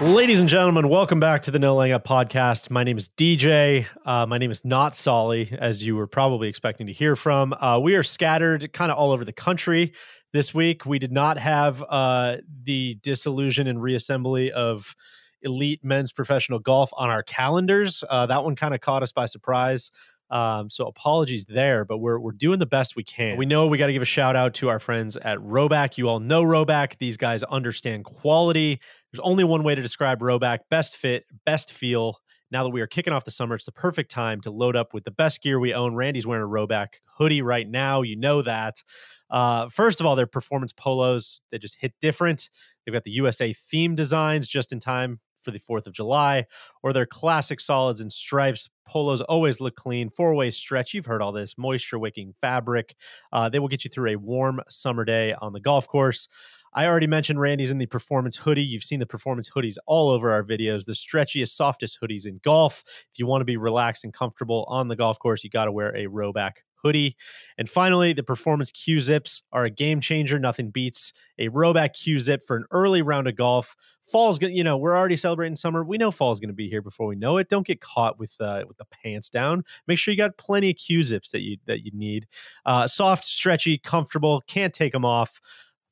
Ladies and gentlemen, welcome back to the No Laying Up podcast. My name is DJ. Uh, my name is not Soly, as you were probably expecting to hear from. Uh, we are scattered kind of all over the country this week. We did not have uh, the dissolution and reassembly of elite men's professional golf on our calendars. Uh, that one kind of caught us by surprise. Um, so apologies there, but we're we're doing the best we can. We know we got to give a shout out to our friends at Rhoback. You all know Rhoback. These guys understand quality. There's only one way to describe Rhoback: best fit, best feel. Now that we are kicking off the summer, it's the perfect time to load up with the best gear we own. Randy's wearing a Rhoback hoodie right now. You know that. Uh, first of all, their performance polos they just hit different. They've got the USA theme designs just in time for the 4th of July, or their classic solids and stripes. Polos always look clean, four way stretch. You've heard all this moisture wicking fabric. Uh, they will get you through a warm summer day on the golf course. I already mentioned Randy's in the performance hoodie. You've seen the performance hoodies all over our videos, the stretchiest, softest hoodies in golf. If you want to be relaxed and comfortable on the golf course, you got to wear a Rhoback hoodie. And finally, the performance Q zips are a game changer. Nothing beats a Rhoback Q zip for an early round of golf. Fall's gonna, you know, we're already celebrating summer. We know fall's gonna be here before we know it. Don't get caught with uh, with the pants down. Make sure you got plenty of Q zips that you that you need. Uh, soft, stretchy, comfortable. Can't take them off.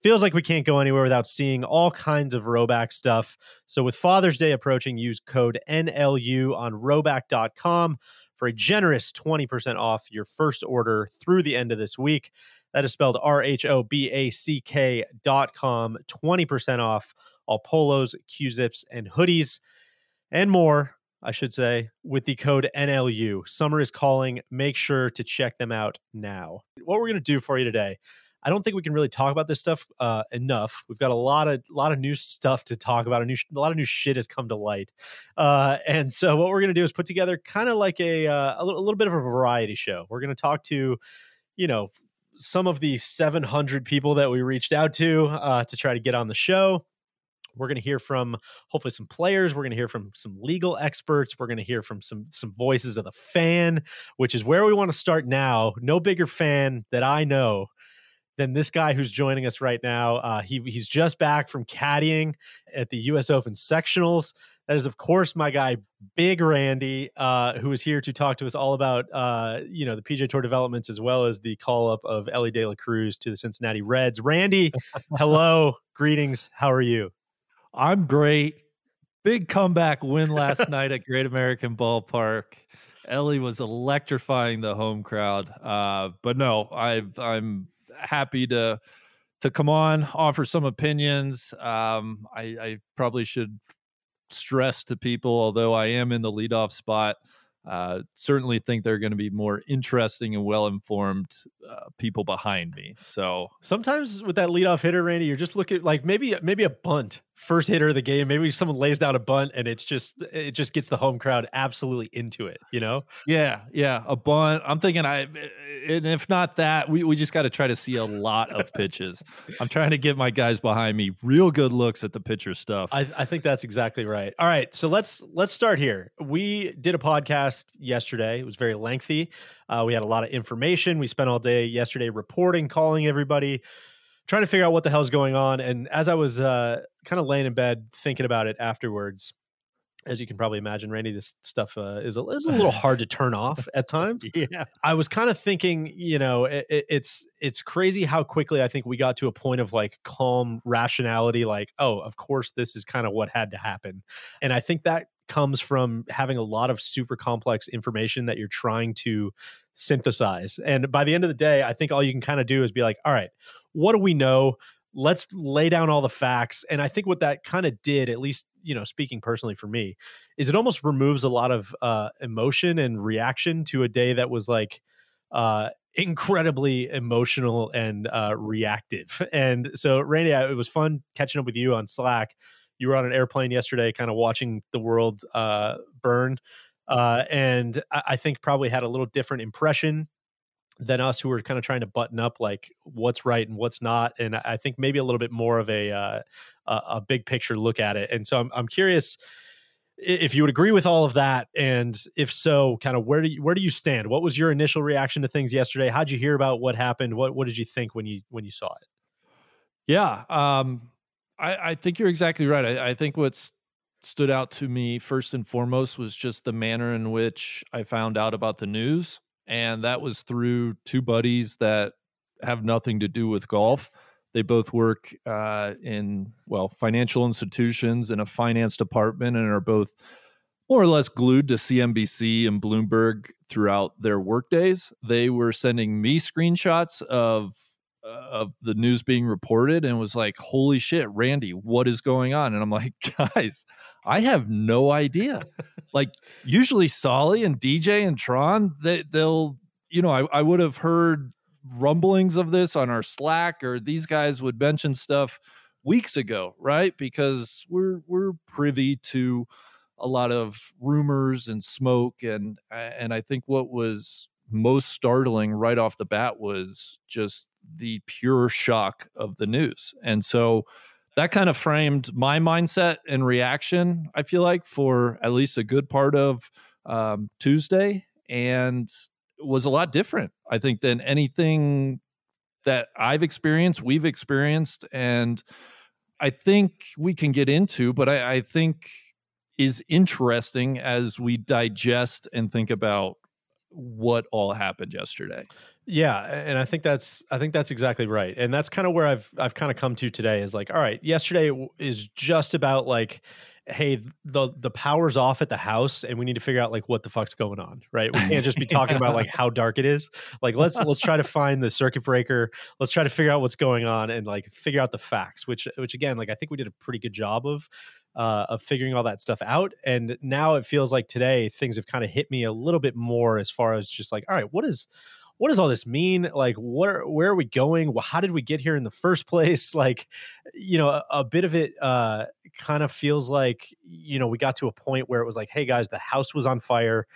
Feels like we can't go anywhere without seeing all kinds of Rhoback stuff. So with Father's Day approaching, use code NLU on rhoback.com for a generous 20% off your first order through the end of this week. That is spelled R H O B A C K dot com. 20% off all polos, Q zips, and hoodies, and more, I should say, with the code NLU. Summer is calling. Make sure to check them out now. What we're going to do for you today. I don't think we can really talk about this stuff uh, enough. We've got a lot of lot of new stuff to talk about. A new a lot of new shit has come to light, uh, and so what we're to do is put together kind of like a uh, a, little, a little bit of a variety show. We're to talk to, you know, some of the 700 people that we reached out to uh, to try to get on the show. We're going to hear from hopefully some players. We're going to hear from some legal experts. We're going to hear from some some voices of the fan, which is where we want to start now. No bigger fan that I know than this guy who's joining us right now. Uh, he he's just back from caddying at the U.S. Open sectionals. That is, of course, my guy Big Randy, uh, who is here to talk to us all about uh, you know the PGA Tour developments as well as the call up of Elly De La Cruz to the Cincinnati Reds. Randy, hello, greetings. How are you? I'm great. Big comeback win last night at Great American Ballpark. Elly was electrifying the home crowd. Uh, but no, I, I'm happy to to come on, offer some opinions. Um, I, I probably should stress to people, although I am in the leadoff spot, uh, certainly think they're going to be more interesting and well informed uh, people behind me. So sometimes with that leadoff hitter, Randy, you're just looking like maybe maybe a bunt first hitter of the game. Maybe someone lays down a bunt and it's just it just gets the home crowd absolutely into it. You know? Yeah, yeah, a bunt. I'm thinking I, and if not that, we we just got to try to see a lot of pitches. I'm trying to get my guys behind me real good looks at the pitcher stuff. I, I think that's exactly right. All right, so let's let's start here. We did a podcast yesterday. It was very lengthy. Uh, we had a lot of information. We spent all day yesterday reporting, calling everybody trying to figure out what the hell's going on. And as I was uh, kind of laying in bed thinking about it afterwards, as you can probably imagine, Randy, this stuff uh, is, a, is a little hard to turn off at times. Yeah, I was kind of thinking, you know, it, it's it's crazy how quickly I think we got to a point of like calm rationality, like, oh, of course, this is kind of what had to happen, and I think that comes from having a lot of super complex information that you're trying to synthesize. And by the end of the day, I think all you can kind of do is be like, all right, what do we know? Let's lay down all the facts. And I think what that kind of did, at least, you know, speaking personally for me, is it almost removes a lot of uh, emotion and reaction to a day that was like, uh, incredibly emotional and uh, reactive. And so, Randy, it was fun catching up with you on Slack. You were on an airplane yesterday, kind of watching the world uh, burn, uh, and I-, I think probably had a little different impression than us who are kind of trying to button up like what's right and what's not and i think maybe a little bit more of a uh, a, big picture look at it and so i'm, I'm curious if you would agree with all of that and if so kind of where do you where do you stand? What was your initial reaction to things yesterday? How'd you hear about what happened? What what did you think when you when you saw it? Yeah um i i think you're exactly right i, I think what's stood out to me first and foremost was just the manner in which i found out about the news and that was through two buddies that have nothing to do with golf they both work uh, in, well, financial institutions in a finance department and are both more or less glued to CNBC and Bloomberg throughout their workdays. They were sending me screenshots of of the news being reported and was like, "Holy shit, Randy, what is going on?" And I'm like, "Guys, I have no idea." like usually Soly and DJ and Tron, they they'll you know, I, I would have heard rumblings of this on our Slack, or these guys would mention stuff weeks ago, right? Because we're we're privy to a lot of rumors and smoke, and and I think what was most startling right off the bat was just the pure shock of the news, and so that kind of framed my mindset and reaction. I feel like for at least a good part of um, Tuesday, and was a lot different, I think, than anything that I've experienced, we've experienced. And I think we can get into, but I, I think is interesting as we digest and think about what all happened yesterday. Yeah, and I think that's I think that's exactly right. And that's kind of where I've I've kind of come to today is like all right, yesterday is just about like hey the the power's off at the house and we need to figure out like what the fuck's going on right we can't just be talking about like how dark it is like let's let's try to find the circuit breaker let's try to figure out what's going on and like figure out the facts which which again like i think we did a pretty good job of uh, of figuring all that stuff out and now it feels like today things have kind of hit me a little bit more as far as just like all right what is what does all this mean? Like, where where are we going? Well, how did we get here in the first place? Like, you know, a, a bit of it uh, kind of feels like, you know, we got to a point where it was like, hey guys, the house was on fire,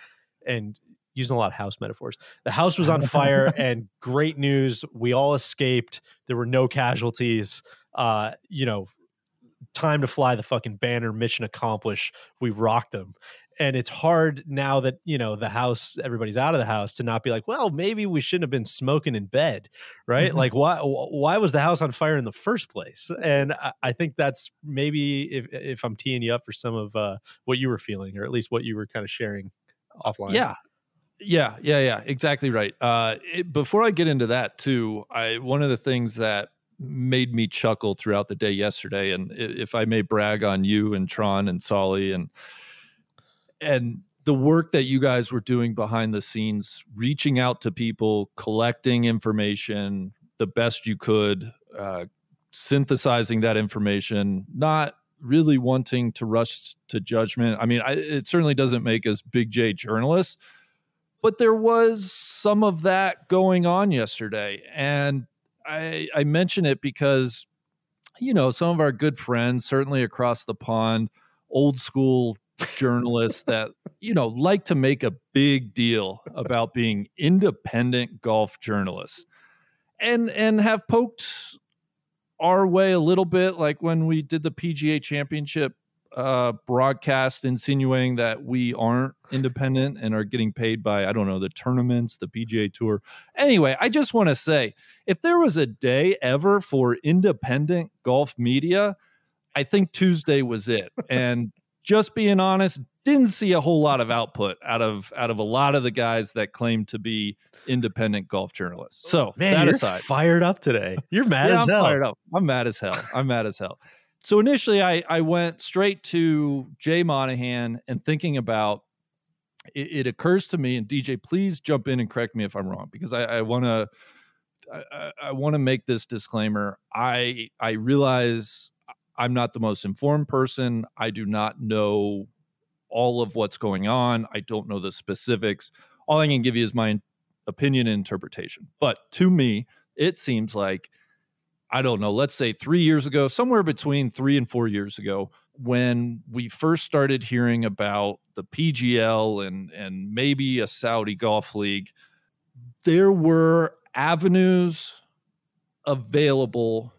and using a lot of house metaphors. The house was on fire, and great news, we all escaped. There were no casualties. Uh, you know, time to fly the fucking banner. Mission accomplished. We rocked them and it's hard now that you know the house everybody's out of the house to not be like well maybe we shouldn't have been smoking in bed right? Mm-hmm. like why why was the house on fire in the first place? And I, I, think that's maybe if if i'm teeing you up for some of uh, what you were feeling or at least what you were kind of sharing offline. Yeah. Yeah yeah yeah exactly right. Uh, it, before i get into that too i one of the things that made me chuckle throughout the day yesterday and if i may brag on you and tron and soly and and the work that you guys were doing behind the scenes, reaching out to people, collecting information the best you could, uh, synthesizing that information, not really wanting to rush to judgment. I mean, I, it certainly doesn't make us big J journalists, but there was some of that going on yesterday. And I, I mention it because, you know, some of our good friends, certainly across the pond, old school journalists that you know like to make a big deal about being independent golf journalists and and have poked our way a little bit like when we did the PGA championship uh, broadcast insinuating that we aren't independent and are getting paid by I don't know the tournaments, the PGA Tour. Anyway, I just want to say if there was a day ever for independent golf media, I think Tuesday was it. And just being honest, didn't see a whole lot of output out of out of a lot of the guys that claim to be independent golf journalists. So man, that you're aside, fired up today. You're mad yeah, as I'm hell. Fired up. I'm mad as hell. I'm mad as hell. So initially, I I went straight to Jay Monahan and thinking about. It, it occurs to me, and DJ, please jump in and correct me if I'm wrong, because I, I want to. I, I want to make this disclaimer. I I realize I'm not the most informed person. I do not know all of what's going on. I don't know the specifics. All I can give you is my opinion and interpretation. But to me, it seems like, I don't know, let's say three years ago, somewhere between three and four years ago, when we first started hearing about the PGL and, and maybe a Saudi Golf League, there were avenues available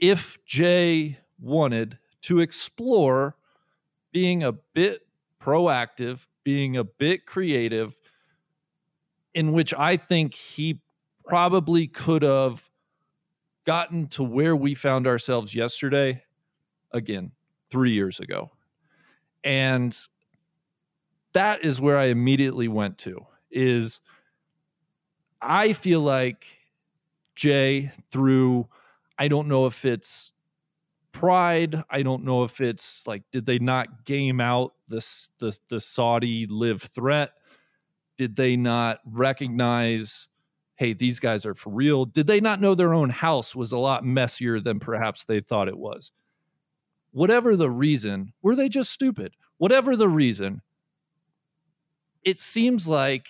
if Jay wanted to explore being a bit proactive, being a bit creative, in which I think he probably could have gotten to where we found ourselves yesterday again, three years ago. And that is where I immediately went to is I feel like Jay through I don't know if it's pride. I don't know if it's like, did they not game out this the the Saudi LIV threat? Did they not recognize, hey, these guys are for real? Did they not know their own house was a lot messier than perhaps they thought it was? Whatever the reason, were they just stupid? Whatever the reason, it seems like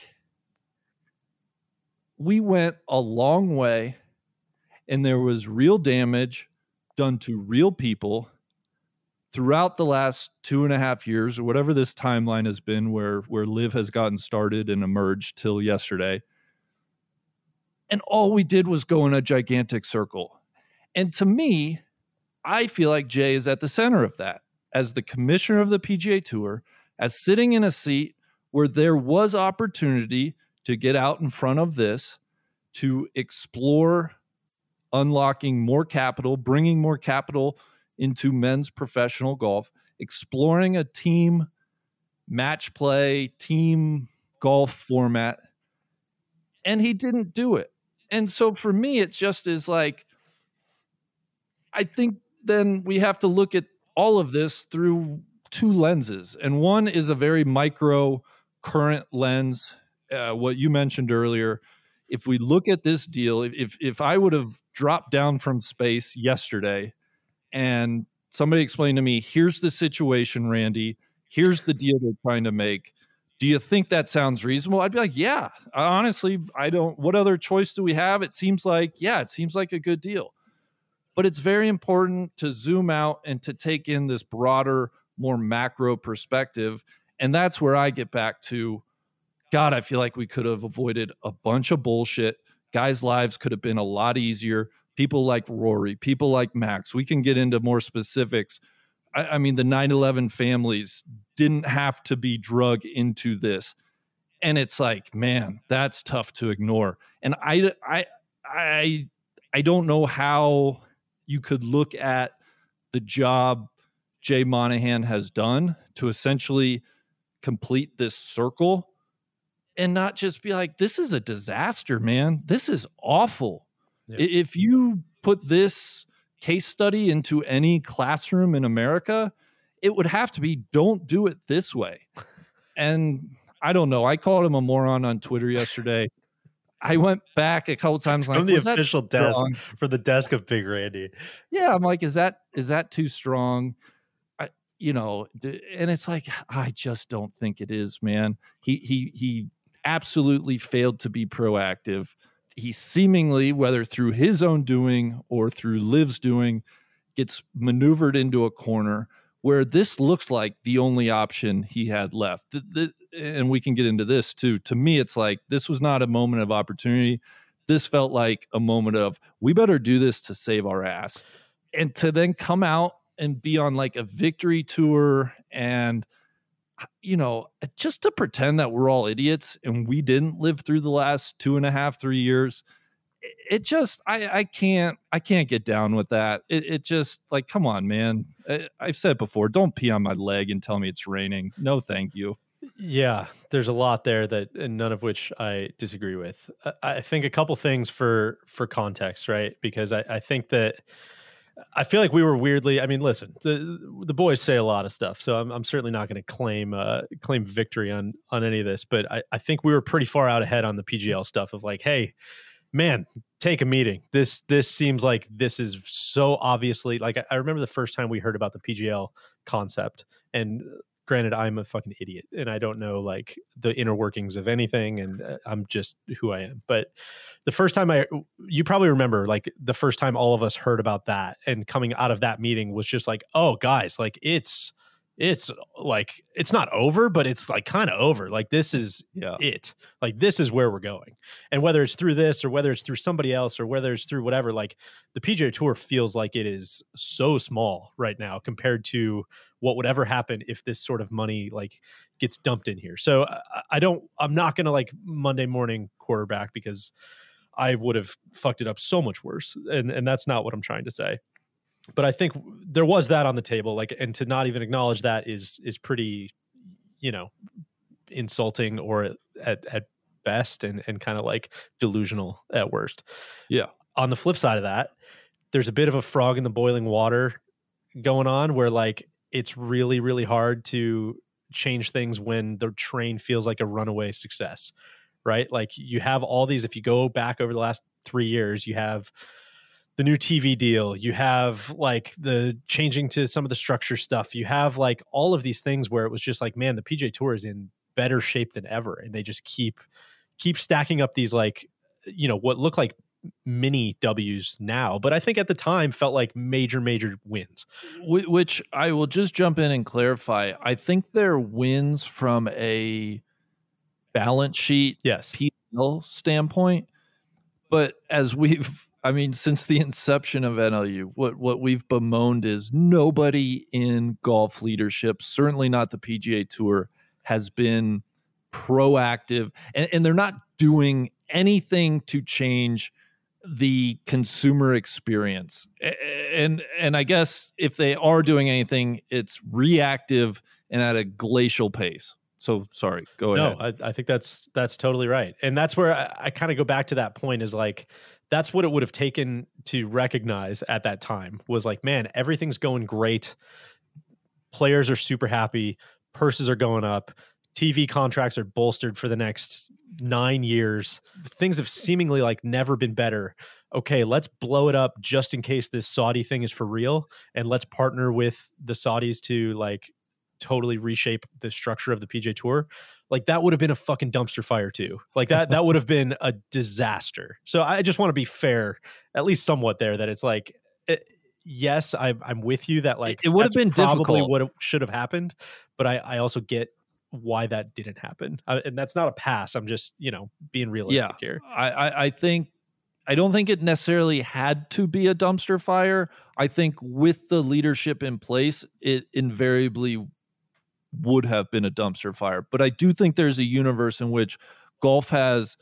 we went a long way and there was real damage done to real people throughout the last two and a half years or whatever this timeline has been where where LIV has gotten started and emerged till yesterday. And all we did was go in a gigantic circle. And to me i feel like jay is at the center of that. As the commissioner of the pga tour as sitting in a seat where there was opportunity to get out in front of this to explore unlocking more capital, bringing more capital into men's professional golf, exploring a team match play, team golf format. And he didn't do it. And so for me, it just is like, I think then we have to look at all of this through two lenses. And one is a very micro current lens, uh, what you mentioned earlier if we look at this deal, if if I would have dropped down from space yesterday and somebody explained to me, here's the situation, Randy, here's the deal they're trying to make. Do you think that sounds reasonable? I'd be like, yeah. Honestly, I don't. What other choice do we have? It seems like, yeah, it seems like a good deal. But it's very important to zoom out and to take in this broader, more macro perspective. And that's where I get back to God, I feel like we could have avoided a bunch of bullshit. Guys' lives could have been a lot easier. People like Rory, people like Max. We can get into more specifics. I, I mean, the 9 11 families didn't have to be drug into this. And it's like, man, that's tough to ignore. And I, I, I, I don't know how you could look at the job Jay Monahan has done to essentially complete this circle and not just be like, this is a disaster, man. This is awful. Yeah. If you put this case study into any classroom in America, it would have to be don't do it this way. and I don't know. I called him a moron on Twitter yesterday. I went back a couple times. From like, the official desk strong? for the desk of Big Randy. Yeah, I'm like, is that is that too strong? I, you know, and it's like I just don't think it is, man. He he he absolutely failed to be proactive. He seemingly, whether through his own doing or through LIV's doing, gets maneuvered into a corner where this looks like the only option he had left. The, the, and we can get into this too. To me, it's like this was not a moment of opportunity. This felt like a moment of we better do this to save our ass. And to then come out and be on like a victory tour and – you know, uh, just to pretend that we're all idiots and we didn't live through the last two and a half, three years. It just, I, I can't, I can't get down with that. It, it just, like, come on, man. I, I've said before, don't pee on my leg and tell me it's raining. No, thank you. Yeah, there's a lot there that, and none of which I disagree with. I think a couple things for for context, right? Because I, I think that I feel like we were weirdly. I mean, listen, the the boys say a lot of stuff, so I'm, I'm certainly not going to claim uh, claim victory on on any of this. But I, I think we were pretty far out ahead on the PGL stuff of like, hey, man, take a meeting. This this seems like this is so obviously like I, I remember the first time we heard about the PGL concept, and granted i'm a fucking idiot and i don't know like the inner workings of anything and uh, i'm just who i am. But the first time i you probably remember like the first time all of us heard about that and coming out of that meeting was just like oh guys like it's it's uh, like it's not over, but it's like kind of over. Like this is Yeah. it. Like this is where we're going. And whether it's through this or whether it's through somebody else or whether it's through whatever, like the PGA Tour feels like it is so small right now compared to what would ever happen if this sort of money like gets dumped in here. So I, I don't. I'm not gonna like Monday morning quarterback because I would have fucked it up so much worse. And and that's not what I'm trying to say but I think there was that on the table, like, and to not even acknowledge that is is pretty, you know, insulting or at at best, and and kind of like delusional at worst. Yeah. On the flip side of that, there's a bit of a frog in the boiling water going on, where like it's really really hard to change things when the train feels like a runaway success, right? Like you have all these. If you go back over the last three years, you have the new TV deal, you have like the changing to some of the structure stuff, you have like all of these things where it was just like, man, the PGA Tour is in better shape than ever, and they just keep keep stacking up these like, you know, what look like mini W's now, but I think at the time felt like major major wins. Which I will just jump in and clarify. I think they're wins from a balance sheet Yes, PL standpoint, but as we've I mean, since the inception of NLU, what what we've bemoaned is nobody in golf leadership, certainly not the PGA Tour, has been proactive, and, and they're not doing anything to change the consumer experience. And and I guess if they are doing anything, it's reactive and at a glacial pace. So sorry, go ahead. no, I, I think that's that's totally right, and that's where I, I kind of go back to that point is like that's what it would have taken to recognize at that time was like, man, everything's going great. Players are super happy. Purses are going up. TV contracts are bolstered for the next nine years. Things have seemingly like never been better. Okay, let's blow it up just in case this Saudi thing is for real, and let's partner with the Saudis to like totally reshape the structure of the PGA Tour. Like that would have been a fucking dumpster fire too. Like that that would have been a disaster. So I just want to be fair, at least somewhat there. That it's like, it, yes, I'm I'm with you that like it would have been probably difficult. what should have happened, but I I also get why that didn't happen, uh, and that's not a pass. I'm just you know being realistic Yeah. here. I, I, I think I don't think it necessarily had to be a dumpster fire. I think with the leadership in place, it invariably would have been a dumpster fire. But I do think there's a universe in which golf has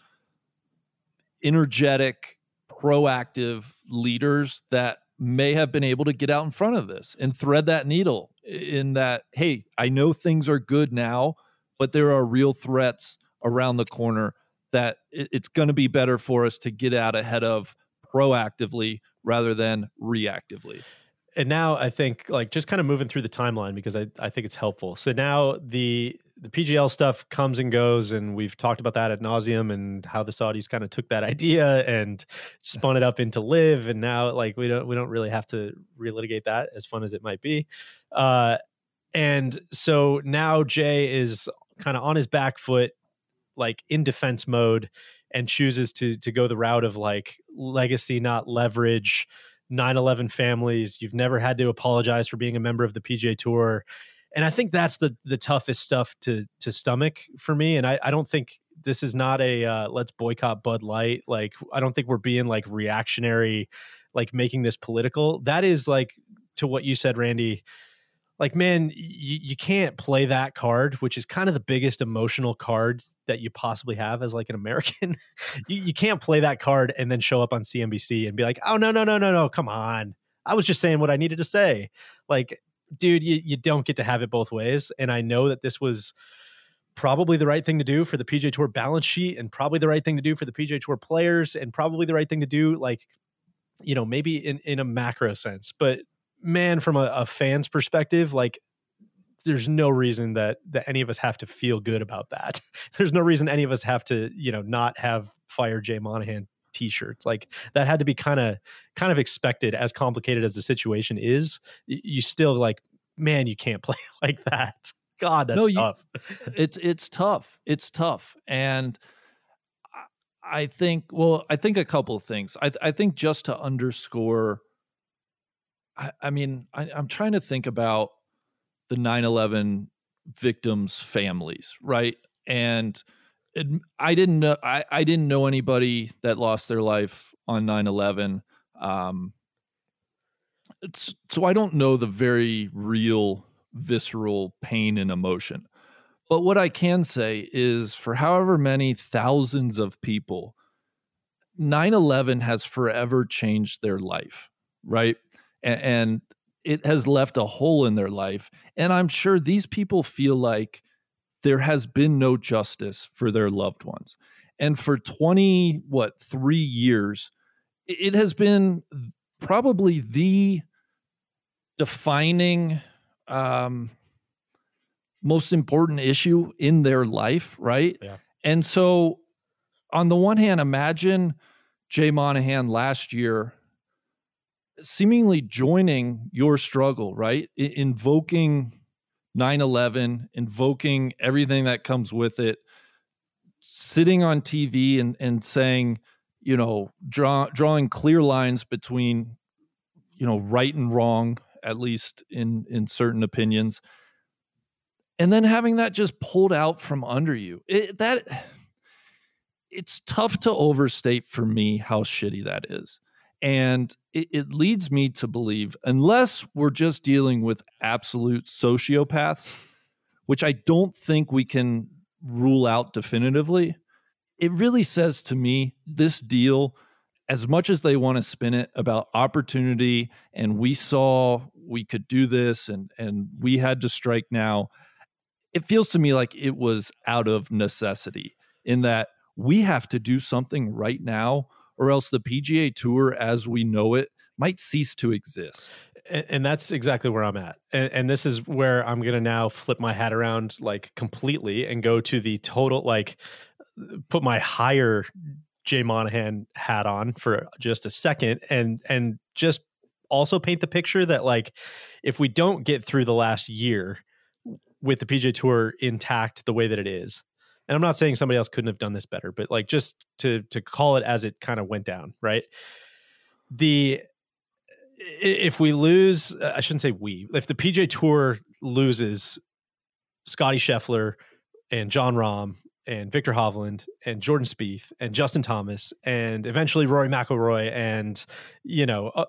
energetic, proactive leaders that may have been able to get out in front of this and thread that needle in that, hey, I know things are good now, but there are real threats around the corner that it's going to be better for us to get out ahead of proactively rather than reactively. And now I think like just kind of moving through the timeline because I, I think it's helpful. So now the the PGL stuff comes and goes, and we've talked about that at nauseum and how the Saudis kind of took that idea and spun it up into LIV, and now like we don't we don't really have to relitigate that as fun as it might be. Uh, and so now Jay is kind of on his back foot, like in defense mode, and chooses to to go the route of like legacy, not leverage. 9/11 families. You've never had to apologize for being a member of the PGA Tour, and I think that's the the toughest stuff to to stomach for me. And I I don't think this is not a uh, let's boycott Bud Light. Like I don't think we're being like reactionary, like making this political. That is like to what you said, Randy. Like man, you, you can't play that card, which is kind of the biggest emotional card that you possibly have as like an American. you, you can't play that card and then show up on CNBC and be like, oh no, no, no, no, no, come on. I was just saying what I needed to say. Like, dude, you, you don't get to have it both ways. And I know that this was probably the right thing to do for the PGA Tour balance sheet and probably the right thing to do for the PGA Tour players and probably the right thing to do, like, you know, maybe in, in a macro sense. But man, from a, a fan's perspective, like there's no reason that that any of us have to feel good about that. There's no reason any of us have to, you know, not have fire Jay Monahan t-shirts. Like that had to be kind of kind of expected as complicated as the situation is. You still like, man, you can't play like that. God, that's No, you- tough. it's it's tough. It's tough, and I- I think well, I think a couple of things. I I think just to underscore. I, I mean, I, I'm trying to think about the 9/11 victims' families, right? And it, I didn't know I, I didn't know anybody that lost their life on 9/11. Um, so I don't know the very real visceral pain and emotion. But what I can say is for however many thousands of people 9/11 has forever changed their life, right? And, and it has left a hole in their life and I'm sure these people feel like there has been no justice for their loved ones. And for 20 what 3 years it has been probably the defining um most important issue in their life, right? Yeah. And so on the one hand, imagine Jay Monahan last year seemingly joining your struggle, right? I- invoking 9 11, invoking everything that comes with it, sitting on TV and, and saying, you know, draw, drawing clear lines between, you know, right and wrong, at least in, in certain opinions. And then having that just pulled out from under you. It, that it's tough to overstate for me how shitty that is. And it, it, leads me to believe, unless we're just dealing with absolute sociopaths, which I don't think we can rule out definitively, it really says to me this deal, as much as they want to spin it about opportunity and we saw we could do this and, and we had to strike now, it feels to me like it was out of necessity in that we have to do something right now or else the PGA Tour as we know it might cease to exist. And, and that's exactly where I'm at. And, and this is where I'm going to now flip my hat around like completely and go to the total, like, put my higher Jay Monahan hat on for just a second and, and just also paint the picture that, like, if we don't get through the last year with the PGA Tour intact the way that it is, and I'm not saying somebody else couldn't have done this better, but like just to to call it as it kind of went down, right? The if we lose, uh, I shouldn't say we. If the PGA Tour loses Scottie Scheffler and Jon Rahm and Viktor Hovland and Jordan Spieth and Justin Thomas and eventually Rory McIlroy and you know uh,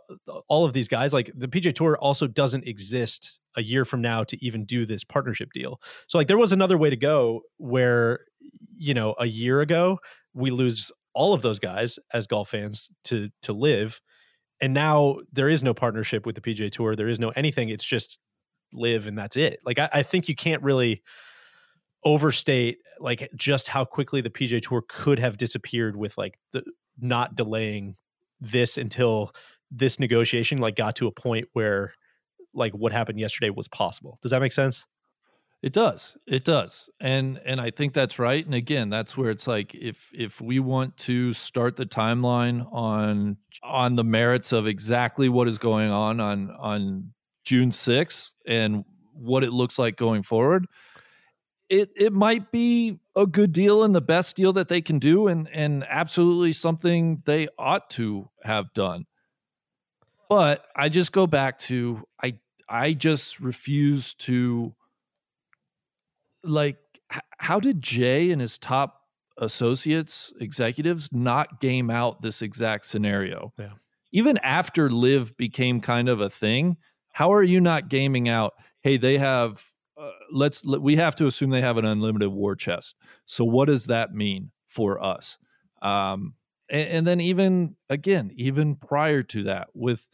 all of these guys like the PGA Tour also doesn't exist a year from now to even do this partnership deal. So like there was another way to go where you know a year ago we lose all of those guys as golf fans to to LIV and now there is no partnership with the PGA Tour. There is no anything. It's just LIV and that's it. Like I, I think you can't really overstate like just how quickly the PGA Tour could have disappeared with like the not delaying this until this negotiation like got to a point where like what happened yesterday was possible. Does that make sense? It does. It does. And and I think that's right. And again, that's where it's like if if we want to start the timeline on on the merits of exactly what is going on on on June 6th and what it looks like going forward, it it might be a good deal and the best deal that they can do and and absolutely something they ought to have done. But I just go back to I I just refuse to like how did Jay and his top associates, executives not game out this exact scenario? Yeah. Even after LIV became kind of a thing, how are you not gaming out, hey, they have uh, let's let, we have to assume they have an unlimited war chest. So what does that mean for us? Um, and, and then even again, even prior to that, with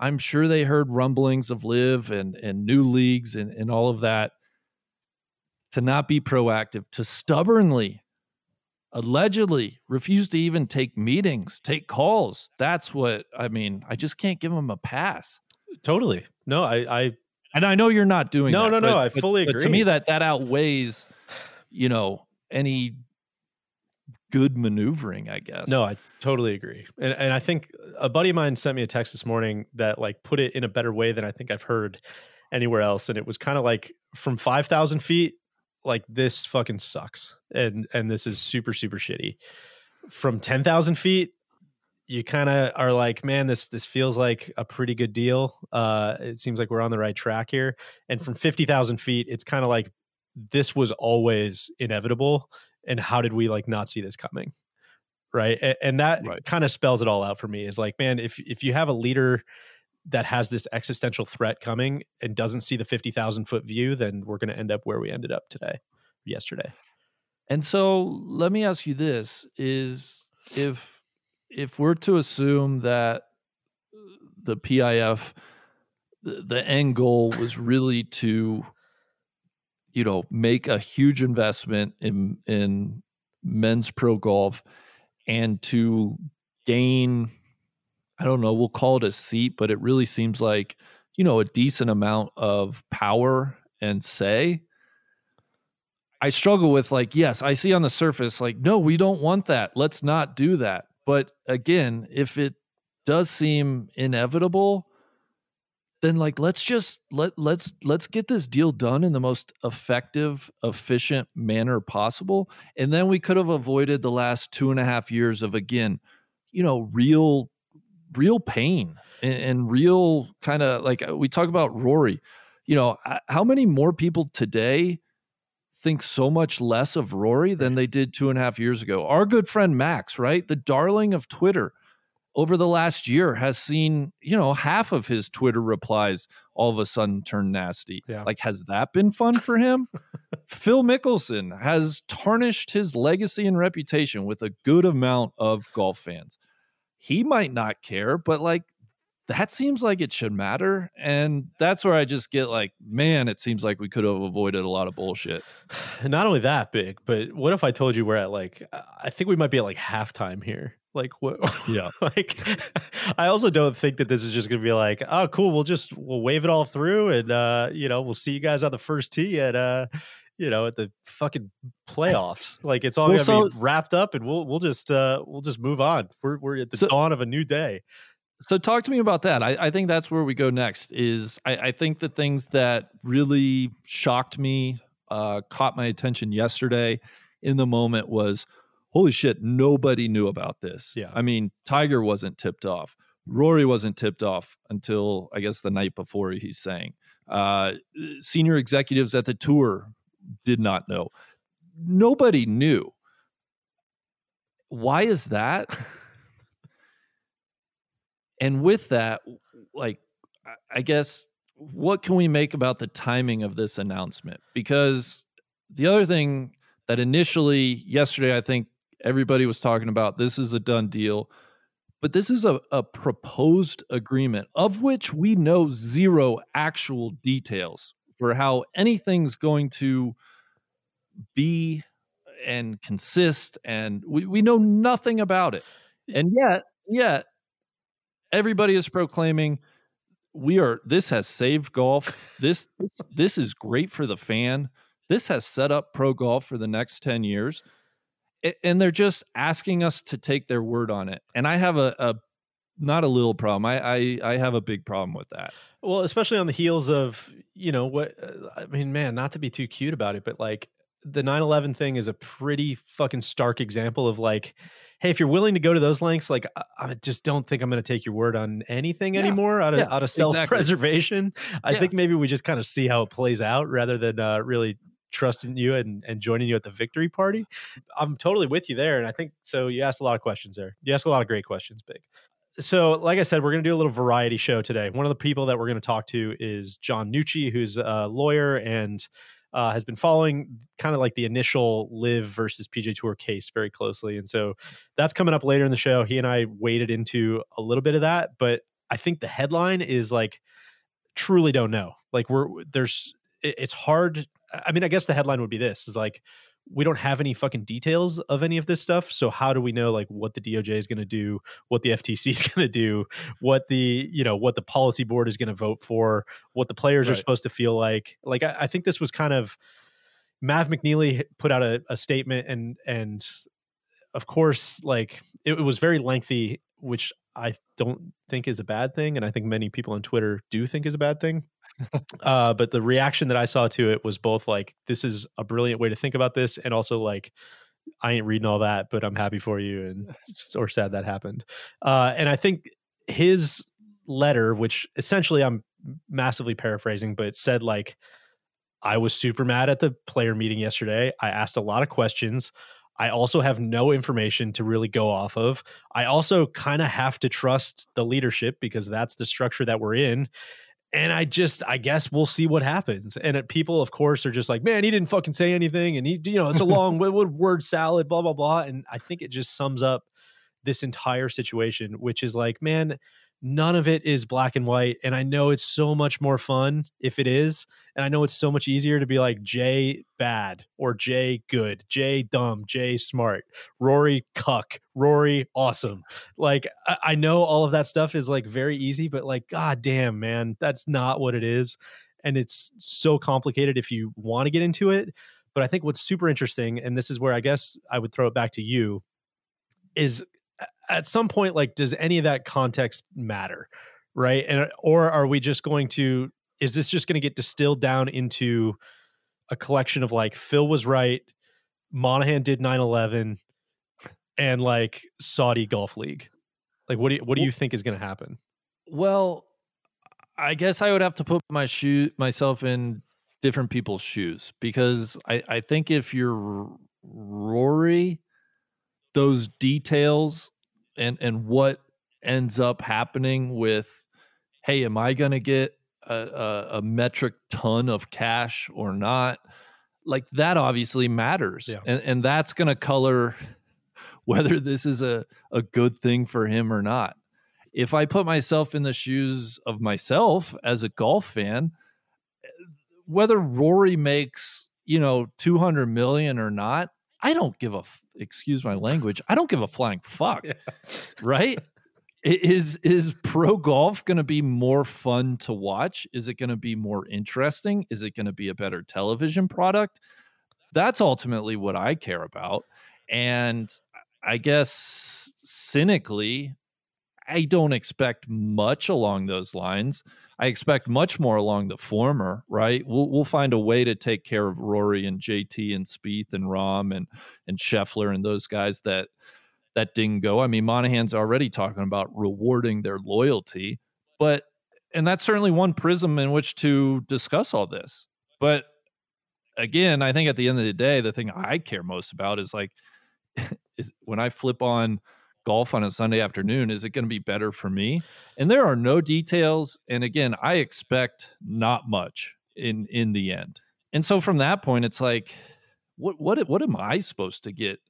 I'm sure they heard rumblings of LIV and and new leagues and, and all of that to not be proactive, to stubbornly, allegedly refuse to even take meetings, take calls. That's what I mean. I just can't give them a pass. Totally. No, I, I and I know you're not doing no, that, no, no. but- I but- fully but agree. to me, that that outweighs, you know, any good maneuvering. I guess. No, I totally agree. And and I think a buddy of mine sent me a text this morning that like put it in a better way than I think I've heard anywhere else. And it was kind of like from five thousand feet, like this fucking sucks. And and this is super, super shitty. From ten thousand feet, you kind of are like, man, this this feels like a pretty good deal. Uh, it seems like we're on the right track here. And from fifty thousand feet, it's kind of like this was always inevitable. And how did we like not see this coming? Right. And, and that Right. kind of spells it all out for me. Is like, man, if if you have a leader that has this existential threat coming and doesn't see the fifty thousand foot view, then we're going to end up where we ended up today, yesterday. And so let me ask you this is if if we're to assume that uh, the PIF the, the end goal was really to you know make a huge investment in in men's pro golf and to gain I don't know, we'll call it a seat, but it really seems like, you know, a decent amount of power and say. I struggle with like, yes, I see on the surface, like, no, we don't want that. Let's not do that. But again, if it does seem inevitable, then like let's just let let's let's get this deal done in the most effective, efficient manner possible. And then we could have avoided the last two and a half years of again, you know, real real pain and, and real kind of like uh, we talk about Rory. You know, how many more people today think so much less of Rory than they did two and a half years ago? Our good friend Max, right? The darling of Twitter over the last year has seen, you know, half of his Twitter replies all of a sudden turn nasty. Yeah. Like, has that been fun for him? Phil Mickelson has tarnished his legacy and reputation with a good amount of golf fans. He might not care, but like that seems like it should matter. And that's where I just get like, man, it seems like we could have avoided a lot of bullshit. Not only that big, but what if I told you we're at like I think we might be at like halftime here. Like what Yeah. like I also don't think that this is just gonna be like, oh cool, we'll just we'll wave it all through and uh, you know, we'll see you guys on the first tee at uh you know, at the fucking playoffs. Like it's all Well, gonna be wrapped up and we'll we'll just uh we'll just move on. We're we're at the So- dawn of a new day. So talk to me about that. I, I think that's where we go next. Is I, I think the things that really shocked me, uh, caught my attention yesterday in the moment was, holy shit, nobody knew about this. Yeah. I mean, Tiger wasn't tipped off. Rory wasn't tipped off until I guess the night before. He's saying uh, senior executives at the tour did not know. Nobody knew. Why is that? and with that like I- guess what can we make about the timing of this announcement? Because the other thing that initially yesterday i think everybody was talking about this is a done deal but this is a, a proposed agreement of which we know zero actual details for how anything's going to be and consist and we, we know nothing about it. And yet yet everybody is proclaiming we are this has saved golf. This this, is great for the fan. This has set up pro golf for the next 10 years. And they're just asking us to take their word on it. And i have a, a not a little problem. I, I i have a big problem with that. Well, especially on the heels of, you know, what uh, I mean, man, not to be too cute about it, but like the 9/11 thing is a pretty fucking stark example of like hey, if you're willing to go to those lengths, like I, I just don't think I'm going to take your word on anything Yeah, anymore out of yeah, out of self-preservation. I Yeah. think maybe we just kind of see how it plays out rather than uh, really trusting you and, and joining you at the victory party. I'm totally with you there. And I think so. You asked a lot of questions there. You asked a lot of great questions, Big. So, like I said, we're going to do a little variety show today. One of the people that we're going to talk to is John Nucci, who's a lawyer and uh, has been following kind of like the initial LIV versus PGA Tour case very closely. And so that's coming up later in the show. He and I waded into a little bit of that, but I think the headline is like truly don't know. Like we're there's it- it's hard. I mean, I guess the headline would be this is like we don't have any fucking details of any of this stuff. So how do we know like what the DOJ is going to do, what the FTC is going to do, what the you know what the policy board is going to vote for, what the players are supposed to feel like? Like I, I think this was kind of Mav McNealy put out a, a statement and and of course like it, it was very lengthy, which I don't think is a bad thing, and I think many people on Twitter do think is a bad thing. Uh, but the reaction that I saw to it was both like, "This is a brilliant way to think about this," and also like, I ain't reading all that, but I'm happy for you and or sad that happened. Uh, and I think his letter, which essentially I'm massively paraphrasing, but said like, I was super mad at the player meeting yesterday. I asked a lot of questions. I also have no information to really go off of. I also kind of have to trust the leadership because that's the structure that we're in. And I just, I guess we'll see what happens. And it, people, of course, are just like, man, he didn't fucking say anything. And he, you know, it's a long word salad, blah, blah, blah. And I think it just sums up this entire situation, which is like, man, none of it is black and white and i know it's so much more fun if it is and i know it's so much easier to be like jay bad or jay good jay dumb jay smart rory cuck rory awesome like I, I know all of that stuff is like very easy but like god damn man that's not what it is and it's so complicated if you want to get into it but i think what's super interesting and this is where i guess i would throw it back to you is at some point like does any of that context matter right? And uh, or are we just going to is this just going to get distilled down into a collection of like phil was right monahan did 9-11 and like saudi golf league? Like what do you what do you think is going to happen? Well i guess i would have to put my shoe myself in different people's shoes because i i think if you're rory those details and and what ends up happening with hey am i going to get a, a, a, metric ton of cash or not? Like that obviously matters. Yeah. and, and that's going to color whether this is a, a good thing for him or not. If i put myself in the shoes of myself as a golf fan whether rory makes you know 200 million or not I don't give a excuse my language. I don't give a flying fuck. Yeah. Right? is is pro golf going to be more fun to watch? Is it going to be more interesting? Is it going to be a better television product? That's ultimately what I care about. And I guess cynically, I don't expect much along those lines. I expect much more along the former, right? We'll we'll find a way to take care of Rory and JT and Spieth and Rahm and and Scheffler and those guys that that didn't go. I mean, Monahan's already talking about rewarding their loyalty, but and that's certainly one prism in which to discuss all this. But again, I think at the end of the day, the thing I care most about is like is when I flip on golf on a Sunday afternoon, is it going to be better for me? And there are no details. And again, I expect not much in in the end. And so from that point, it's like, what what what am I supposed to get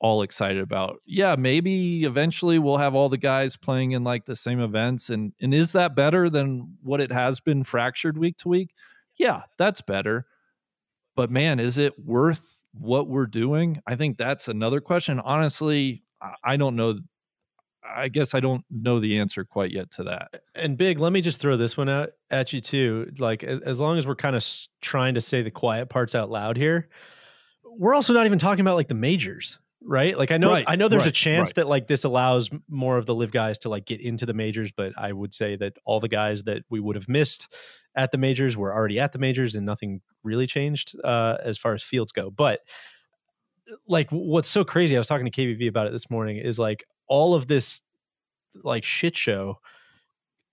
all excited about? Yeah, maybe eventually we'll have all the guys playing in like the same events. And and is that better than what it has been fractured week to week? Yeah, that's better. But man, is it worth what we're doing? I think that's another question. Honestly, I don't know. I guess I don't know the answer quite yet to that. And big, let me just throw this one out at you too. Like, as long as we're kind of trying to say the quiet parts out loud here, we're also not even talking about like the majors, right? Like, I know, right, I know, there's right, a chance right. that like this allows more of the LIV guys to like get into the majors, but I would say that all the guys that we would have missed at the majors were already at the majors, and nothing really changed uh, as far as fields go. But like what's so crazy, I was talking to KVV about it this morning, is like all of this like shit show.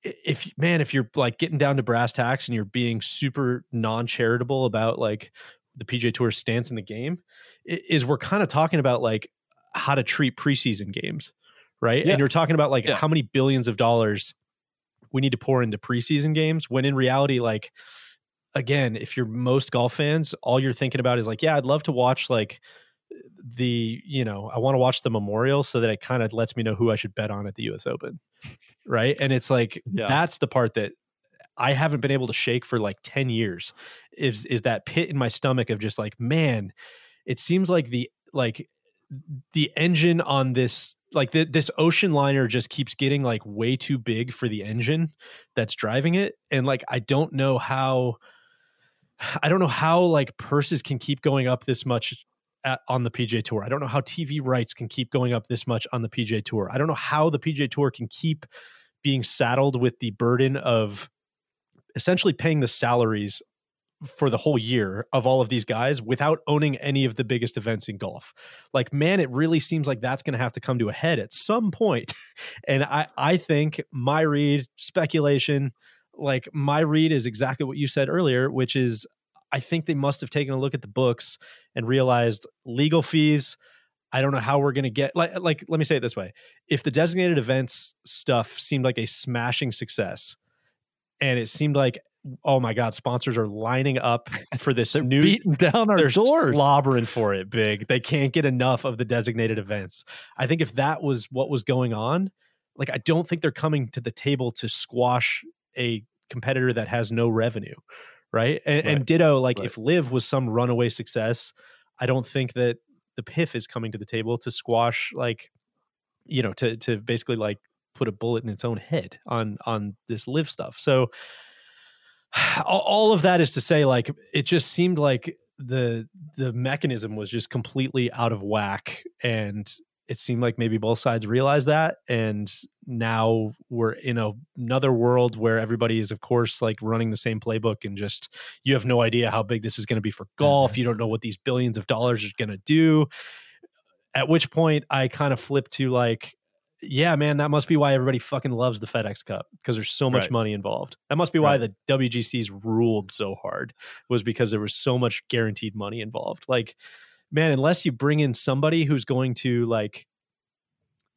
If man, if you're like getting down to brass tacks and you're being super non-charitable about like the PGA Tour stance in the game, is we're kind of talking about like how to treat preseason games, right? Yeah. And you're talking about like yeah. how many billions of dollars we need to pour into preseason games when in reality, like again, if you're most golf fans, all you're thinking about is like, yeah, I'd love to watch like the you know I want to watch the memorial so that it kind of lets me know who I should bet on at the U.S. Open, right? And it's like yeah. that's the part that I haven't been able to shake for like ten years. Is is that pit in my stomach of just like man, it seems like the like the engine on this like the, this ocean liner just keeps getting like way too big for the engine that's driving it and like i don't know how i don't know how like purses can keep going up this much at, on the PGA Tour. I don't know how TV rights can keep going up this much on the PGA Tour. I don't know how the PGA Tour can keep being saddled with the burden of essentially paying the salaries for the whole year of all of these guys without owning any of the biggest events in golf. Like, man, it really seems like that's going to have to come to a head at some point. and I, I think my read, speculation, like my read is exactly what you said earlier, which is I think they must have taken a look at the books and realized legal fees. I don't know how we're going to get like like let me say it this way. If the designated events stuff seemed like a smashing success and it seemed like oh my god, sponsors are lining up for this They're new beating down our they're doors. slobbering for it big. They can't get enough of the designated events. I think if that was what was going on, like I don't think they're coming to the table to squash a competitor that has no revenue, right? And, and ditto, like Right. if LIV was some runaway success, I don't think that the PIF is coming to the table to squash, like, you know, to to basically like put a bullet in its own head on on this LIV stuff. So all of that is to say like it just seemed like the the mechanism was just completely out of whack and it seemed like maybe both sides realized that and now we're in a, another world where everybody is of course like running the same playbook and just you have no idea how big this is going to be for golf mm-hmm. you don't know what these billions of dollars are going to do at which point i kind of flip to like yeah man that must be why everybody fucking loves the fedex cup because there's so much Right. money involved that must be why Right. the wgcs ruled so hard was because there was so much guaranteed money involved like man unless you bring in somebody who's going to like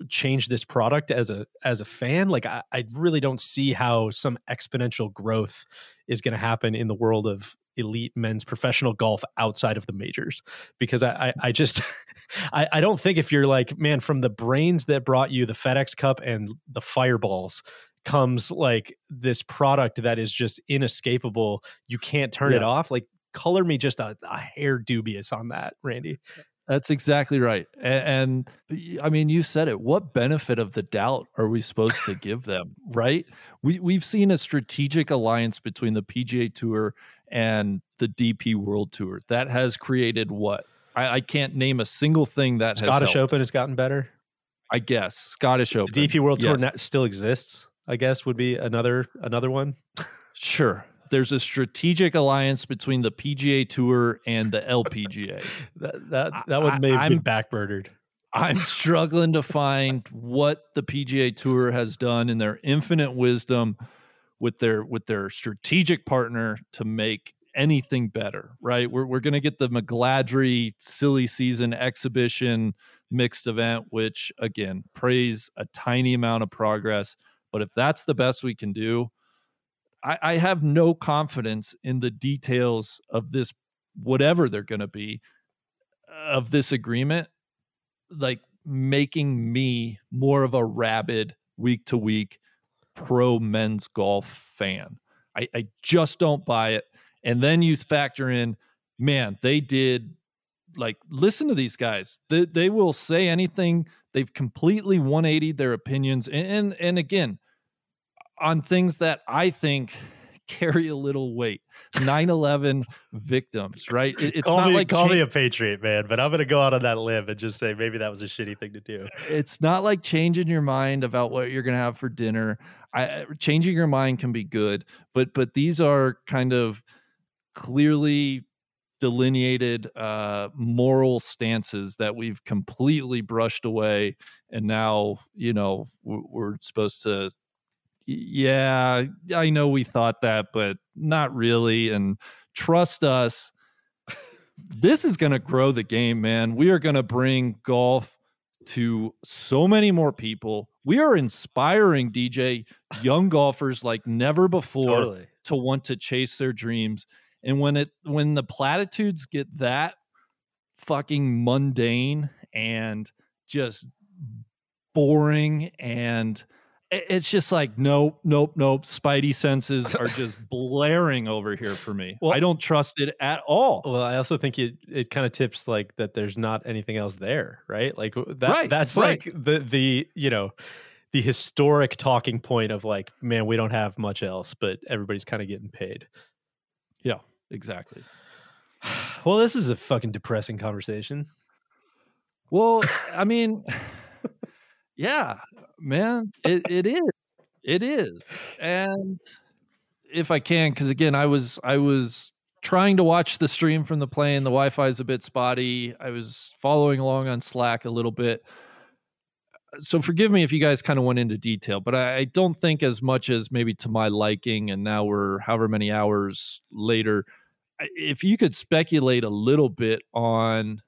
change this product as a as a fan like i, I really don't see how some exponential growth is going to happen in the world of elite men's professional golf outside of the majors. Because i i, I just I, I don't think if you're like man from the brains that brought you the fedex cup and the fireballs comes like this product that is just inescapable you can't turn it off like color me just a, a hair dubious on that randy That's exactly right. A- And, I mean, you said it. What benefit of the doubt are we supposed to give them, right? We we've seen a strategic alliance between the PGA Tour and the DP World Tour that has created what? I, I can't name a single thing that scottish has helped. open has gotten better I guess Scottish Open. The DP World yes. Tour na- still exists. I guess would be another another one. Sure. There's a strategic alliance between the PGA Tour and the LPGA. That that that one I- may have I'm- backburnered. I'm struggling to find what the PGA Tour has done in their infinite wisdom with their with their strategic partner to make anything better. Right? We're we're going to get the McGladry silly season exhibition mixed event, which again praise a tiny amount of progress. But if that's the best we can do, I, I have no confidence in the details of this, whatever they're going to be, of this agreement like making me more of a rabid week to week pro men's golf fan. I, I just don't buy it. And then you factor in, man, they did like listen to these guys. They, they will say anything. They've completely 180 their opinions. And, and and again, on things that I think carry a little weight. 9-11 victims, right? It- it's call not me like call cha- me a patriot, man. But I'm gonna go out on that limb and just say maybe that was a shitty thing to do. it's not like changing your mind about what you're going to have for dinner. I, changing your mind can be good, but but these are kind of clearly delineated uh, moral stances that we've completely brushed away, and now you know we're, we're supposed to. Yeah, I know we thought that, but not really. And trust us, this is going to grow the game, man. We are going to bring golf to so many more people. We are inspiring DJ young golfers like never before to want to chase their dreams. And when it when the platitudes get that fucking mundane and just boring and it's just like nope nope nope spidey senses are just blaring over here for me Well- i don't trust it at all Well, I also think it it kind of tips like that there's not anything else there, right? Like that Right, that's right. like the the you know the historic talking point of like, man, we don't have much else, but everybody's kind of getting paid. yeah exactly Well, this is a fucking depressing conversation. Well, I mean, yeah, man, it, it is, it is, and if I can, because again, I was I was trying to watch the stream from the plane. The Wi-Fi is a bit spotty. I was following along on Slack a little bit. So forgive me if you guys kind of went into detail, but I, I don't think as much as maybe to my liking. And now we're however many hours later. If you could speculate a little bit on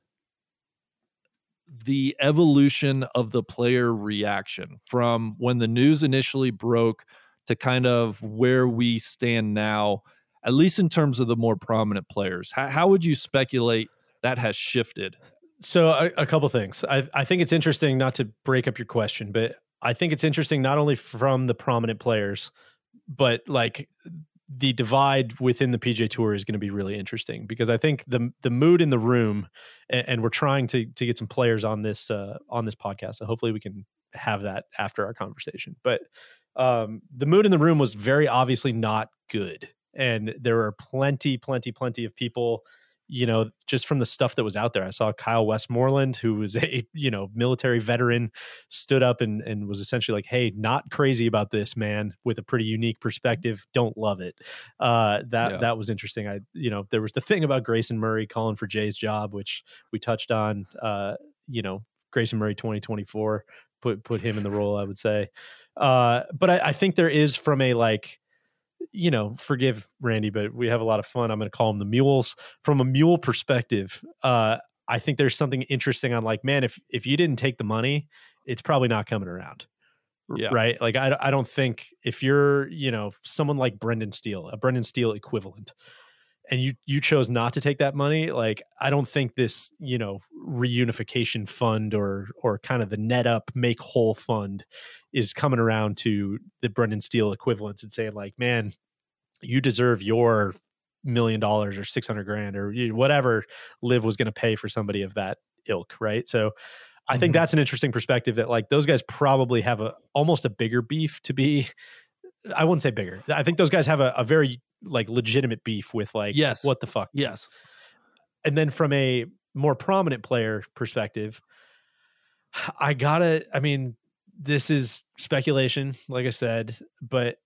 the evolution of the player reaction from when the news initially broke to kind of where we stand now, at least in terms of the more prominent players. How, how would you speculate that has shifted? So, a, a couple things. I, I think it's interesting not to break up your question, but I think it's interesting not only from the prominent players, but like the divide within the PGA Tour is going to be really interesting because I think the the mood in the room, and, and we're trying to to get some players on this uh, on this podcast. So hopefully we can have that after our conversation. But um, the mood in the room was very obviously not good, and there were plenty, plenty, plenty of people you know, just from the stuff that was out there. I saw Kyle Westmoreland, who was a, you know, military veteran, stood up and, and was essentially like, Hey, not crazy about this, man, with a pretty unique perspective. Don't love it. Uh, that, yeah. that was interesting. I, you know, there was the thing about Grayson Murray calling for Jay's job, which we touched on, uh, you know, Grayson Murray 2024 put, put him in the role, I would say. Uh, but I, I think there is from a like, you know, forgive Randy, but we have a lot of fun. I'm going to call them the mules. From a mule perspective, uh, I think there's something interesting on like, man, if if you didn't take the money, it's probably not coming around. Yeah. Right. Like I, I don't think if you're, you know, someone like Brendan Steele, a Brendan Steele equivalent, and you you chose not to take that money, like I don't think this, you know, reunification fund or or kind of the net up make whole fund is coming around to the Brendan Steele equivalents and saying like, man, you deserve your million dollars or 600 grand or whatever LIV was going to pay for somebody of that ilk. Right. So I think mm-hmm. that's an interesting perspective that like those guys probably have a almost a bigger beef to be. I wouldn't say bigger. I think those guys have a, a very like legitimate beef with like, yes, what the fuck? Yes. And then from a more prominent player perspective, I gotta, I mean, this is speculation, like I said, but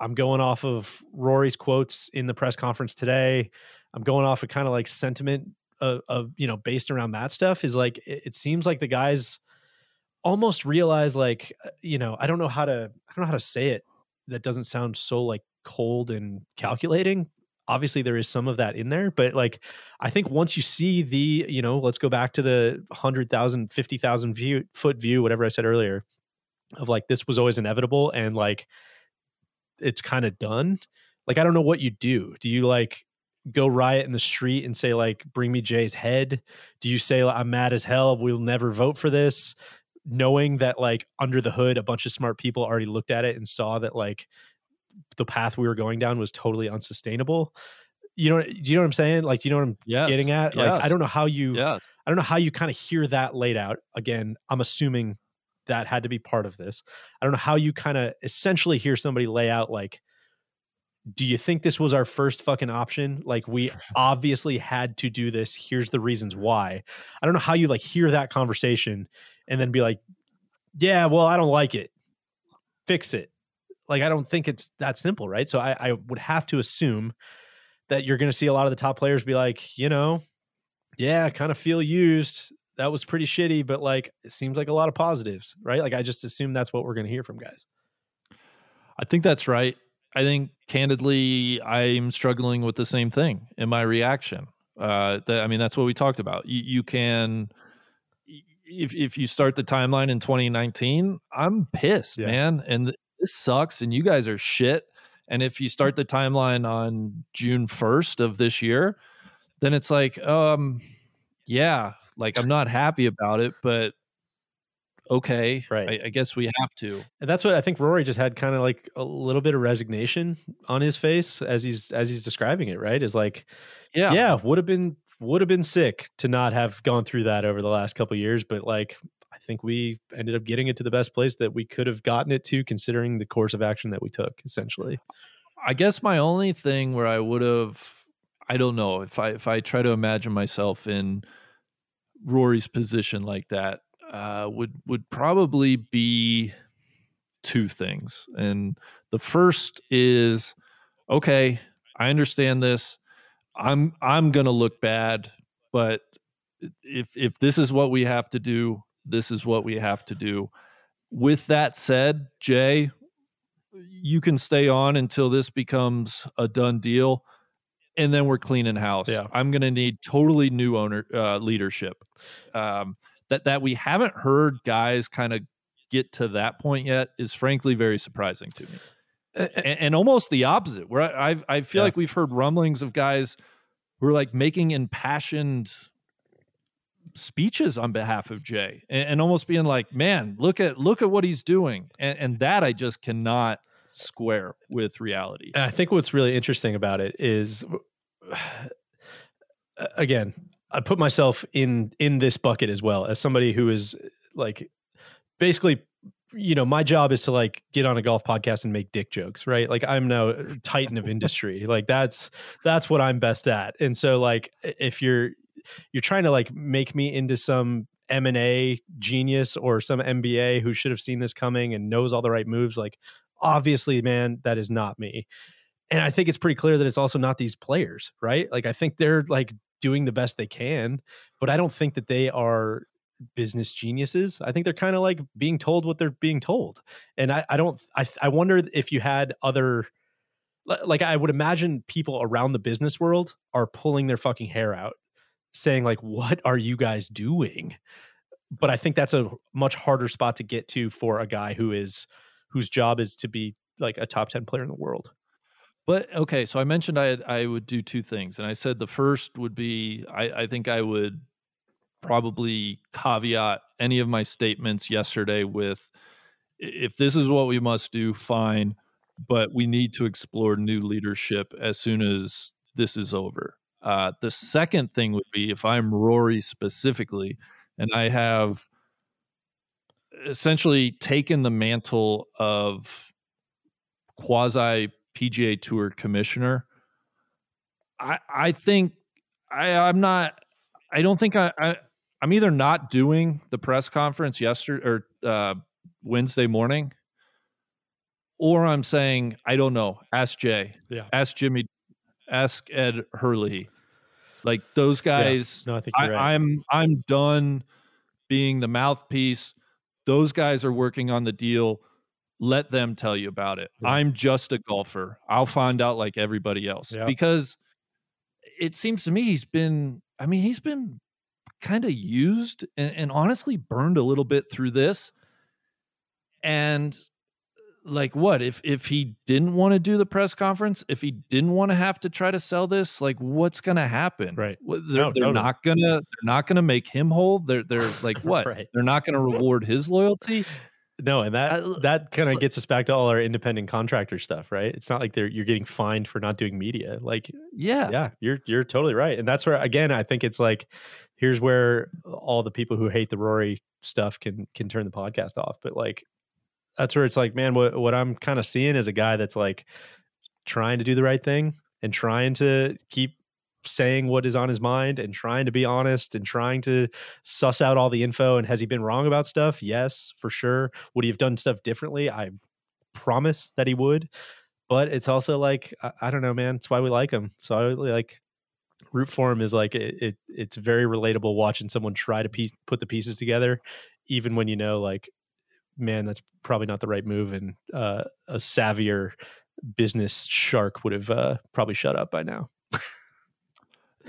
I'm going off of Rory's quotes in the press conference today. I'm going off of kind of like sentiment of, of, you know based around that stuff. Is like it, it seems like the guys almost realize like uh, you know I don't know how to I don't know how to say it that doesn't sound so like cold and calculating obviously there is some of that in there but like i think once you see the you know let's go back to the 100000 50000 view foot view whatever i said earlier of like this was always inevitable and like it's kind of done like i don't know what you do. Do you like go riot in the street and say like bring me jay's head? Do you say i'm mad as hell we'll never vote for this? Knowing that like under the hood a bunch of smart people already looked at it and saw that like the path we were going down was totally unsustainable. You know do you know what i'm saying? Like do you know what i'm yes. getting at? Yes. like i don't know how you yes. i don't know how you kind of hear that laid out. Again i'm assuming that had to be part of this. I don't know how you kind of essentially hear somebody lay out like, do you think this was our first fucking option? Like we obviously had to do this. Here's the reasons why. I don't know how you like hear that conversation and then be like, yeah, well, I don't like it. Fix it. Like I don't think it's that simple, right? So I, I would have to assume that you're going to see a lot of the top players be like, you know, yeah, kind of feel used that was pretty shitty, but like it seems like a lot of positives, right? Like I just assume that's what we're going to hear from guys. I think that's right. I think candidly, I'm struggling with the same thing in my reaction. Uh, that, I mean, that's what we talked about. You, you can, if if you start the timeline in 2019, I'm pissed, yeah. man, and this sucks, and you guys are shit. And if you start the timeline on June 1st of this year, then it's like, um, yeah, like I'm not happy about it, but okay, right. I, I, guess we have to. And that's what I think Rory just had kind of like a little bit of resignation on his face as he's as he's describing it, right? Is like, yeah, yeah, would have been would have been sick to not have gone through that over the last couple years, but like I think we ended up getting it to the best place that we could have gotten it to considering the course of action that we took essentially. I guess my only thing where I would have I don't know if I if I try to imagine myself in Rory's position like that uh, would would probably be two things, and the first is okay. I understand this. I'm I'm gonna look bad, but if if this is what we have to do, this is what we have to do. With that said, Jay, you can stay on until this becomes a done deal, and then we're cleaning house. Yeah. I'm gonna need totally new owner uh, leadership. Um, that that we haven't heard guys kind of get to that point yet is frankly very surprising to me and, and almost the opposite. Where I I, I feel Yeah. like we've heard rumblings of guys who are like making impassioned speeches on behalf of Jay, and, and almost being like, "Man, look at look at what he's doing," and, and that I just cannot square with reality. And I think what's really interesting about it is, again, I put myself in in this bucket as well as somebody who is like basically you know my job is to like get on a golf podcast and make dick jokes right? Like i'm no uh, titan of industry. Like that's that's what i'm best at. And so like if you're you're trying to like make me into some m&a genius or some mba who should have seen this coming and knows all the right moves like obviously man that is not me and i think it's pretty clear that it's also not these players right? Like i think they're like doing the best they can but i don't think that they are business geniuses. I think they're kind of like being told what they're being told and i, I don't I, I wonder if you had other like i would imagine people around the business world are pulling their fucking hair out saying like what are you guys doing? But i think that's a much harder spot to get to for a guy who is whose job is to be like a top 10 player in the world But okay, so I mentioned I I would do two things, and I said the first would be I, I think I would probably caveat any of my statements yesterday with if this is what we must do, fine, but we need to explore new leadership as soon as this is over. Uh, the second thing would be if I'm Rory specifically, and I have essentially taken the mantle of quasi PGA Tour commissioner. I I think I I'm not I don't think I, I I'm either not doing the press conference yesterday or uh, Wednesday morning, or I'm saying I don't know. Ask Jay. Yeah. Ask Jimmy. Ask Ed Herlihy. Like those guys. no i think I, right I'm I'm done being the mouthpiece. Those guys are working on the deal. Let them tell you about it. Yeah. I'm just a golfer. I'll find out like everybody else Yeah. because it seems to me he's been. I mean, he's been kind of used and, and honestly burned a little bit through this. And like what if if he didn't want to do the press conference if he didn't want to have to try to sell this like what's gonna happen Right. They're, No, they're totally. not gonna they're not gonna make him whole they're they're like what Right. they're not gonna reward his loyalty No, and that I- that kind of gets us back to all our independent contractor stuff, right? It's not like they're you're getting fined for not doing media. Like, yeah yeah, you're you're totally right, and that's where again I think it's like here's where all the people who hate the Rory stuff can can turn the podcast off. But like, that's where it's like, man, what what I'm kind of seeing is a guy that's like trying to do the right thing and trying to keep saying what is on his mind and trying to be honest and trying to suss out all the info and has he been wrong about stuff? Yes for sure. Would he have done stuff differently? I promise that he would. But it's also like i, I don't know man. It's why we like him. So i really like root for him is like it, it it's very relatable watching someone try to piece, put the pieces together even when you know like man that's probably not the right move and uh, a savvier business shark would have uh, probably shut up by now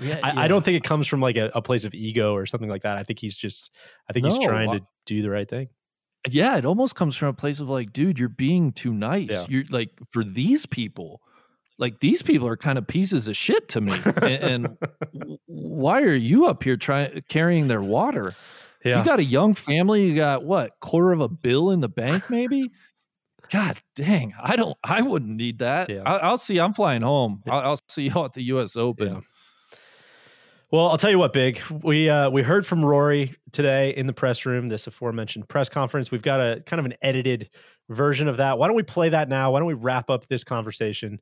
yeah, I, I don't think it comes from like a, a place of ego or something like that. I think he's just, I think he's trying I- to do the right thing. yeah it almost comes from a place of like dude you're being too nice Yeah. you're like for these people like these people are kind of pieces of shit to me and, and why are you up here trying carrying their water Yeah. You got a young family. You got what quarter of a bill in the bank, maybe. God dang, I don't. I wouldn't need that. Yeah. I, I'll see. I'm flying home. I'll, I'll see you at the U.S. Open. Yeah. Well, I'll tell you what, Big. We uh, we heard from Rory today in the press room, this aforementioned press conference. We've got a kind of an edited version of that. Why don't we play that now? Why don't we wrap up this conversation?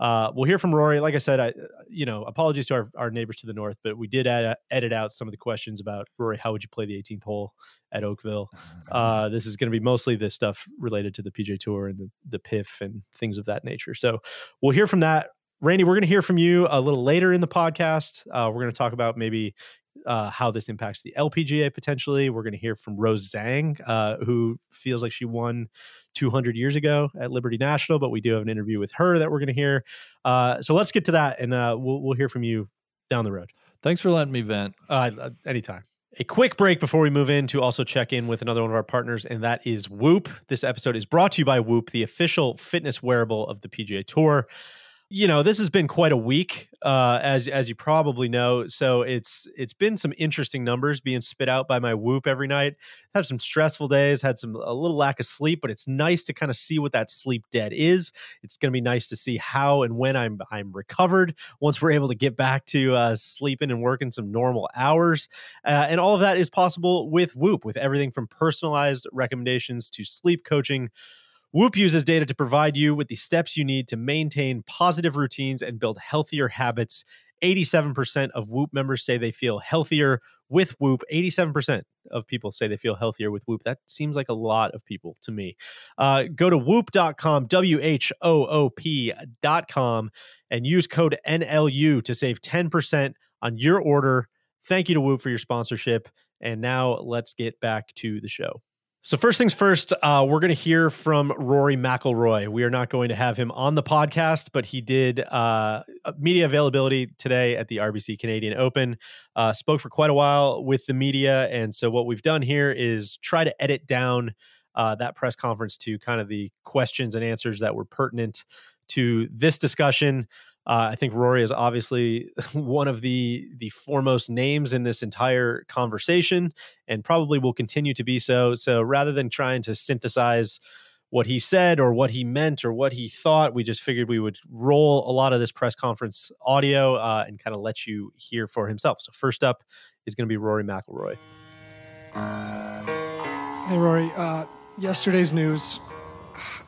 Uh, we'll hear from Rory. Like I said, I you know apologies to our, our neighbors to the north, but we did add, edit out some of the questions about Rory. How would you play the 18th hole at Oakville? Uh, this is going to be mostly the stuff related to the PGA Tour and the the PIF and things of that nature. So we'll hear from that Randy, we're going to hear from you a little later in the podcast. Uh, we're going to talk about maybe uh, how this impacts the LPGA potentially. We're going to hear from Rose Zhang, uh, who feels like she won 200 years ago at Liberty National, but we do have an interview with her that we're going to hear. Uh, so let's get to that, and uh, we'll we'll hear from you down the road. Thanks for letting me vent. Uh, anytime. A quick break before we move in to also check in with another one of our partners, and that is Whoop. This episode is brought to you by Whoop, the official fitness wearable of the PGA Tour you know this has been quite a week uh, as as you probably know so it's it's been some interesting numbers being spit out by my whoop every night. Had some stressful days had some a little lack of sleep but it's nice to kind of see what that sleep debt is. It's going to be nice to see how and when i'm i'm recovered once we're able to get back to uh, sleeping and working some normal hours uh, and all of that is possible with whoop with everything from personalized recommendations to sleep coaching Whoop uses data to provide you with the steps you need to maintain positive routines and build healthier habits. 87% of Whoop members say they feel healthier with Whoop. 87% of people say they feel healthier with Whoop. That seems like a lot of people to me. Uh, go to whoop.com, W H O O P.com, and use code NLU to save 10% on your order. Thank you to Whoop for your sponsorship. And now let's get back to the show. So first things first, uh, we're going to hear from Rory McIlroy. We are not going to have him on the podcast, but he did uh, media availability today at the RBC Canadian Open. Uh, spoke for quite a while with the media, and so what we've done here is try to edit down uh, that press conference to kind of the questions and answers that were pertinent to this discussion. Uh, I think Rory is obviously one of the the foremost names in this entire conversation, and probably will continue to be so. So rather than trying to synthesize what he said or what he meant or what he thought, we just figured we would roll a lot of this press conference audio uh, and kind of let you hear for himself. So first up is going to be Rory McIlroy. Hey Rory, uh, yesterday's news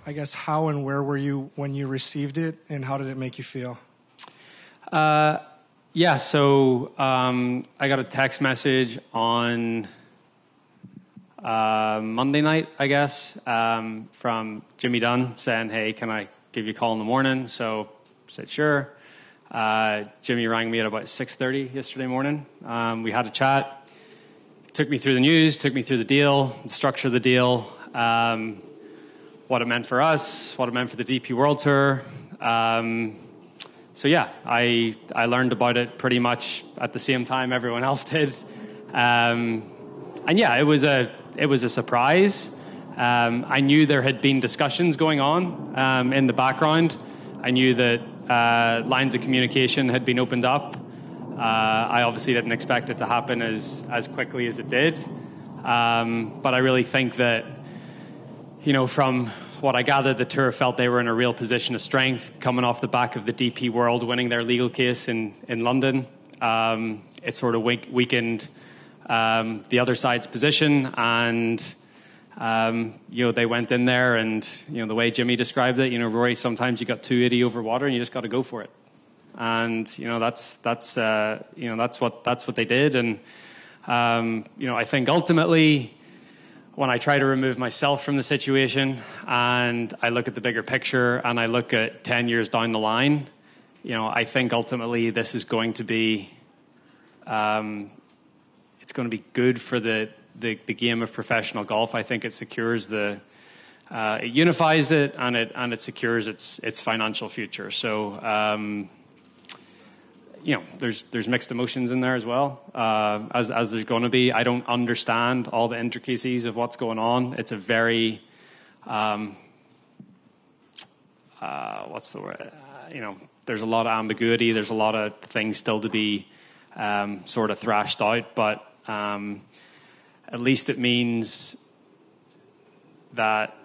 I guess how and where were you when you received it, and how did it make you feel? Uh, yeah, so um, I got a text message on uh, Monday night, I guess, um, from Jimmy Dunne saying, "Hey, can I give you a call in the morning?" So I said, "Sure." Uh, Jimmy rang me at about 6:30 yesterday morning. Um, we had a chat. Took me through the news, took me through the deal, the structure of the deal. Um, what it meant for us, what it meant for the DP World Tour. Um, so yeah, I I learned about it pretty much at the same time everyone else did, um, and yeah, it was a it was a surprise. Um, I knew there had been discussions going on um, in the background. I knew that uh, lines of communication had been opened up. Uh, I obviously didn't expect it to happen as as quickly as it did, um, but I really think that you know, from what I gathered, the tour felt they were in a real position of strength coming off the back of the DP World winning their legal case in, in London. Um, it sort of weak, weakened um, the other side's position, and um, you know they went in there, and you know the way Jimmy described it, you know, Rory, sometimes you got too itty over water, and you just got to go for it, and you know that's that's uh, you know that's what that's what they did, and um, you know I think ultimately when I try to remove myself from the situation and I look at the bigger picture and I look at 10 years down the line, you know, I think ultimately this is going to be, um, it's going to be good for the, the, the, game of professional golf. I think it secures the, uh, it unifies it and it, and it secures its, its financial future. So, um, you know, there's there's mixed emotions in there as well, uh, as as there's going to be. I don't understand all the intricacies of what's going on. It's a very, um, uh, what's the word? Uh, you know, there's a lot of ambiguity. There's a lot of things still to be um, sort of thrashed out, but um, at least it means that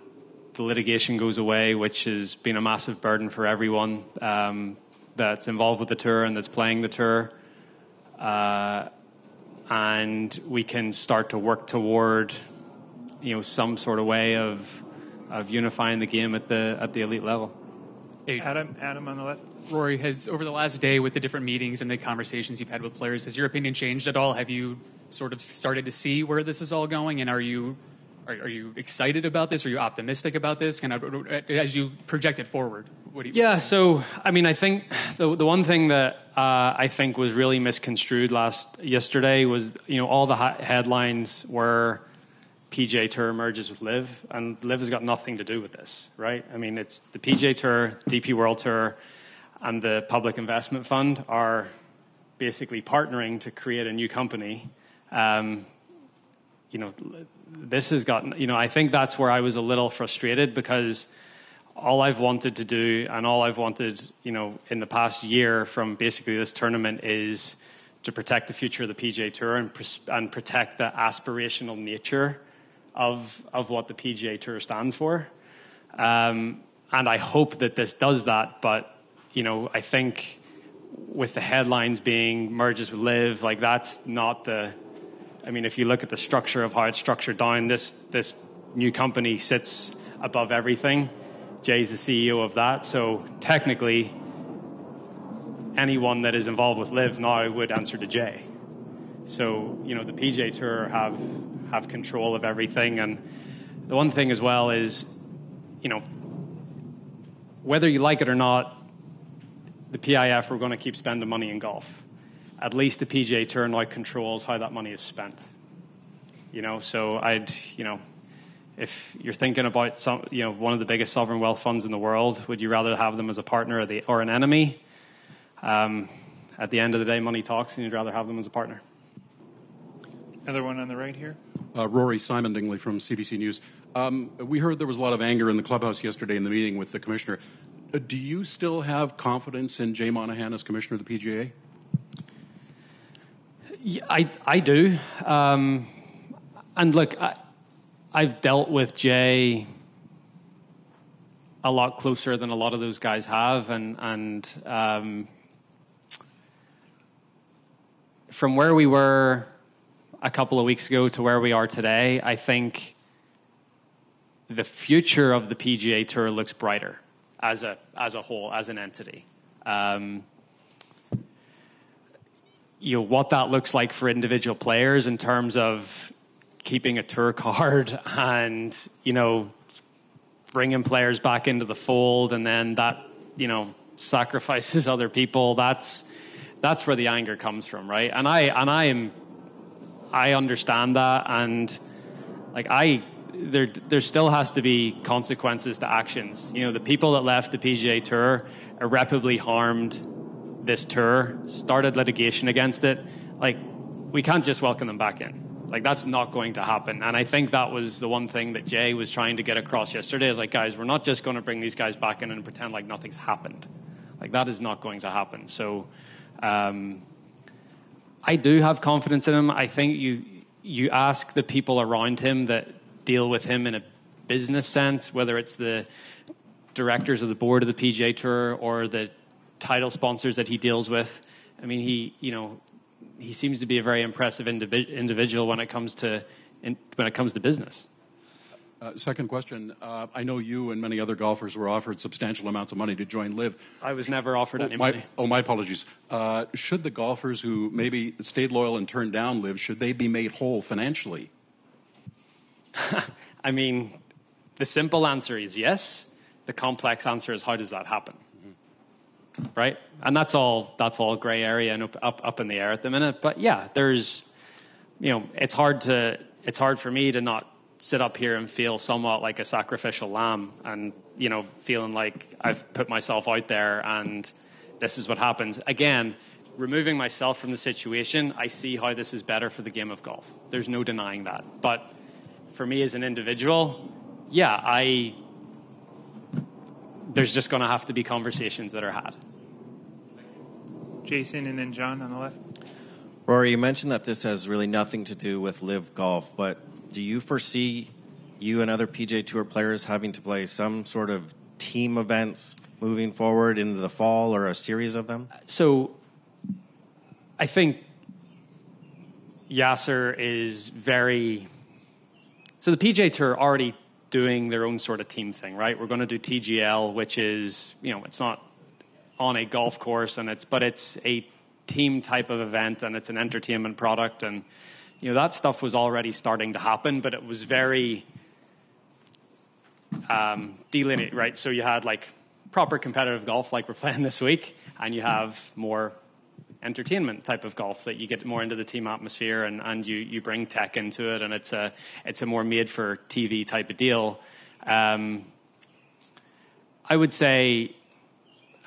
the litigation goes away, which has been a massive burden for everyone. Um, that's involved with the tour and that's playing the tour. Uh, and we can start to work toward, you know, some sort of way of of unifying the game at the at the elite level. Hey, Adam, Adam on the left. Rory, has over the last day with the different meetings and the conversations you've had with players, has your opinion changed at all? Have you sort of started to see where this is all going, and are you Are, are, you excited about this? Are you optimistic about this? Kind of as you project it forward. What do you? Yeah. So I mean, I think the the one thing that uh, I think was really misconstrued last yesterday was you know all the ha- headlines were PGA Tour merges with LIV, and LIV has got nothing to do with this, right? I mean, it's the PGA Tour, DP World Tour, and the Public Investment Fund are basically partnering to create a new company. Um, you know, this has gotten, you know, I think that's where I was a little frustrated because all I've wanted to do and all I've wanted, you know, in the past year from basically this tournament is to protect the future of the PGA Tour and, and protect the aspirational nature of, of what the PGA Tour stands for. Um, and I hope that this does that, but, you know, I think with the headlines being merges with LIV, like that's not the, I mean, if you look at the structure of how it's structured down, this, this new company sits above everything. Jay's the CEO of that, so technically, anyone that is involved with LIV now would answer to Jay. So, you know, the PGA Tour have have control of everything. And the one thing as well is, you know, whether you like it or not, the PIF are going to keep spending money in golf. At least the PGA Tour now controls how that money is spent. You know, so I'd, you know, if you're thinking about some, you know, one of the biggest sovereign wealth funds in the world, would you rather have them as a partner or, the, or an enemy? Um, at the end of the day, money talks, and you'd rather have them as a partner. Another one on the right here. Uh, Rory Simon Dingley from CBC News. Um, we heard there was a lot of anger in the clubhouse yesterday in the meeting with the commissioner. Uh, do you still have confidence in Jay Monahan as commissioner of the PGA? I, I do. Um, and look, I, I've dealt with Jay a lot closer than a lot of those guys have, and and um, from where we were a couple of weeks ago to where we are today, I think the future of the PGA Tour looks brighter as a as a whole, as an entity. Um, you know what that looks like for individual players in terms of keeping a tour card and you know bringing players back into the fold, and then that you know sacrifices other people. That's that's where the anger comes from, right? And I and I am I understand that, and like I, there there still has to be consequences to actions. You know, the people that left the PGA Tour irreparably harmed this tour, started litigation against it. Like, we can't just welcome them back in. Like that's not going to happen. And I think that was the one thing that Jay was trying to get across yesterday. Is like, guys, we're not just going to bring these guys back in and pretend like nothing's happened. Like that is not going to happen. So. Um, I do have confidence in him. I think you you ask the people around him that deal with him in a business sense, whether it's the directors of the board of the PGA Tour or the title sponsors that he deals with. I mean, he you know he seems to be a very impressive individ- individual when it comes to in, when it comes to business. Uh, second question. Uh, I know you and many other golfers were offered substantial amounts of money to join LIV. I was never offered oh, any my, money. Oh, my apologies. Uh, should the golfers who maybe stayed loyal and turned down LIV, should they be made whole financially? I mean, the simple answer is yes. The complex answer is how does that happen? Right? And that's all that's all gray area and up, up up in the air at the minute. But yeah, there's you know, it's hard to it's hard for me to not sit up here and feel somewhat like a sacrificial lamb and you know feeling like i've put myself out there and this is what happens again removing myself from the situation i see how this is better for the game of golf there's no denying that but for me as an individual yeah i there's just going to have to be conversations that are had jason and then john on the left rory you mentioned that this has really nothing to do with LIV golf but do you foresee you and other PGA Tour players having to play some sort of team events moving forward into the fall or a series of them? So I think Yasser is very. So the PGA Tour are already doing their own sort of team thing, right? We're going to do TGL, which is, you know, it's not on a golf course and it's but it's a team type of event and it's an entertainment product and you know, that stuff was already starting to happen, but it was very um, delineated, right? So you had like proper competitive golf, like we're playing this week, and you have more entertainment type of golf that you get more into the team atmosphere and, and you, you bring tech into it and it's a it's a more made for TV type of deal. Um, I would say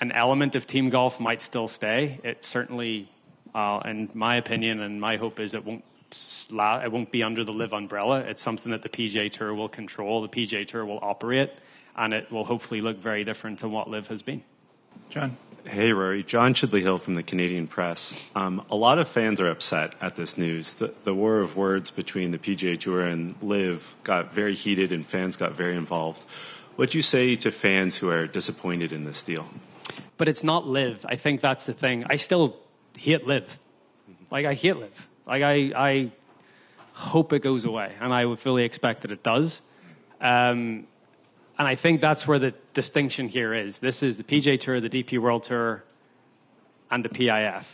an element of team golf might still stay. It certainly, uh, in my opinion, and my hope is it won't it won't be under the LIV umbrella. It's something that the PGA Tour will control. The PGA Tour will operate, and it will hopefully look very different to what LIV has been. John. Hey, Rory. John Chidley Hill from the Canadian Press. Um, a lot of fans are upset at this news. The, the war of words between the PGA Tour and LIV got very heated, and fans got very involved. What do you say to fans who are disappointed in this deal? But it's not LIV. I think that's the thing. I still hate LIV. Like, I hate LIV. Like, I, I hope it goes away, and I would fully expect that it does. Um, and I think that's where the distinction here is. This is the PGA Tour, the DP World Tour, and the PIF.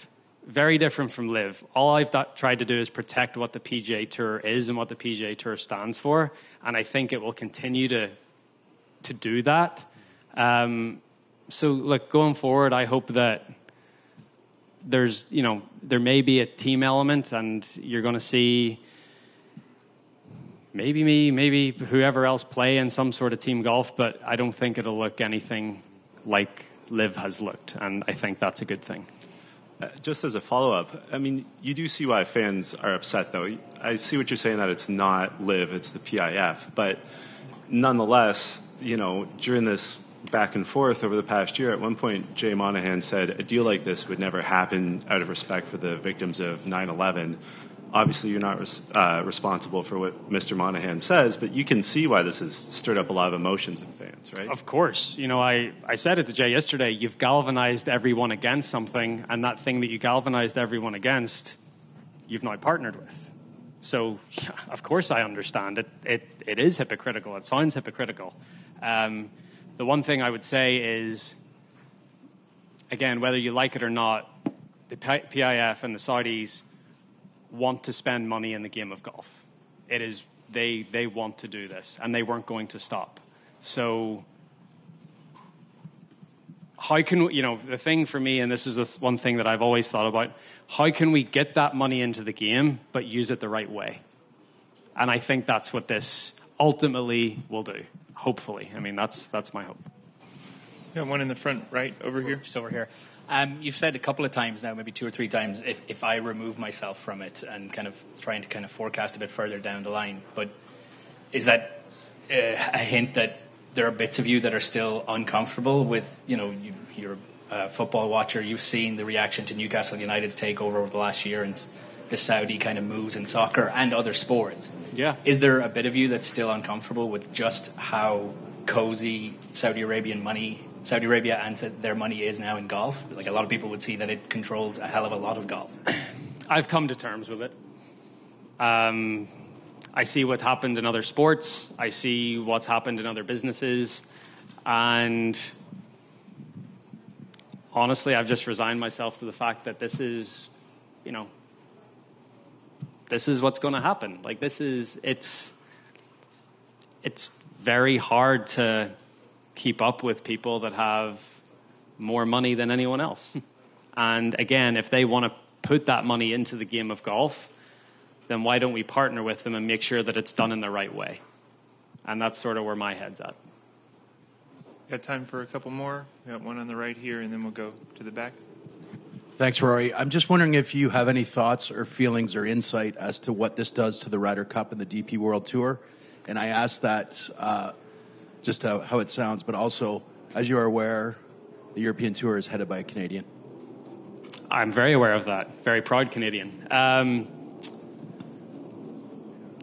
Very different from LIV. All I've tried to do is protect what the PGA Tour is and what the PGA Tour stands for, and I think it will continue to to do that. Um, so, look, going forward, I hope that there's, you know, there may be a team element, and you're going to see maybe me, maybe whoever else play in some sort of team golf, but I don't think it'll look anything like LIV has looked, and I think that's a good thing. Uh, just as a follow up, I mean, you do see why fans are upset, though. I see what you're saying that it's not LIV, it's the PIF, but nonetheless, you know, during this back and forth over the past year, at one point, Jay Monahan said a deal like this would never happen out of respect for the victims of 9 11 obviously you're not res- uh, responsible for what Mr. Monahan says, but you can see why this has stirred up a lot of emotions in fans, right? Of course. You know, I, I said it to Jay yesterday. You've galvanized everyone against something, and that thing that you galvanized everyone against, you've now partnered with. So, yeah, of course, I understand it. It, it is hypocritical. It sounds hypocritical. Um, the one thing I would say is, again, whether you like it or not, the PIF and the Saudis want to spend money in the game of golf. It is they they want to do this, and they weren't going to stop. So how can we, you know the thing for me, and this is one thing that I've always thought about: how can we get that money into the game, but use it the right way? And I think that's what this ultimately will do. Hopefully, I mean that's that's my hope. Yeah, one in the front right over here. Just over here. Um, you've said a couple of times now, maybe two or three times, if, if I remove myself from it and kind of trying to kind of forecast a bit further down the line. But is that uh, a hint that there are bits of you that are still uncomfortable with, you know, you, you're a football watcher, you've seen the reaction to Newcastle United's takeover over the last year and the Saudi kind of moves in soccer and other sports. Yeah. Is there a bit of you that's still uncomfortable with just how cozy Saudi Arabian money Saudi Arabia and their money is now in golf. Like a lot of people would see that it controls a hell of a lot of golf. I've come to terms with it. Um, I see what happened in other sports. I see what's happened in other businesses, and honestly, I've just resigned myself to the fact that this is, you know, this is what's going to happen. Like this is it's it's very hard to keep up with people that have more money than anyone else. and again, if they want to put that money into the game of golf, then why don't we partner with them and make sure that it's done in the right way? And that's sort of where my head's at. Got time for a couple more? We got one on the right here, and then we'll go to the back. Thanks, Rory. I'm just wondering if you have any thoughts or feelings or insight as to what this does to the Ryder Cup and the DP World Tour. And I ask that uh, just how, how it sounds, but also, as you are aware, the European Tour is headed by a Canadian. I'm very aware of that. Very proud Canadian. Um,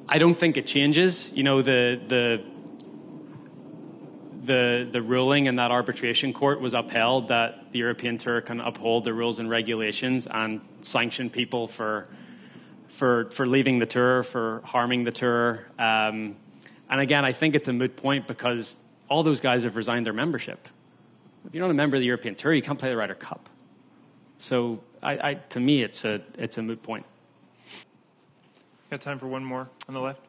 I don't think it changes. You know, the the the the ruling in that arbitration court was upheld that the European Tour can uphold the rules and regulations and sanction people for for for leaving the tour, for harming the tour. Um, and again, I think it's a moot point because all those guys have resigned their membership. If you're not a member of the European Tour, you can't play the Ryder Cup. So, I, I, to me, it's a it's a moot point. Got time for one more on the left.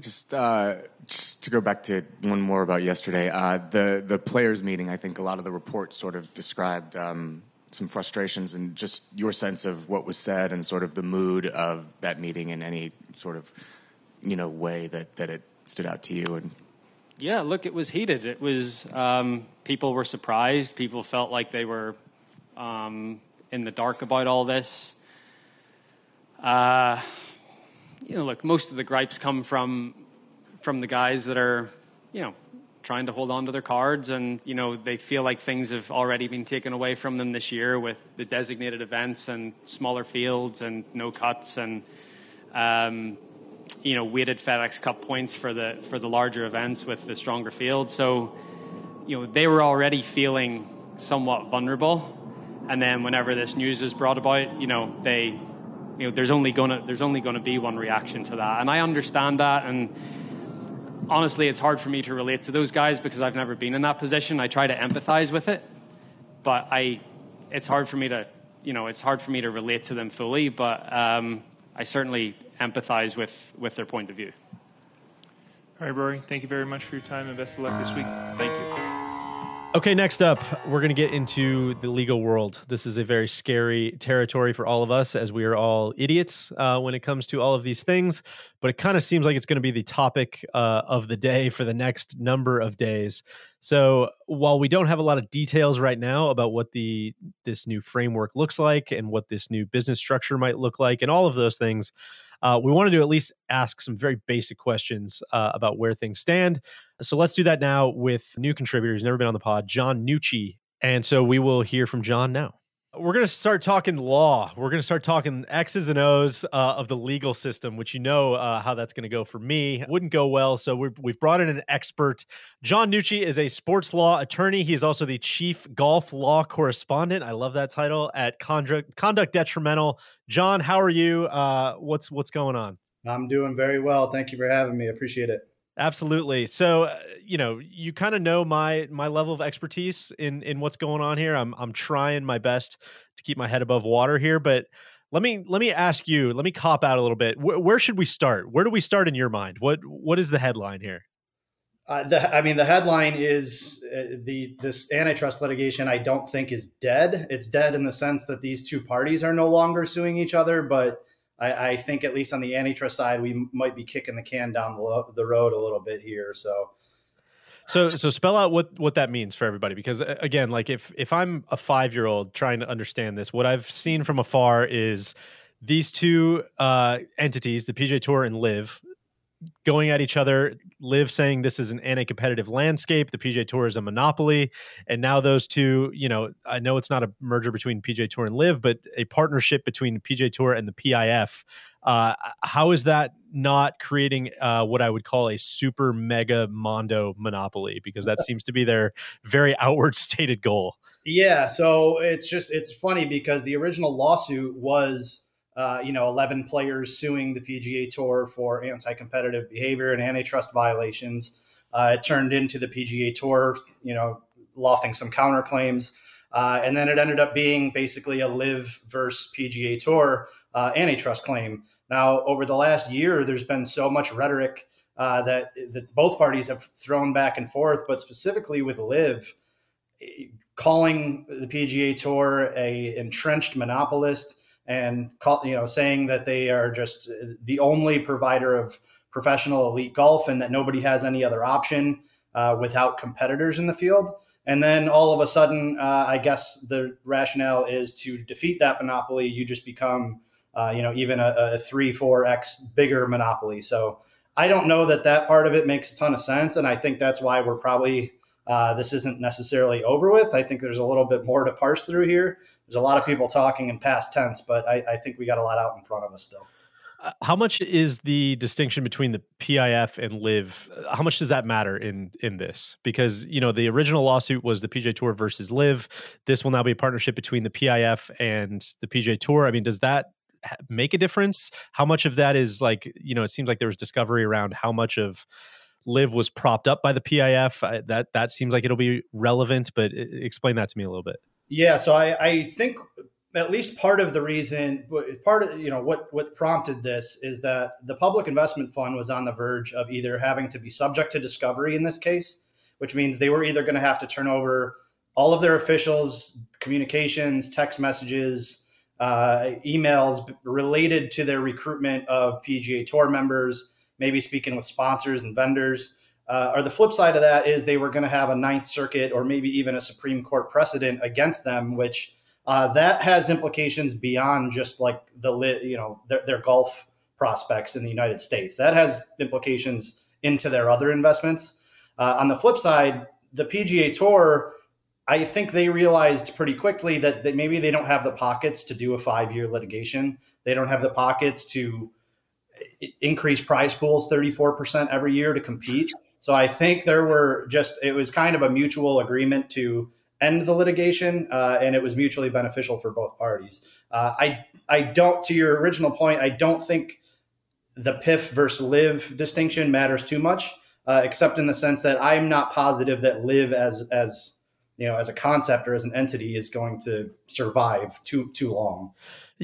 Just, uh, just to go back to one more about yesterday, uh, the the players' meeting. I think a lot of the reports sort of described um, some frustrations and just your sense of what was said and sort of the mood of that meeting in any sort of you know way that that it stood out to you and yeah look it was heated it was um, people were surprised people felt like they were um, in the dark about all this uh, you know look most of the gripes come from from the guys that are you know trying to hold on to their cards and you know they feel like things have already been taken away from them this year with the designated events and smaller fields and no cuts and um, you know weighted FedEx Cup points for the for the larger events with the stronger field. So you know they were already feeling somewhat vulnerable, and then whenever this news is brought about, you know they you know there's only gonna there's only gonna be one reaction to that, and I understand that and. Honestly, it's hard for me to relate to those guys because I've never been in that position. I try to empathize with it, but I, it's hard for me to, you know, it's hard for me to relate to them fully. But um, I certainly empathize with, with their point of view. All right, Rory, thank you very much for your time and best of luck this week. Thank you. Okay, next up, we're going to get into the legal world. This is a very scary territory for all of us as we are all idiots uh, when it comes to all of these things. But it kind of seems like it's going to be the topic uh, of the day for the next number of days. So while we don't have a lot of details right now about what the this new framework looks like and what this new business structure might look like and all of those things, uh, we wanted to at least ask some very basic questions uh, about where things stand. So let's do that now with new contributor who's never been on the pod, John Nucci. And so we will hear from John now. We're going to start talking law. We're going to start talking X's and O's uh, of the legal system, which you know uh, how that's going to go for me. Wouldn't go well. So we have brought in an expert. John Nucci is a sports law attorney. He is also the chief golf law correspondent. I love that title at Conduct, Conduct Detrimental. John, how are you? Uh, what's what's going on? I'm doing very well. Thank you for having me. Appreciate it. Absolutely. So, uh, you know, you kind of know my my level of expertise in in what's going on here. I'm I'm trying my best to keep my head above water here, but let me let me ask you. Let me cop out a little bit. Where, should we start? Where do we start in your mind? What what is the headline here? Uh, the, I mean, the headline is uh, the this antitrust litigation. I don't think is dead. It's dead in the sense that these two parties are no longer suing each other, but I, I, think at least on the antitrust side, we might be kicking the can down the, the road a little bit here. So, so so spell out what what that means for everybody because again, like if if I'm a five year old trying to understand this, what I've seen from afar is these two uh, entities, the PGA Tour and LIV, going at each other. LIV saying this is an anti-competitive landscape. The PGA Tour is a monopoly, and now those two, you know, I know it's not a merger between PGA Tour and LIV, but a partnership between PGA Tour and the PIF. Uh, how is that not creating uh, what I would call a super mega mondo monopoly? Because that seems to be their very outward stated goal. Yeah, so it's just it's funny because the original lawsuit was uh, you know, 11 players suing the PGA Tour for anti-competitive behavior and antitrust violations. Uh, it turned into the PGA Tour, you know, lofting some counterclaims. Uh, and then it ended up being basically a LIV versus PGA Tour uh, antitrust claim. Now, over the last year, there's been so much rhetoric uh, that, that both parties have thrown back and forth, but specifically with LIV, calling the PGA Tour a entrenched monopolist, and call, you know saying that they are just the only provider of professional elite golf and that nobody has any other option uh, without competitors in the field. And then all of a sudden, uh, I guess the rationale is to defeat that monopoly, you just become, uh, you know, even a, a three, four x bigger monopoly. So I don't know that that part of it makes a ton of sense, and I think that's why we're probably uh, this isn't necessarily over with. I think there's a little bit more to parse through here. There's a lot of people talking in past tense, but I, I think we got a lot out in front of us still. Uh, how much is the distinction between the PIF and LIV? How much does that matter in in this? Because you know the original lawsuit was the PGA Tour versus LIV. This will now be a partnership between the PIF and the PGA Tour. I mean, does that make a difference? How much of that is like you know? It seems like there was discovery around how much of LIV was propped up by the PIF. I, that that seems like it'll be relevant, but explain that to me a little bit. Yeah, so I, I think at least part of the reason, part of you know what what prompted this is that the public investment fund was on the verge of either having to be subject to discovery in this case, which means they were either going to have to turn over all of their officials' communications, text messages, uh, emails related to their recruitment of PGA Tour members, maybe speaking with sponsors and vendors. Uh, or the flip side of that is they were going to have a Ninth Circuit or maybe even a Supreme Court precedent against them, which uh, that has implications beyond just like the you know their, their golf prospects in the United States. That has implications into their other investments. Uh, on the flip side, the PGA Tour, I think they realized pretty quickly that, that maybe they don't have the pockets to do a five year litigation. They don't have the pockets to increase prize pools 34% every year to compete. So I think there were just, it was kind of a mutual agreement to end the litigation, uh, and it was mutually beneficial for both parties. Uh, I, I don't, to your original point, I don't think the PIF versus LIV distinction matters too much, uh, except in the sense that I'm not positive that LIV as, as, you know, as a concept or as an entity is going to survive too, too long.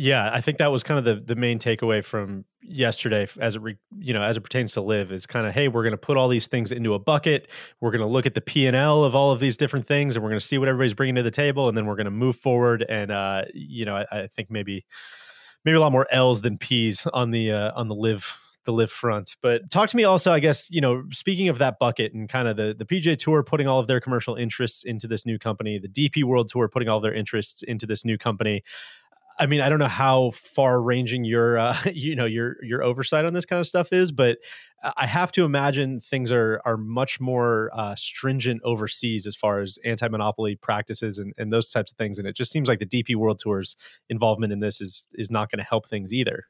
Yeah, I think that was kind of the the main takeaway from yesterday as it re, you know as it pertains to LIV is kind of hey we're going to put all these things into a bucket. We're going to look at the p&l of all of these different things and we're going to see what everybody's bringing to the table and then we're going to move forward. And uh you know I, I, think maybe maybe a lot more l's than p's on the uh on the LIV the LIV front. But talk to me also i guess you know speaking of that bucket and kind of the the PGA tour putting all of their commercial interests into this new company the dp world tour putting all their interests into this new company I mean, I don't know how far ranging your, uh, you know, your your oversight on this kind of stuff is, but I have to imagine things are are much more uh, stringent overseas as far as anti monopoly practices and, and those types of things. And it just seems like the DP World Tour's involvement in this is is not going to help things either.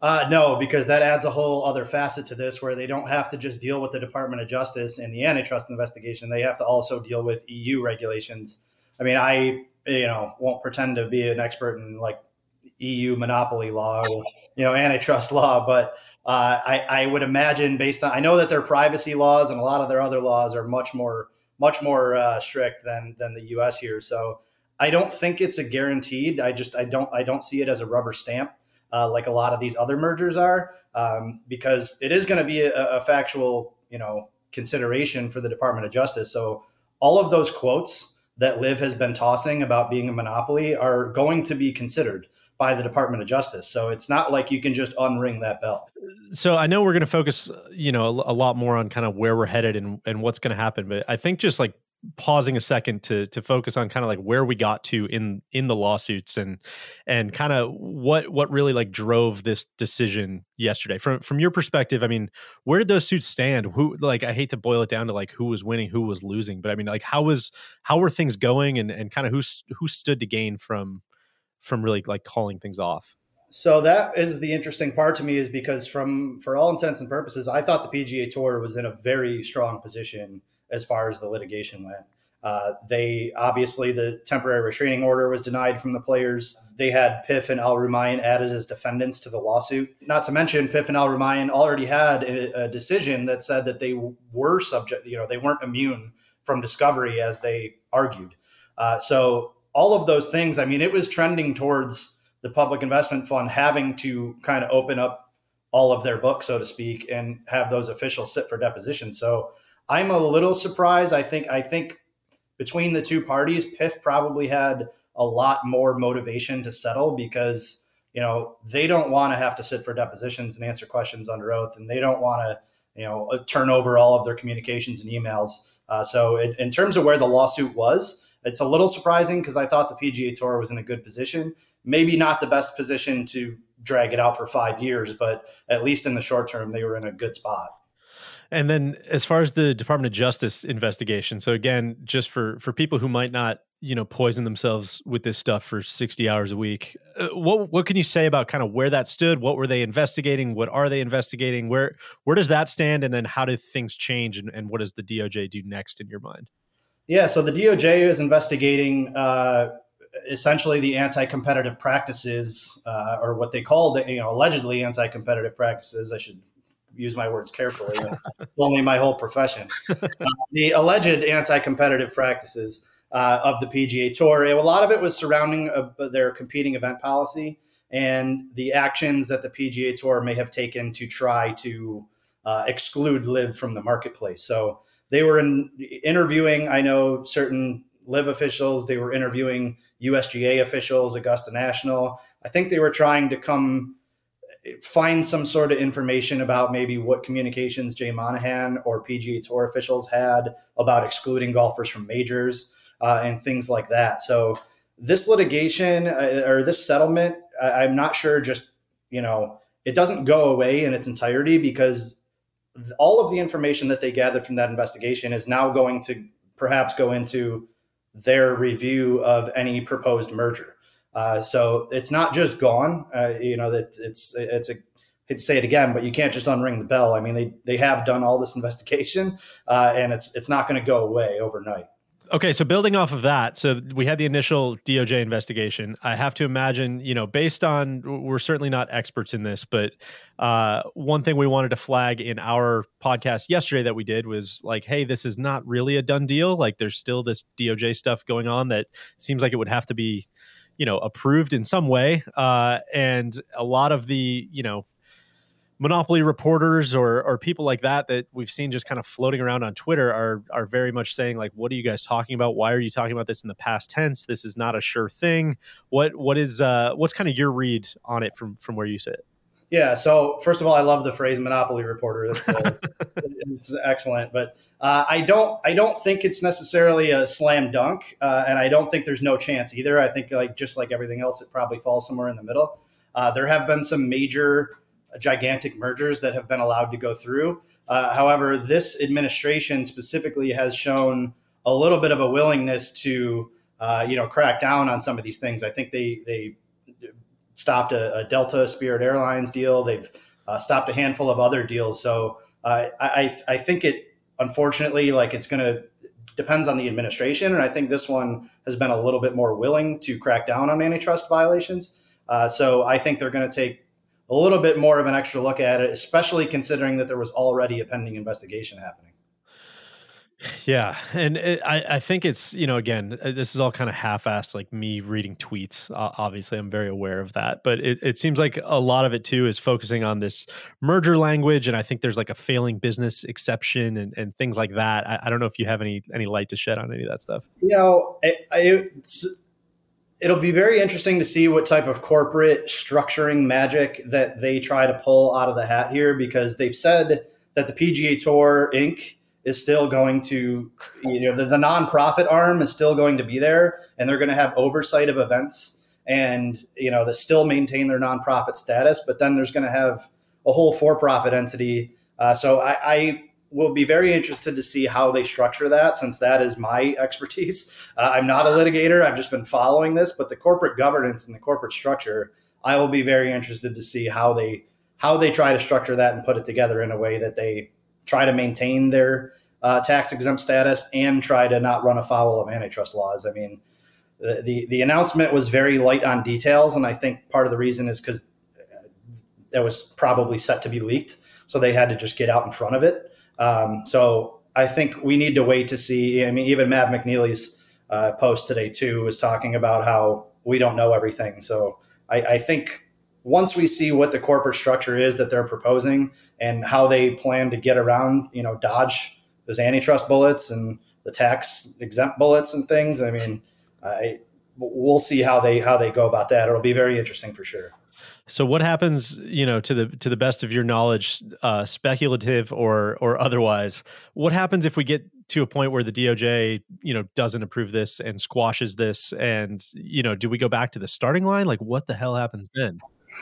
Uh, no, because that adds a whole other facet to this where they don't have to just deal with the Department of Justice and the antitrust investigation. They have to also deal with EU regulations. I mean, I you know won't pretend to be an expert in like EU monopoly law or you know antitrust law, but uh, I, I would imagine based on I know that their privacy laws and a lot of their other laws are much more much more uh, strict than than the U.S. here. So I don't think it's a guaranteed. I just I don't I don't see it as a rubber stamp uh, like a lot of these other mergers are um, because it is going to be a, a factual you know consideration for the Department of Justice. So all of those quotes that LIV has been tossing about being a monopoly are going to be considered by the Department of Justice. So it's not like you can just unring that bell. So I know we're going to focus, you know, a, a, lot more on kind of where we're headed and and what's going to happen, but I think just like pausing a second to to focus on kind of like where we got to in in the lawsuits and and kind of what what really like drove this decision yesterday. From from your perspective i mean where did those suits stand? Who like i hate to boil it down to like who was winning who was losing but i mean like how was how were things going and and kind of who who stood to gain from from really like calling things off? So that is the interesting part to me is because from for all intents and purposes i thought the pga tour was in a very strong position as far as the litigation went. Uh, they obviously the temporary restraining order was denied from the players. They had PIF and Al Rumayyan added as defendants to the lawsuit. Not to mention, PIF and Al Rumayyan already had a, a, decision that said that they were subject, you know, they weren't immune from discovery as they argued. Uh, so all of those things, I mean, it was trending towards the public investment fund having to kind of open up all of their books, so to speak, and have those officials sit for deposition. So I'm a little surprised. I think I think between the two parties, PIF probably had a lot more motivation to settle because you know they don't want to have to sit for depositions and answer questions under oath, and they don't want to you know uh, turn over all of their communications and emails. Uh, so it, in terms of where the lawsuit was, it's a little surprising because I thought the PGA Tour was in a good position. Maybe not the best position to drag it out for five years, but at least in the short term, they were in a good spot. And then as far as the Department of Justice investigation, so again, just for for people who might not, you know, poison themselves with this stuff for 60 hours a week, uh, what what can you say about kind of where that stood? What were they investigating? What are they investigating? Where where does that stand and then how do things change and, and what does the DOJ do next in your mind? Yeah, so the DOJ is investigating uh, essentially the anti-competitive practices, uh, or what they called, you know, allegedly anti-competitive practices. I should use my words carefully. It's only my whole profession. uh, the alleged anti-competitive practices uh, of the PGA Tour. A lot of it was surrounding uh, their competing event policy and the actions that the PGA Tour may have taken to try to uh, exclude LIV from the marketplace. So they were in, interviewing, I know, certain LIV officials. They were interviewing USGA officials, Augusta National. I think they were trying to come find some sort of information about maybe what communications Jay Monahan or PGA Tour officials had about excluding golfers from majors uh, and things like that. So this litigation uh, or this settlement, I, I'm not sure. Just you know, it doesn't go away in its entirety because all of the information that they gathered from that investigation is now going to perhaps go into their review of any proposed merger. Uh, so it's not just gone. Uh, you know that it's it's a hate to say it again, but you can't just unring the bell. I mean, they they have done all this investigation, uh, and it's it's not going to go away overnight. Okay, so building off of that, so we had the initial DOJ investigation. I have to imagine, you know, based on we're certainly not experts in this, but uh, one thing we wanted to flag in our podcast yesterday that we did was like, hey, this is not really a done deal. Like, there's still this DOJ stuff going on that seems like it would have to be, you know, approved in some way. Uh, and a lot of the, you know, monopoly reporters or or people like that that we've seen just kind of floating around on Twitter are are very much saying like what are you guys talking about? Why are you talking about this in the past tense? This is not a sure thing. What what is uh what's kind of your read on it from from where you sit yeah so first of all I love the phrase monopoly reporter it's, uh, it's excellent but uh, I don't I don't think it's necessarily a slam dunk uh, and I don't think there's no chance either I think like just like everything else it probably falls somewhere in the middle uh, there have been some major gigantic mergers that have been allowed to go through. Uh, however, this administration specifically has shown a little bit of a willingness to, uh, you know, crack down on some of these things. I think they they stopped a, a Delta Spirit Airlines deal. They've uh, stopped a handful of other deals. So uh, I I think it unfortunately like it's going to depends on the administration, and I think this one has been a little bit more willing to crack down on antitrust violations. Uh, so I think they're going to take a little bit more of an extra look at it, especially considering that there was already a pending investigation happening. Yeah, and it, I I think it's you know again uh, this is all kind of half-assed like me reading tweets. Uh, obviously, I'm very aware of that, but it, it seems like a lot of it too is focusing on this merger language, and I think there's like a failing business exception and, and things like that. I, I don't know if you have any any light to shed on any of that stuff. You know, I, I, it'll be very interesting to see what type of corporate structuring magic that they try to pull out of the hat here because they've said that the PGA Tour Inc. is still going to, you know, the, the nonprofit arm is still going to be there and they're going to have oversight of events and, you know, they still maintain their nonprofit status, but then there's going to have a whole for profit entity. Uh, so I, I will be very interested to see how they structure that since that is my expertise. Uh, I'm not a litigator, I've just been following this, but the corporate governance and the corporate structure, I will be very interested to see how they how they try to structure that and put it together in a way that they try to maintain their uh, tax exempt status and try to not run afoul of antitrust laws. I mean, the, the, the announcement was very light on details, and I think part of the reason is because it was probably set to be leaked, so they had to just get out in front of it. Um, so I think we need to wait to see. I mean, even Matt McNealy's uh, post today too was talking about how we don't know everything. So I, I think once we see what the corporate structure is that they're proposing and how they plan to get around, you know, dodge those antitrust bullets and the tax exempt bullets and things. I mean, I, we'll see how they how they go about that. It'll be very interesting for sure. So what happens, you know, to the to the best of your knowledge, uh, speculative or or otherwise, what happens if we get to a point where the DOJ, you know, doesn't approve this and squashes this and, you know, do we go back to the starting line? Like what the hell happens then?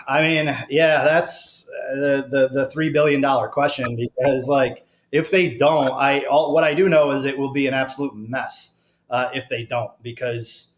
I mean, yeah, that's uh, the the the 3 billion dollar question because like if they don't, I all, what I do know is it will be an absolute mess uh, if they don't because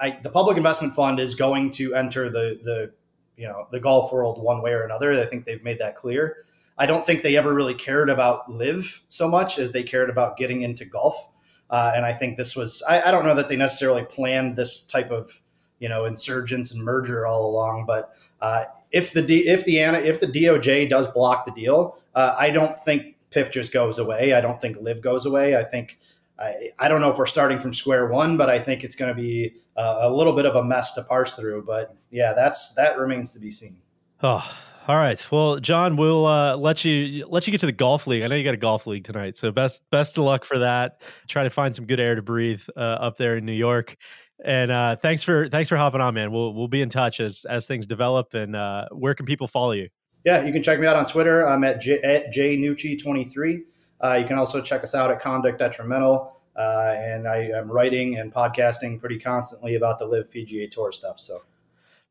I, the public investment fund is going to enter the the you know the golf world one way or another. I think they've made that clear. I don't think they ever really cared about LIV so much as they cared about getting into golf. Uh, and I think this was I, I, don't know that they necessarily planned this type of you know insurgence and merger all along, but uh, if the D, if the if the DOJ does block the deal, uh, I don't think PIF just goes away. I don't think LIV goes away. I think I, I don't know if we're starting from square one, but I think it's going to be a, a little bit of a mess to parse through. But yeah, that's that remains to be seen. Oh, all right. Well, John, we'll uh, let you let you get to the golf league. I know you got a golf league tonight, so best best of luck for that. Try to find some good air to breathe uh, up there in New York. And uh, thanks for thanks for hopping on, man. We'll we'll be in touch as as things develop. And uh, where can people follow you? Yeah, you can check me out on Twitter. I'm at J, at jnucci23. Uh, you can also check us out at Conduct Detrimental. Uh, and I am writing and podcasting pretty constantly about the LIV PGA Tour stuff. So,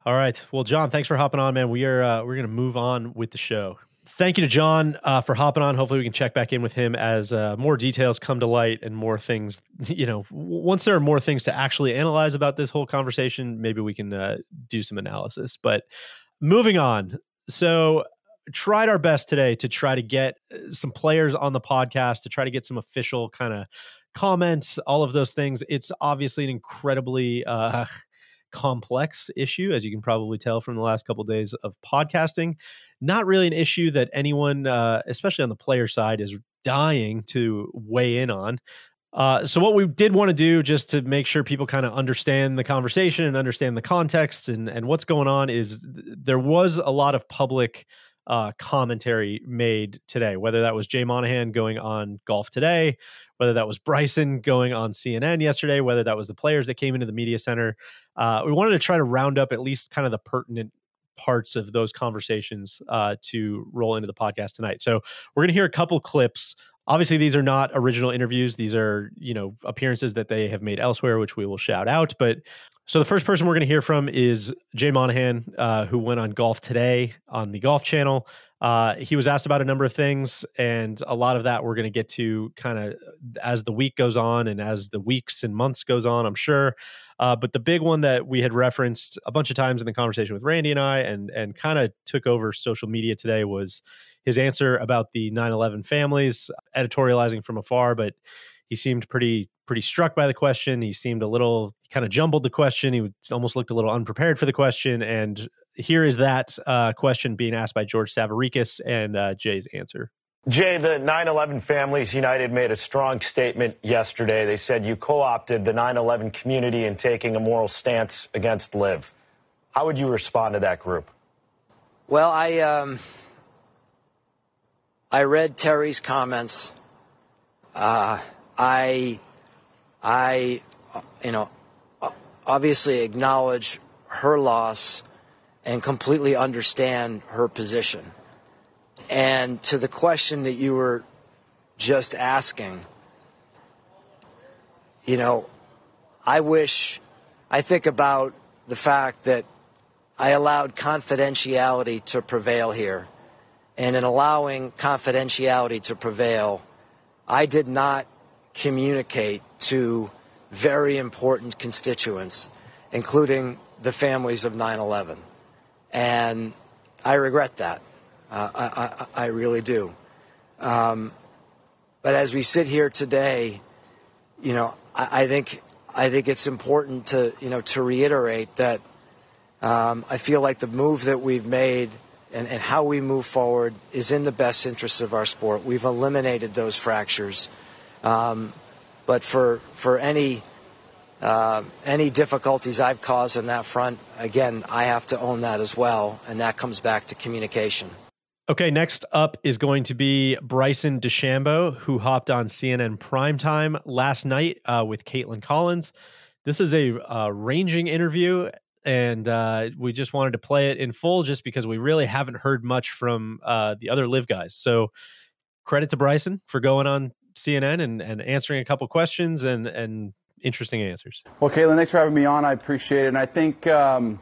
all right. Well, John, thanks for hopping on, man. We are uh, we're going to move on with the show. Thank you to John uh, for hopping on. Hopefully, we can check back in with him as uh, more details come to light and more things. You know, once there are more things to actually analyze about this whole conversation, maybe we can uh, do some analysis. But moving on. So, tried our best today to try to get uh, some players on the podcast to try to get some official kind of comment, all of those things. It's obviously an incredibly uh, complex issue, as you can probably tell from the last couple of days of podcasting. Not really an issue that anyone, uh, especially on the player side, is dying to weigh in on. Uh, so what we did want to do just to make sure people kind of understand the conversation and understand the context and, and what's going on is th- there was a lot of public uh, commentary made today, whether that was Jay Monahan going on Golf Today, whether that was Bryson going on CNN yesterday, whether that was the players that came into the media center. Uh, we wanted to try to round up at least kind of the pertinent parts of those conversations uh, to roll into the podcast tonight. So we're going to hear a couple clips. Obviously, these are not original interviews. These are, you know, appearances that they have made elsewhere, which we will shout out. But so the first person we're going to hear from is Jay Monahan, uh, who went on Golf Today on the Golf Channel. Uh, he was asked about a number of things, and a lot of that we're going to get to kind of as the week goes on and as the weeks and months goes on. I'm sure. Uh, but the big one that we had referenced a bunch of times in the conversation with Randy and I, and and kind of took over social media today, was his answer about the 9/11 families, editorializing from afar, but he seemed pretty pretty struck by the question. He seemed a little kind of jumbled the question. He almost looked a little unprepared for the question. And here is that uh, question being asked by George Savaricas and uh, Jay's answer. Jay, the 9 11 Families United made a strong statement yesterday. They said you co opted the 9 11 community in taking a moral stance against LIV. How would you respond to that group? Well, I, um, I read Terry's comments. Uh, I I, you know, obviously acknowledge her loss and completely understand her position. And to the question that you were just asking, you know, I wish, I think about the fact that I allowed confidentiality to prevail here. And in allowing confidentiality to prevail, I did not communicate to very important constituents, including the families of 9 11. And I regret that. Uh, I, I, I, really do. Um, but as we sit here today, you know, I, I, think I think it's important to you know to reiterate that um, I feel like the move that we've made and, and how we move forward is in the best interest of our sport. We've eliminated those fractures. Um, but for for any uh, any difficulties I've caused on that front, again, I have to own that as well, and that comes back to communication. Okay, next up is going to be Bryson DeChambeau, who hopped on CNN primetime last night uh, with Kaitlan Collins. This is a uh, ranging interview, and uh, we just wanted to play it in full just because we really haven't heard much from uh, the other LIV guys. So, credit to Bryson for going on CNN and, and answering a couple questions and, and interesting answers. Well, Kaitlan, thanks for having me on. I appreciate it. And I think um,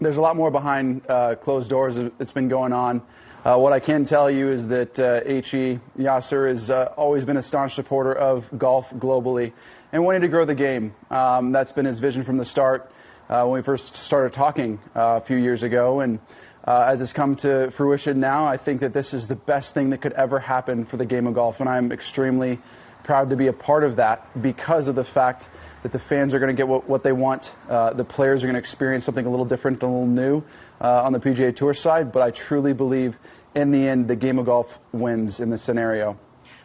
there's a lot more behind uh, closed doors that's been going on. Uh, what I can tell you is that uh, H.E. Yasser has uh, always been a staunch supporter of golf globally and wanting to grow the game. Um, that's been his vision from the start uh, when we first started talking uh, a few years ago. And uh, as it's come to fruition now, I think that this is the best thing that could ever happen for the game of golf, and I'm extremely proud to be a part of that because of the fact that the fans are going to get what, what they want. Uh, the players are going to experience something a little different, a little new uh, on the PGA Tour side, but I truly believe in the end the game of golf wins in this scenario.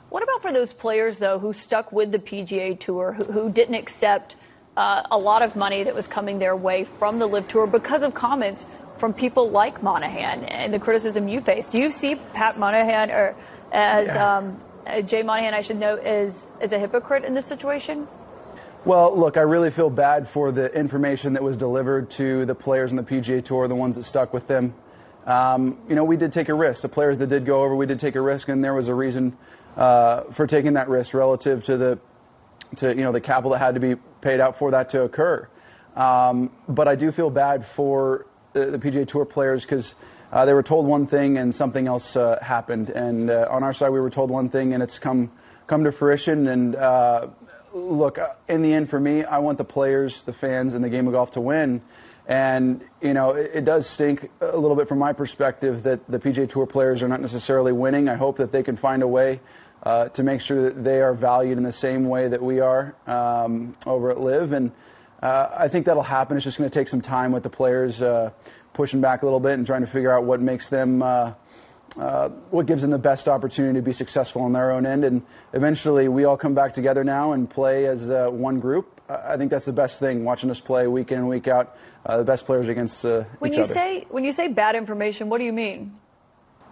What about for those players, though, who stuck with the PGA Tour, who, who didn't accept uh, a lot of money that was coming their way from the LIV Tour because of comments from people like Monahan and the criticism you face? Do you see Pat Monahan or as yeah. um, uh, Jay Monahan, I should note, as, as a hypocrite in this situation? Well, look, I really feel bad for the information that was delivered to the players on the PGA Tour, the ones that stuck with them. Um, you know, we did take a risk. The players that did go over, we did take a risk, and there was a reason uh, for taking that risk relative to the to you know the capital that had to be paid out for that to occur. Um, but I do feel bad for the, the PGA Tour players because uh, they were told one thing and something else uh, happened. And uh, on our side, we were told one thing and it's come come to fruition. And uh, look, uh, in the end, for me, I want the players, the fans, and the game of golf to win. And you know, it, it does stink a little bit from my perspective that the PGA Tour players are not necessarily winning. I hope that they can find a way uh, to make sure that they are valued in the same way that we are um, over at LIV. And uh, I think that'll happen. It's just going to take some time with the players uh, pushing back a little bit and trying to figure out what makes them. Uh, uh, what gives them the best opportunity to be successful on their own end, and eventually we all come back together now and play as uh, one group. I think that's the best thing. Watching us play week in and week out, uh, the best players against uh, when each you other. say when you say bad information, what do you mean?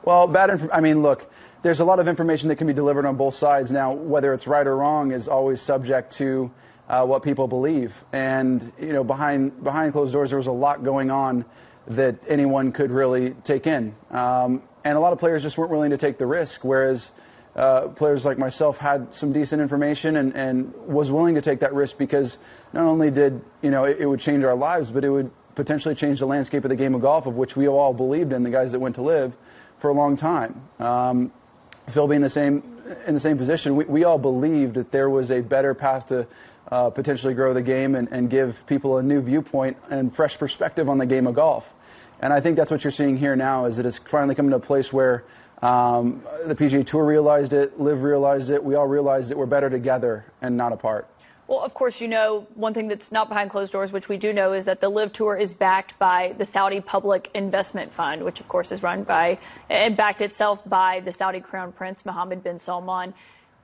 Well, bad. Inf- I mean, look, there's a lot of information that can be delivered on both sides. Now, whether it's right or wrong is always subject to uh, what people believe. And you know, behind behind closed doors, there was a lot going on that anyone could really take in. Um, and a lot of players just weren't willing to take the risk, whereas uh, players like myself had some decent information and, and was willing to take that risk because not only did you know it, it would change our lives, but it would potentially change the landscape of the game of golf, of which we all believed in, the guys that went to LIV for a long time. Um, Phil being the same in the same position, we, we all believed that there was a better path to uh, potentially grow the game and, and give people a new viewpoint and fresh perspective on the game of golf. And I think that's what you're seeing here now is that it's finally coming to a place where um, the PGA Tour realized it, LIV realized it, we all realized that we're better together and not apart. Well, of course, you know, one thing that's not behind closed doors, which we do know, is that the LIV Tour is backed by the Saudi Public Investment Fund, which, of course, is run by and backed itself by the Saudi Crown Prince Mohammed bin Salman.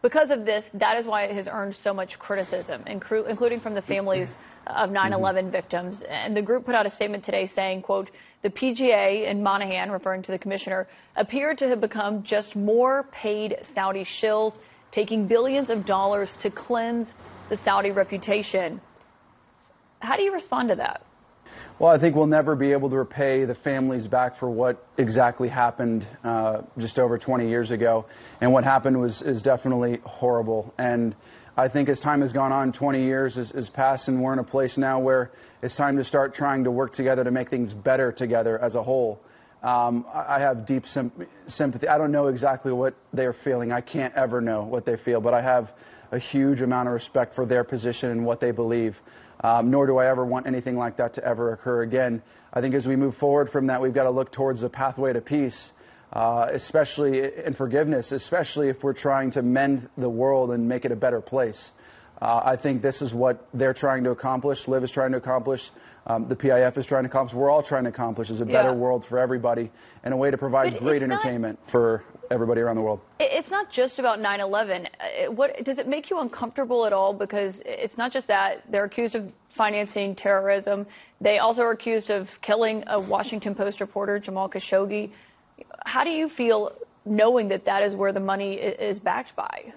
Because of this, that is why it has earned so much criticism, including from the families of 9/11 mm-hmm. victims. And the group put out a statement today saying, "quote The PGA and Monahan, referring to the commissioner, appear to have become just more paid Saudi shills, taking billions of dollars to cleanse the Saudi reputation." How do you respond to that? Well, I think we'll never be able to repay the families back for what exactly happened uh, just over 20 years ago. And what happened was is definitely horrible. And I think as time has gone on, 20 years has, passed, and we're in a place now where it's time to start trying to work together to make things better together as a whole. Um, I have deep sympathy. I don't know exactly what they're feeling. I can't ever know what they feel, but I have a huge amount of respect for their position and what they believe um, nor do I ever want anything like that to ever occur again. I think as we move forward from that, we've got to look towards the pathway to peace, uh, especially in forgiveness, especially if we're trying to mend the world and make it a better place. Uh, I think this is what they're trying to accomplish. LIV is trying to accomplish. Um, the PIF is trying to accomplish. We're all trying to accomplish is a better yeah. world for everybody and a way to provide but great entertainment not, for everybody around the world. It's not just about 9/11. Uh, what does it make you uncomfortable at all? Because it's not just that they're accused of financing terrorism. They also are accused of killing a Washington Post reporter, Jamal Khashoggi. How do you feel knowing that that is where the money is backed by?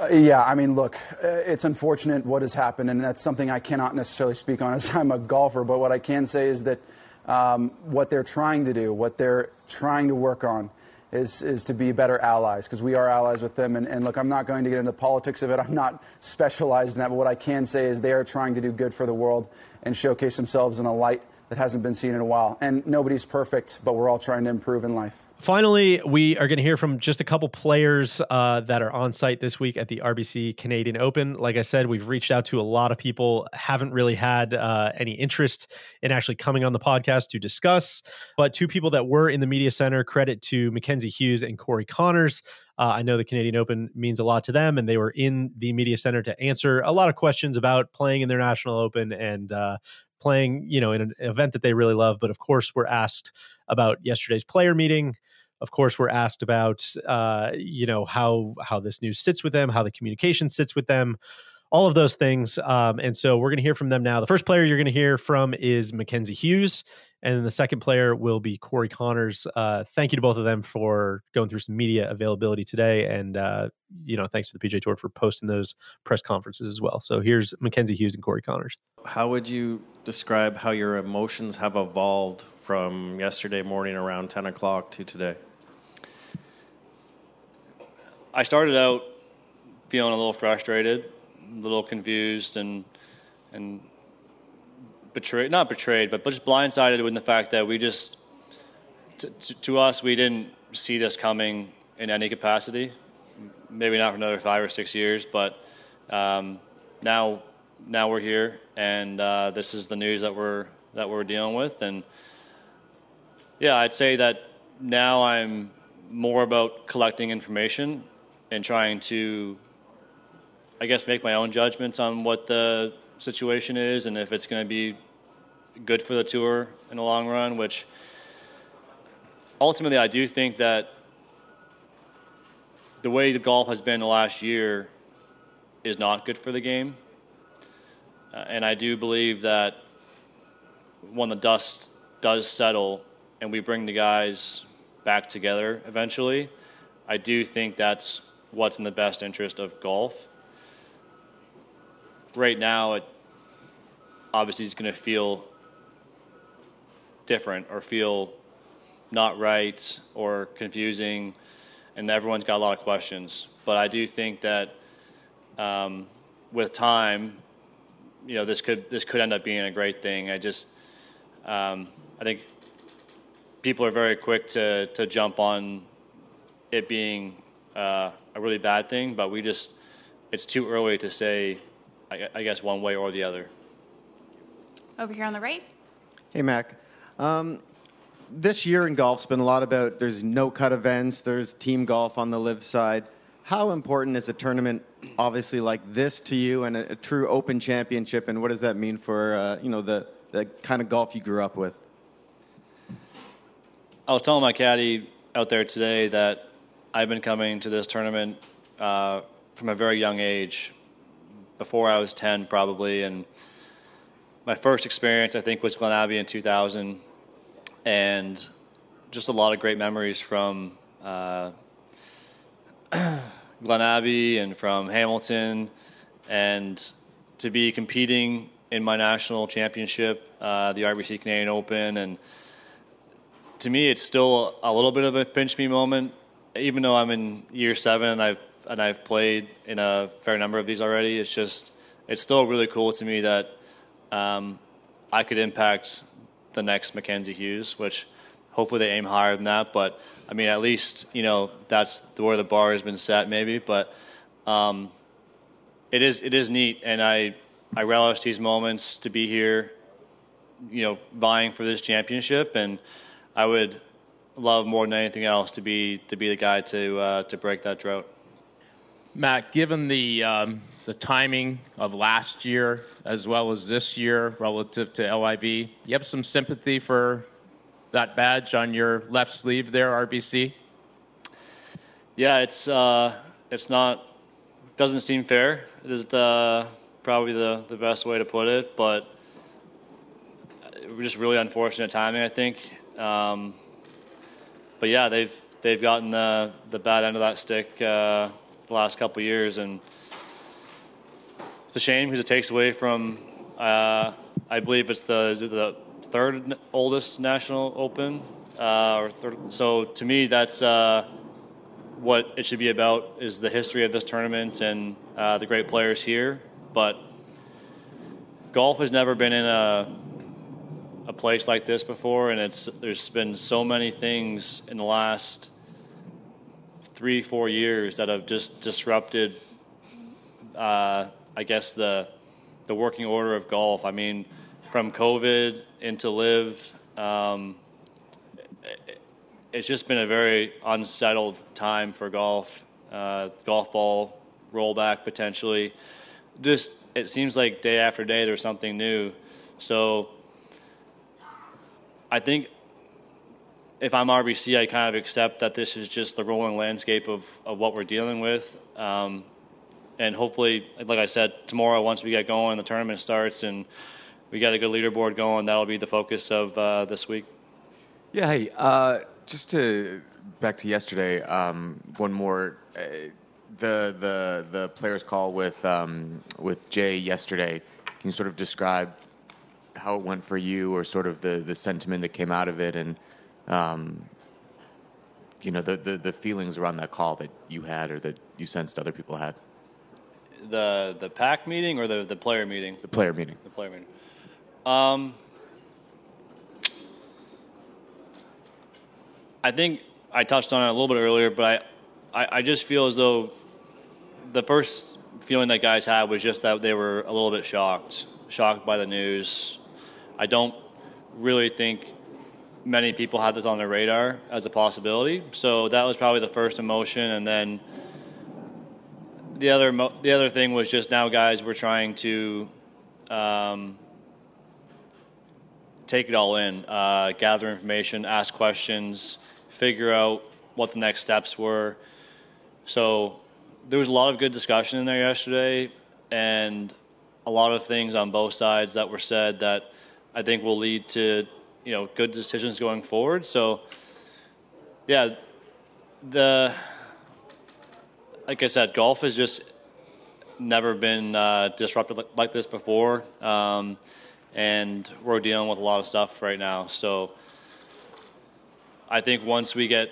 Uh, yeah, I mean, look, uh, it's unfortunate what has happened, and that's something I cannot necessarily speak on as I'm a golfer. But what I can say is that um, what they're trying to do, what they're trying to work on, is is to be better allies because we are allies with them. And, and look, I'm not going to get into politics of it. I'm not specialized in that. But what I can say is they are trying to do good for the world and showcase themselves in a light that hasn't been seen in a while. And nobody's perfect, but we're all trying to improve in life. Finally, we are going to hear from just a couple players uh, that are on site this week at the RBC Canadian Open. Like I said, we've reached out to a lot of people, haven't really had uh, any interest in actually coming on the podcast to discuss. But two people that were in the media center, credit to Mackenzie Hughes and Corey Conners. Uh, I know the Canadian Open means a lot to them, and they were in the media center to answer a lot of questions about playing in their national open and uh, playing, you know, in an event that they really love. But of course, we're asked about yesterday's player meeting Of course, we're asked about uh, you know how how this news sits with them, how the communication sits with them, all of those things. Um, and so we're going to hear from them now. The first player you're going to hear from is Mackenzie Hughes, and the second player will be Corey Conners. Uh, thank you to both of them for going through some media availability today, and uh, you know, thanks to the PGA Tour for posting those press conferences as well. So here's Mackenzie Hughes and Corey Conners. How would you describe how your emotions have evolved from yesterday morning around 10 o'clock to today? I started out feeling a little frustrated, a little confused, and and betrayed not betrayed, but just blindsided with the fact that we just to, to us we didn't see this coming in any capacity. Maybe not for another five or six years, but um, now now we're here, and uh, this is the news that we're that we're dealing with, and yeah, I'd say that now I'm more about collecting information and trying to, I guess, make my own judgments on what the situation is and if it's going to be good for the tour in the long run, which ultimately I do think that the way the golf has been the last year is not good for the game. Uh, and I do believe that when the dust does settle and we bring the guys back together eventually, I do think that's what's in the best interest of golf. Right now, it obviously is going to feel different or feel not right or confusing, and everyone's got a lot of questions. But I do think that um, with time, you know, this could this could end up being a great thing. I just, um, I think people are very quick to to jump on it being uh, a really bad thing, but we just it's too early to say, I, I, guess, one way or the other. Over here on the right. Hey, Mac. Um, this year in golf's been a lot about there's no cut events, there's team golf on the LIV side. How important is a tournament, obviously like this, to you, and a, a true Open Championship, and what does that mean for uh, you know the the kind of golf you grew up with? I was telling my caddy out there today that I've been coming to this tournament uh, from a very young age, before I was 10 probably, and my first experience I think was Glen Abbey in 2000, and just a lot of great memories from uh, Glen Abbey and from Hamilton, and to be competing in my national championship, uh, the RBC Canadian Open, and to me, it's still a little bit of a pinch me moment even though I'm in year seven and I've and I've played in a fair number of these already, it's just it's still really cool to me that um, I could impact the next Mackenzie Hughes, which hopefully they aim higher than that. But I mean, at least you know that's where the bar has been set, maybe. But um, it is it is neat, and I I relish these moments to be here, you know, vying for this championship, and I would love more than anything else to be to be the guy to uh, to break that drought. Matt, given the um, the timing of last year as well as this year relative to LIV, you have some sympathy for that badge on your left sleeve there, RBC. Yeah, it's uh, it's not doesn't seem fair. It is uh, probably the the best way to put it, but just really unfortunate timing, I think. Um, but yeah, they've they've gotten the the bad end of that stick uh, the last couple years, and it's a shame because it takes away from uh, I believe it's the the third oldest national open, uh, or third, so to me that's uh, what it should be about is the history of this tournament and uh, the great players here, but golf has never been in a a place like this before, and it's there's been so many things in the last three four years that have just disrupted. Uh, I guess the the working order of golf. I mean, from COVID into LIV, um, it's just been a very unsettled time for golf. Uh, golf ball rollback potentially. Just it seems like day after day there's something new. So I think if I'm RBC, I kind of accept that this is just the rolling landscape of, of what we're dealing with. Um, and hopefully, like I said, tomorrow once we get going, the tournament starts and we got a good leaderboard going. That'll be the focus of uh, this week. Yeah, hey, uh, just to back to yesterday, um, one more. Uh, the the the players' call with um, with Jay yesterday. Can you sort of describe how it went for you, or sort of the the sentiment that came out of it, and um, you know the, the the feelings around that call that you had, or that you sensed other people had? The the PAC meeting or the the player meeting? The player meeting. The player meeting. Um, I think I touched on it a little bit earlier, but I, I, I just feel as though the first feeling that guys had was just that they were a little bit shocked, shocked by the news. I don't really think many people had this on their radar as a possibility. So that was probably the first emotion, and then the other the other thing was just now guys were trying to um, take it all in, uh, gather information, ask questions, figure out what the next steps were. So there was a lot of good discussion in there yesterday, and a lot of things on both sides that were said that I think will lead to you know good decisions going forward. So yeah, the like I said, golf has just never been uh, disrupted like this before, um, and we're dealing with a lot of stuff right now. So I think once we get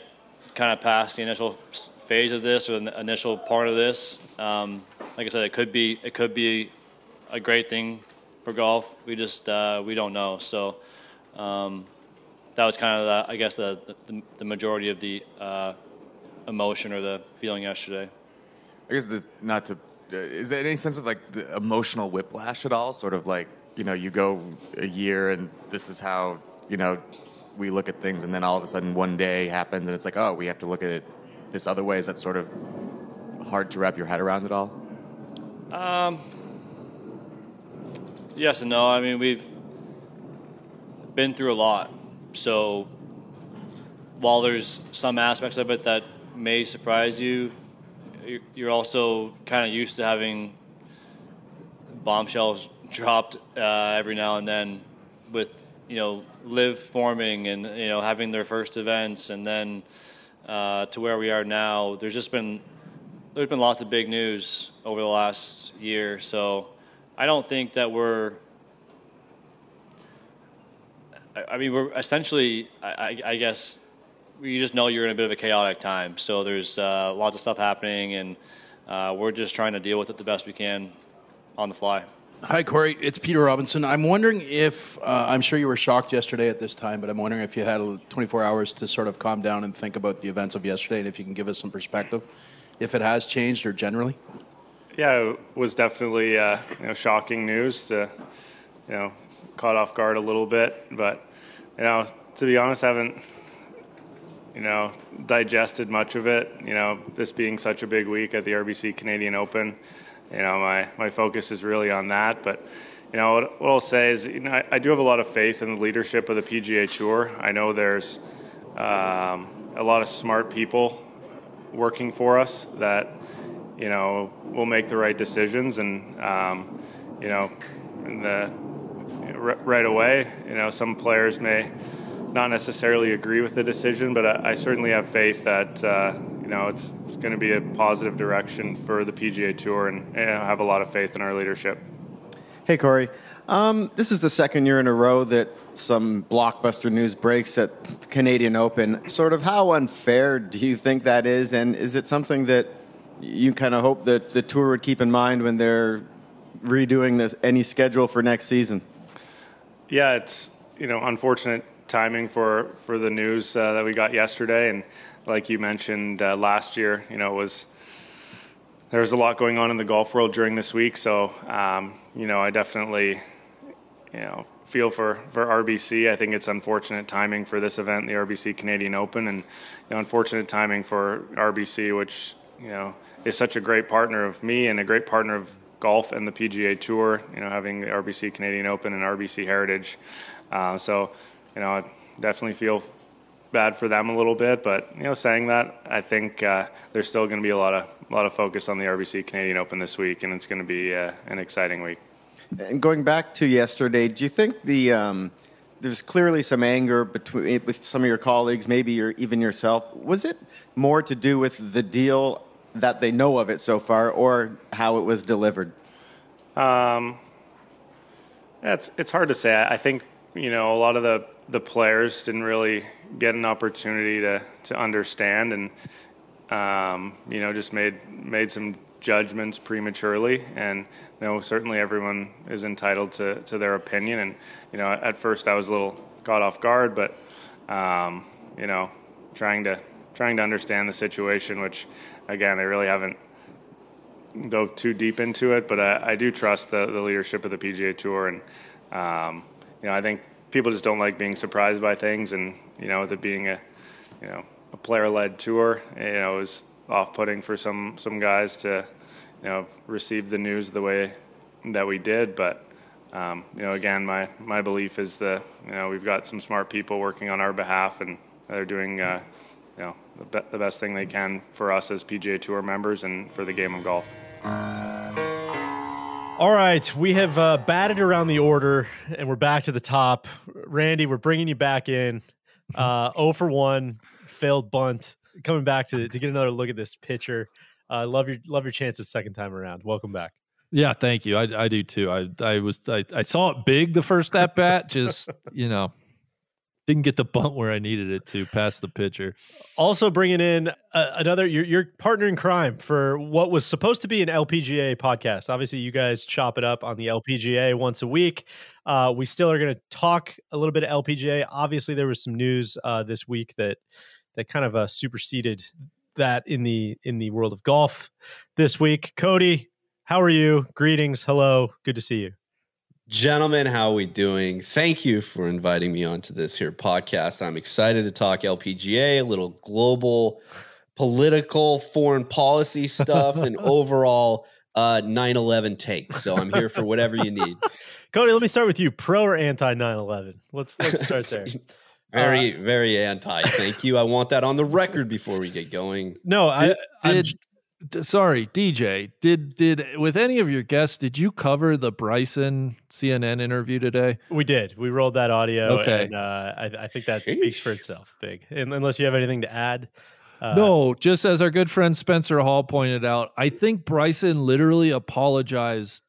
kind of past the initial phase of this or the initial part of this, um, like I said, it could be it could be a great thing for golf. We just uh, we don't know. So um, that was kind of the, I guess the, the, the majority of the uh, emotion or the feeling yesterday. I guess this not to. Uh, is there any sense of like the emotional whiplash at all? Sort of like you know you go a year and this is how you know we look at things, and then all of a sudden one day happens, and it's like, oh, we have to look at it this other way. Is that sort of hard to wrap your head around at all? Um, yes and no. I mean, we've been through a lot, so while there's some aspects of it that may surprise you, you're also kind of used to having bombshells dropped uh, every now and then with you know LIV forming and you know having their first events and then uh, to where we are now there's just been there's been lots of big news over the last year so i don't think that we're i, I mean we're essentially I, I, guess you just know you're in a bit of a chaotic time so there's uh, lots of stuff happening and uh, we're just trying to deal with it the best we can on the fly Hi, Corey. It's Peter Robinson. I'm wondering if, uh, I'm sure you were shocked yesterday at this time, but I'm wondering if you had 24 hours to sort of calm down and think about the events of yesterday and if you can give us some perspective, if it has changed or generally. Yeah, it was definitely uh, you know, shocking news to, you know, caught off guard a little bit. But, you know, to be honest, I haven't, you know, digested much of it. You know, this being such a big week at the RBC Canadian Open you know, my, my focus is really on that. But, you know, what, I'll say is, you know, I, I, do have a lot of faith in the leadership of the PGA Tour. I know there's um, a lot of smart people working for us that, you know, we'll make the right decisions. And, um, you know, the, right away, you know, some players may not necessarily agree with the decision, but I, I certainly have faith that, uh, you know, it's, it's going to be a positive direction for the PGA Tour, and, and I have a lot of faith in our leadership. Hey, Corey. Um, this is the second year in a row that some blockbuster news breaks at the Canadian Open. Sort of how unfair do you think that is, and is it something that you kind of hope that the tour would keep in mind when they're redoing this any schedule for next season? Yeah, it's you know unfortunate timing for for the news uh, that we got yesterday, and like you mentioned uh, last year, you know, it was there was a lot going on in the golf world during this week. So, um, you know, I definitely, you know, feel for, for RBC. I think it's unfortunate timing for this event, the RBC Canadian Open, and you know, unfortunate timing for RBC, which you know is such a great partner of me and a great partner of golf and the PGA Tour. You know, having the RBC Canadian Open and RBC Heritage. Uh, so, you know, I definitely feel bad for them a little bit. But you know, saying that, I think uh, there's still going to be a lot of a lot of focus on the RBC Canadian Open this week, and it's going to be uh, an exciting week. And going back to yesterday, do you think the um, there's clearly some anger between with some of your colleagues, maybe your, even yourself? Was it more to do with the deal that they know of it so far, or how it was delivered? Um, it's it's hard to say. I think you know a lot of the the players didn't really get an opportunity to to understand, and um, you know just made made some judgments prematurely. And you know certainly everyone is entitled to to their opinion. And you know at first I was a little caught off guard, but um, you know trying to trying to understand the situation, which again I really haven't dove too deep into it, but I, I do trust the, the leadership of the PGA Tour, and um, you know I think people just don't like being surprised by things, and you know with it being a you know a player-led tour, you know it was off-putting for some some guys to you know receive the news the way that we did, but. Um, you know, again, my, my belief is that you know we've got some smart people working on our behalf, and they're doing uh, you know the, be- the best thing they can for us as PGA Tour members and for the game of golf. All right, we have uh, batted around the order, and we're back to the top. Randy, we're bringing you back in. Uh, 0 for one, failed bunt. Coming back to to get another look at this pitcher. Uh, love your love your chances second time around. Welcome back. Yeah, thank you. I, I do too. I I was I, I saw it big the first at bat. Just you know, didn't get the bunt where I needed it to pass the pitcher. Also bringing in uh, another your your partner in crime for what was supposed to be an LPGA podcast. Obviously, you guys chop it up on the LPGA once a week. Uh, we still are going to talk a little bit of LPGA. Obviously, there was some news uh, this week that that kind of uh, superseded that in the in the world of golf this week. Cody, how are you? Greetings. Hello. Good to see you. Gentlemen, how are we doing? Thank you for inviting me onto this here podcast. I'm excited to talk LPGA, a little global political foreign policy stuff and overall uh 9/11 takes. So I'm here for whatever you need. Cody, let me start with you. Pro or anti 9/11? Let's let's start there. Very very anti. Thank you. I want that on the record before we get going. No, I Did, I'm did- d- sorry, DJ. Did did with any of your guests? Did you cover the Bryson CNN interview today? We did. We rolled that audio, Okay. and uh, I, I think that speaks for itself. Big, and unless you have anything to add. Uh, no, just as our good friend Spencer Hall pointed out, I think Bryson literally apologized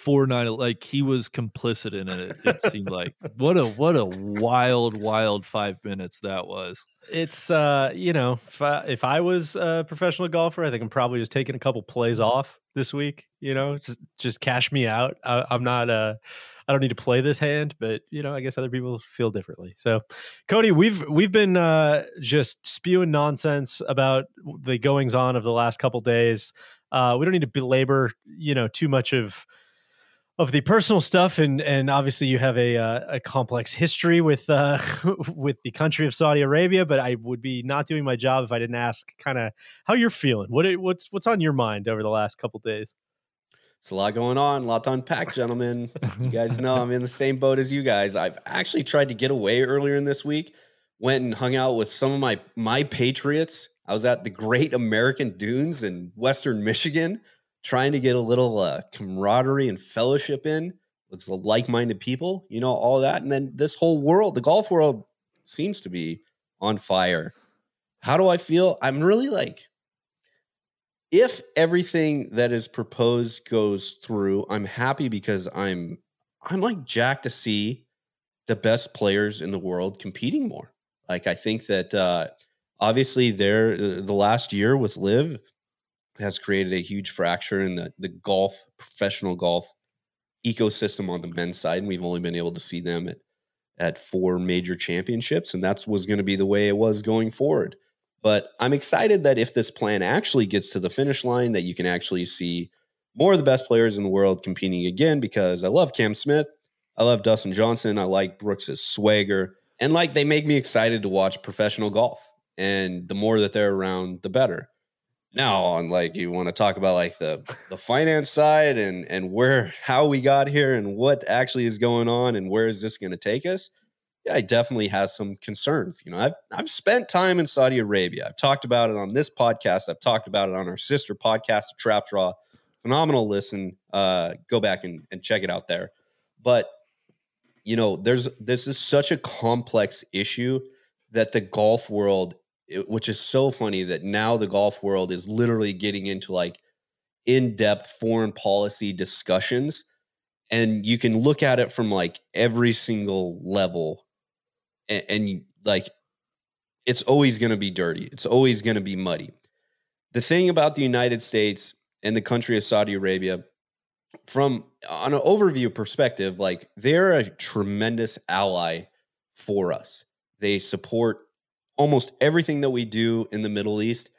for nine. Like he was complicit in it. It seemed like what a what a wild, wild five minutes that was. it's uh, you know, if I, if I was a professional golfer, I think I'm probably just taking a couple plays off this week. You know, just just cash me out. I, I'm not uh, I don't need to play this hand, but you know, I guess other people feel differently. So, Cody, we've we've been uh, just spewing nonsense about the goings on of the last couple days. Uh, we don't need to belabor, you know, too much of of the personal stuff and and obviously you have a uh, a complex history with uh with the country of Saudi Arabia but I would be not doing my job if I didn't ask kind of how you're feeling what what's what's on your mind over the last couple days It's a lot going on, a lot to unpack, gentlemen. you guys know I'm in the same boat as you guys. I've actually tried to get away earlier in this week. Went and hung out with some of my my Patriots. I was at the Great American Dunes in Western Michigan, trying to get a little uh, camaraderie and fellowship in with the like-minded people. You know all that, and then this whole world, the golf world, seems to be on fire. How do I feel? I'm really like if everything that is proposed goes through, I'm happy because I'm I'm like jacked to see the best players in the world competing more. Like I think that uh obviously there uh, the last year with LIV has created a huge fracture in the the golf professional golf ecosystem on the men's side and we've only been able to see them at at four major championships and that's was going to be the way it was going forward. But I'm excited that if this plan actually gets to the finish line, that you can actually see more of the best players in the world competing again because I love Cam Smith. I love Dustin Johnson. I like Brooks's swagger. And like they make me excited to watch professional golf. And the more that they're around, the better. Now on like you want to talk about like the the finance side and and where how we got here and what actually is going on and where is this going to take us? yeah, I definitely has some concerns. You know, I've I've spent time in Saudi Arabia. I've talked about it on this podcast. I've talked about it on our sister podcast, Trap Draw. Phenomenal listen. Uh, go back and, and check it out there. But you know, there's this is such a complex issue that the golf world, which is so funny that now the golf world is literally getting into like in-depth foreign policy discussions and you can look at it from like every single level and, and like it's always going to be dirty it's always going to be muddy. The thing about the united states and the country of saudi arabia from on an overview perspective like they're a tremendous ally for us. They support almost everything that we do in the middle east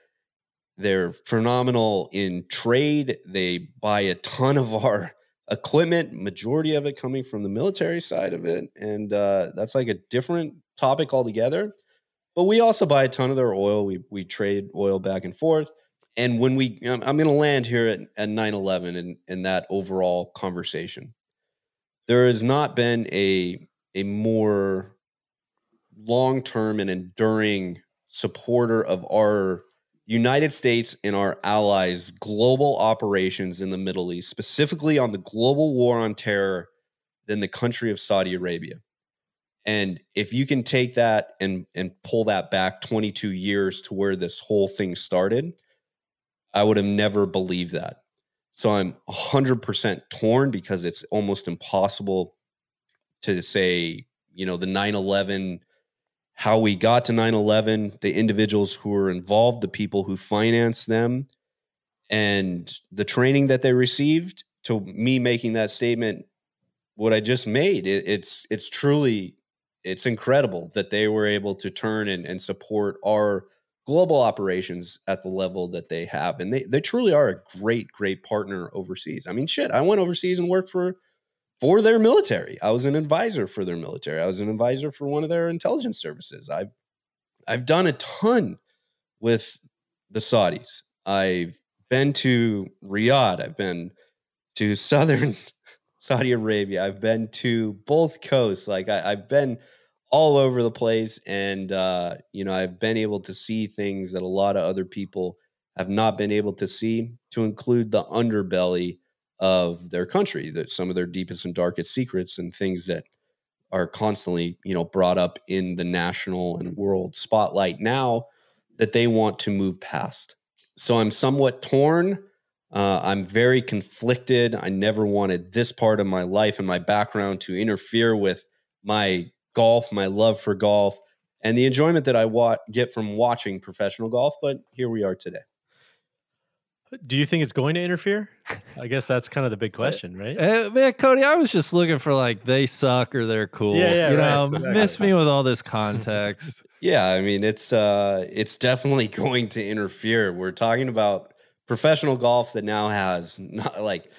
they're phenomenal in trade. They buy a ton of our equipment majority of it coming from the military side of it and uh, that's like a different topic altogether. But we also buy a ton of their oil. We, we trade oil back and forth. And when we i'm, going to land here at, at 9-11 and, and that overall conversation. There has not been a a more long-term and enduring supporter of our United States and our allies' global operations in the Middle East, specifically on the global war on terror, than the country of Saudi Arabia. And if you can take that and and pull that back 22 years to where this whole thing started, I would have never believed that. So I'm 100% torn because it's almost impossible to say, you know, the 9/11 how we got to 9/11, the individuals who were involved, the people who financed them, and the training that they received to me making that statement what I just made. It, it's it's truly it's incredible that they were able to turn and, and support our global operations at the level that they have. And they, they truly are a great, great partner overseas. I mean, shit, I went overseas and worked for for their military. I was an advisor for their military. I was an advisor for one of their intelligence services. I've I've done a ton with the Saudis. I've been to Riyadh. I've been to southern Saudi Arabia. I've been to both coasts. Like I, I've been all over the place, and uh, you know I've been able to see things that a lot of other people have not been able to see. To include the underbelly of their country, that some of their deepest and darkest secrets and things that are constantly you know brought up in the national and world spotlight now that they want to move past. So I'm somewhat torn. Uh, I'm very conflicted. I never wanted this part of my life and my background to interfere with my golf, my love for golf, and the enjoyment that I wa- get from watching professional golf. But here we are today. Do you think it's going to interfere? I guess that's kind of the big question, right? Uh, man, Cody, I was just looking for like they suck or they're cool. Yeah, yeah, you right, know, exactly. miss me with all this context. Yeah, I mean it's uh it's definitely going to interfere. We're talking about professional golf that now has not like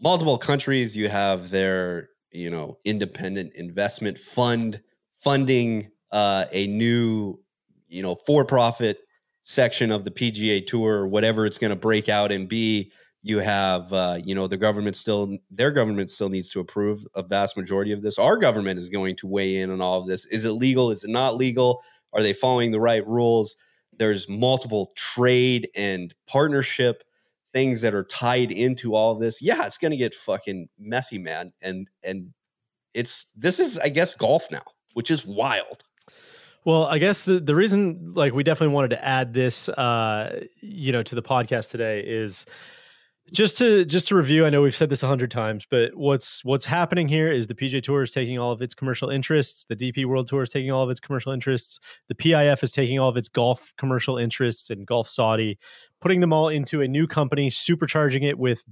multiple countries. You have their, you know, independent investment fund funding uh a new, you know, for-profit section of the PGA Tour or whatever it's going to break out and be. You have, uh, you know, the government still, their government still needs to approve a vast majority of this. Our government is going to weigh in on all of this. Is it legal? Is it not legal? Are they following the right rules? There's multiple trade and partnership things that are tied into all of this. Yeah, it's going to get fucking messy, man. And and it's this is, I guess, golf now, which is wild. Well, I guess the, the reason like we definitely wanted to add this uh you know to the podcast today is just to just to review i know we've said this a hundred times but what's what's happening here is the pga tour is taking all of its commercial interests the dp world tour is taking all of its commercial interests the pif is taking all of its golf commercial interests and golf saudi putting them all into a new company supercharging it with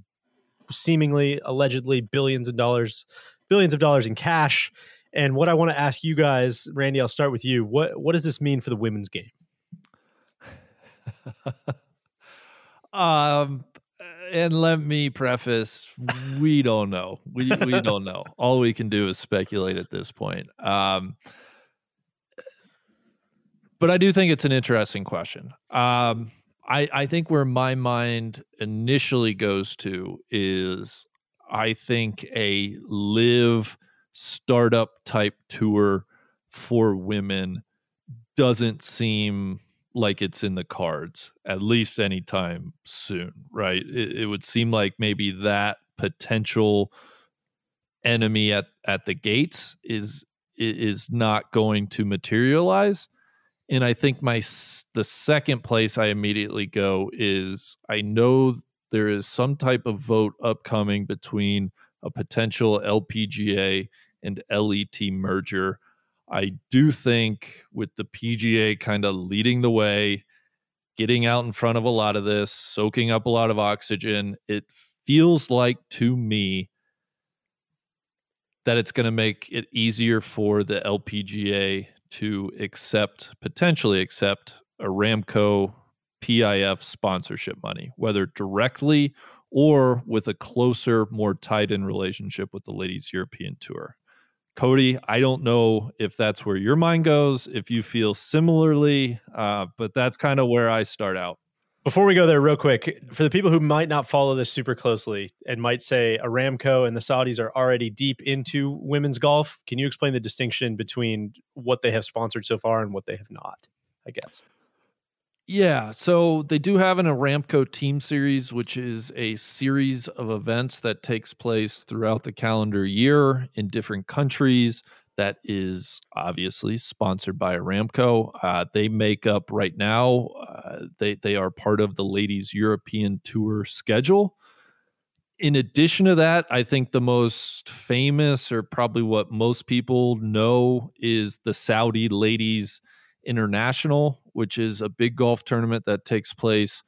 seemingly allegedly billions of dollars billions of dollars in cash and what i want to ask you guys randy i'll start with you what what does this mean for the women's game Um, and let me preface: we don't know. We we don't know. All we can do is speculate at this point. Um, but I do think it's an interesting question. Um, I I think where my mind initially goes to is I think a LIV startup type tour for women doesn't seem like it's in the cards at least anytime soon, right? It, it would seem like maybe that potential enemy at at the gates is is not going to materialize and i think my the second place i immediately go is i know there is some type of vote upcoming between a potential lpga and LET merger i do think with the pga kind of leading the way getting out in front of a lot of this soaking up a lot of oxygen it feels like to me that it's going to make it easier for the LPGA to accept, potentially accept, Aramco PIF sponsorship money, whether directly or with a closer, more tied in relationship with the Ladies European Tour. Cody, I don't know if that's where your mind goes, if you feel similarly, uh, but that's kind of where I start out. Before we go there, real quick, for the people who might not follow this super closely and might say Aramco and the Saudis are already deep into women's golf, can you explain the distinction between what they have sponsored so far and what they have not? I guess. Yeah, so they do have an Aramco Team Series, which is a series of events that takes place throughout the calendar year in different countries that is obviously sponsored by Aramco. Uh, they make up right now. Uh, they they are part of the ladies European Tour schedule. In addition to that, I think the most famous, or probably what most people know, is the Saudi Ladies International, which is a big golf tournament that takes place.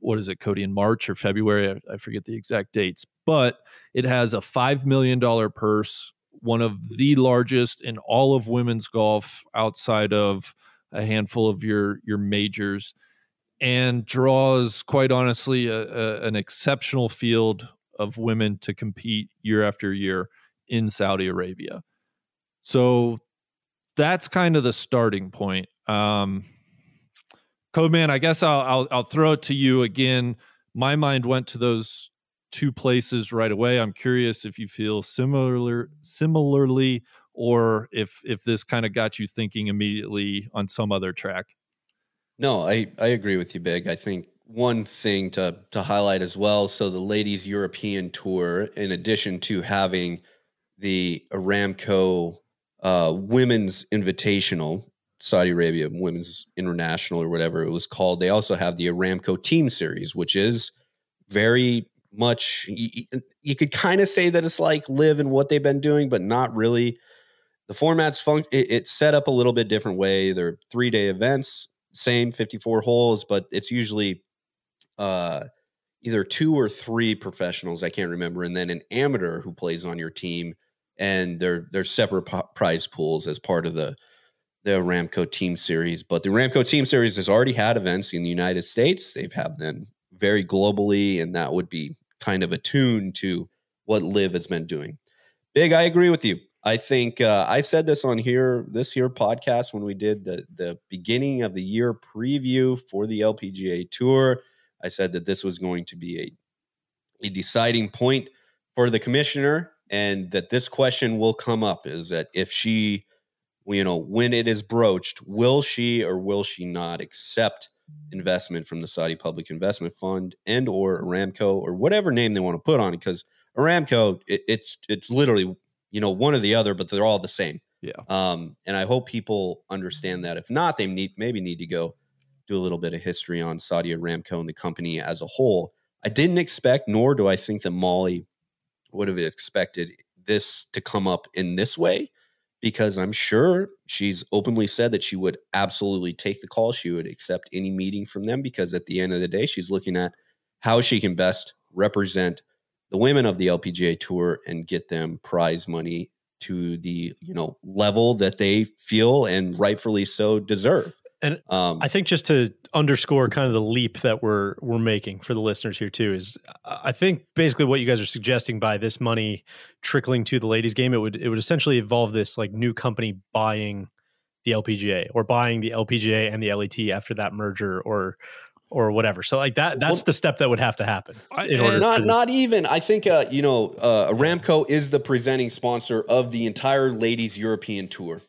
What is it, Cody, in March or February? I, I forget the exact dates, but it has a $5 million purse one of the largest in all of women's golf outside of a handful of your your majors and draws quite honestly a, a, an exceptional field of women to compete year after year in Saudi Arabia. So that's kind of the starting point. Um, Codeman, I guess I'll, I'll I'll throw it to you again. My mind went to those two places right away. I'm curious if you feel similar similarly or if if this kind of got you thinking immediately on some other track. No, I I agree with you big. I think one thing to to highlight as well, so the ladies European tour in addition to having the Aramco uh, women's invitational Saudi Arabia Women's International or whatever it was called. They also have the Aramco Team Series, which is very much you, you could kind of say that it's like LIV and what they've been doing but not really the format's fun it, it's set up a little bit different way they're three day events same 54 holes but it's usually uh either two or three professionals i can't remember and then an amateur who plays on your team and they're they're separate prize pools as part of the the Ramco Team Series. But the Ramco Team Series has already had events in the United States. They've had them very globally, and that would be kind of attuned to what LIV has been doing. Big, I agree with you. I think uh, I said this on here this year podcast when we did the the beginning of the year preview for the LPGA Tour. I said that this was going to be a a deciding point for the commissioner, and that this question will come up: is that if she, you know, when it is broached, will she or will she not accept investment from the Saudi Public Investment Fund and or Aramco or whatever name they want to put on it because Aramco it, it's it's literally you know one or the other but they're all the same. Yeah. Um and I hope people understand that if not they need maybe need to go do a little bit of history on Saudi Aramco and the company as a whole. I didn't expect nor do I think that Mollie would have expected this to come up in this way because I'm sure she's openly said that she would absolutely take the call. She would accept any meeting from them because at the end of the day, she's looking at how she can best represent the women of the LPGA tour and get them prize money to the you know level that they feel and rightfully so deserve. And um, I think just to underscore kind of the leap that we're we're making for the listeners here too is I think basically what you guys are suggesting by this money trickling to the ladies game it would it would essentially evolve this like new company buying the LPGA or buying the LPGA and the LET after that merger or or whatever. So like that that's well, the step that would have to happen. In order not not even I think uh you know uh Aramco is the presenting sponsor of the entire ladies European tour.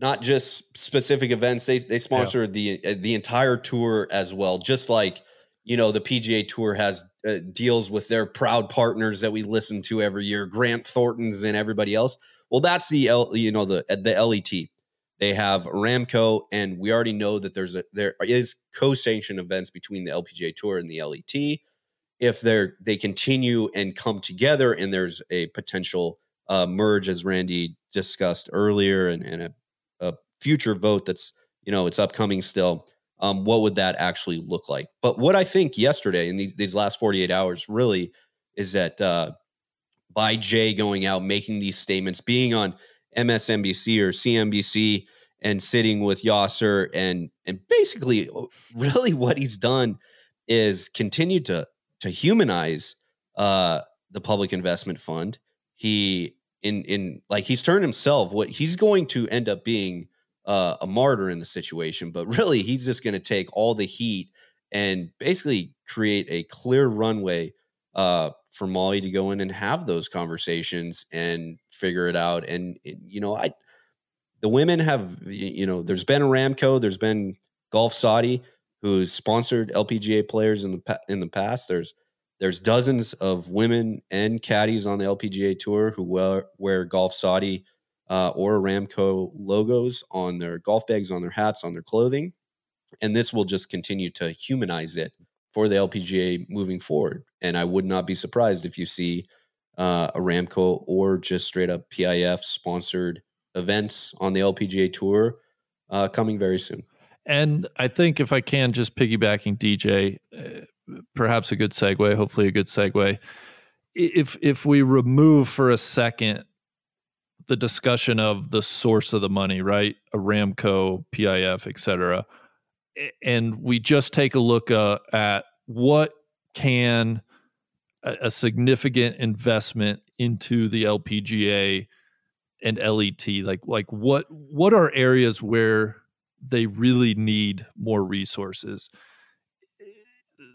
Not just specific events. They they sponsor the uh, the entire tour as well. Just like you know, the PGA Tour has uh, deals with their proud partners that we listen to every year, Grant Thornton's and everybody else. Well, that's the L, you know the the LET. They have Ramco, and we already know that there's a there is co-sanctioned events between the LPGA Tour and the LET. If they're they continue and come together, and there's a potential uh, merge, as Randy discussed earlier, and, and a future vote that's you know it's upcoming still. Um, what would that actually look like? But what I think yesterday in these, these last 48 hours really is that uh, by Jay going out making these statements, being on MSNBC or CNBC and sitting with Yasser and and basically uh, really what he's done is continue to to humanize uh, the public investment fund. He in in like he's turned himself what he's going to end up being uh, a martyr in the situation, but really he's just going to take all the heat and basically create a clear runway uh, for Mollie to go in and have those conversations and figure it out. And, you know, I, the women have, you know, there's been Ramco, there's been Golf Saudi, who's sponsored LPGA players in the in the past. There's there's dozens of women and caddies on the LPGA tour who wear, wear Golf Saudi uh, or Aramco logos on their golf bags, on their hats, on their clothing, and this will just continue to humanize it for the LPGA moving forward. And I would not be surprised if you see uh, Aramco or just straight up PIF sponsored events on the LPGA tour uh, coming very soon. And I think if I can just piggybacking DJ, uh, perhaps a good segue, hopefully a good segue. If if we remove for a second the discussion of the source of the money, right? Aramco, PIF, et cetera, and we just take a look uh, at what can a, a, significant investment into the LPGA and LET like like what what are areas where they really need more resources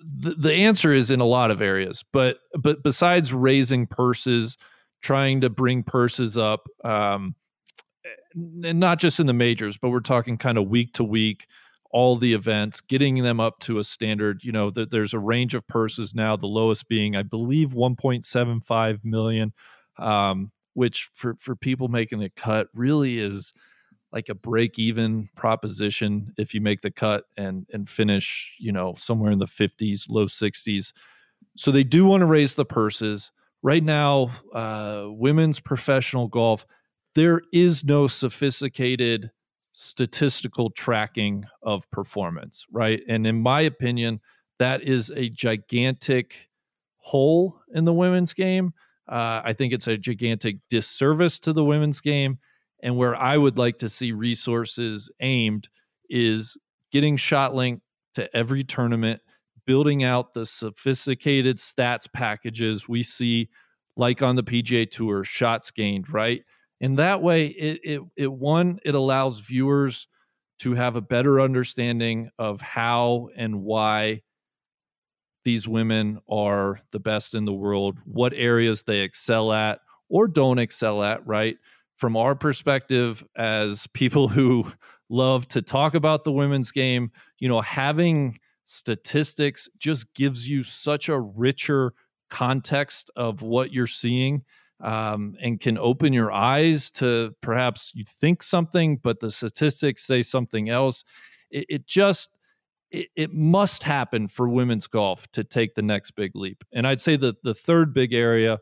the, the answer is in a lot of areas but but besides raising purses trying to bring purses up um, and not just in the majors but we're talking kind of week to week all the events, getting them up to a standard. You know, there's a range of purses now, the lowest being, I believe, 1.75 million, um, which for for people making the cut really is like a break even proposition if you make the cut and and finish, you know, somewhere in the 50s, low 60s. So they do want to raise the purses. Right now, uh, women's professional golf, there is no sophisticated statistical tracking of performance, right? And in my opinion, that is a gigantic hole in the women's game. Uh, I think it's a gigantic disservice to the women's game. And where I would like to see resources aimed is getting shot ShotLink to every tournament, building out the sophisticated stats packages we see, like on the PGA Tour, shots gained, right? and that way it, it it one it allows viewers to have a better understanding of how and why these women are the best in the world what areas they excel at or don't excel at right from our perspective as people who love to talk about the women's game you know having statistics just gives you such a richer context of what you're seeing um, and can open your eyes to perhaps you think something, but the statistics say something else. It, it just it, it, must happen for women's golf to take the next big leap. And I'd say that the third big area,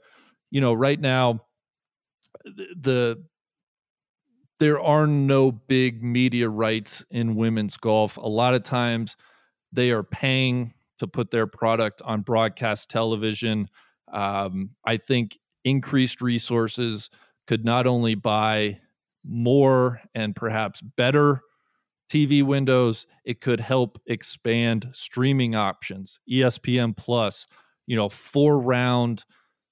you know, right now, the, the there are no big media rights in women's golf. A lot of times, they are paying to put their product on broadcast television. Um, I think increased resources could not only buy more and perhaps better TV windows, it could help expand streaming options, ESPN Plus, you know, four round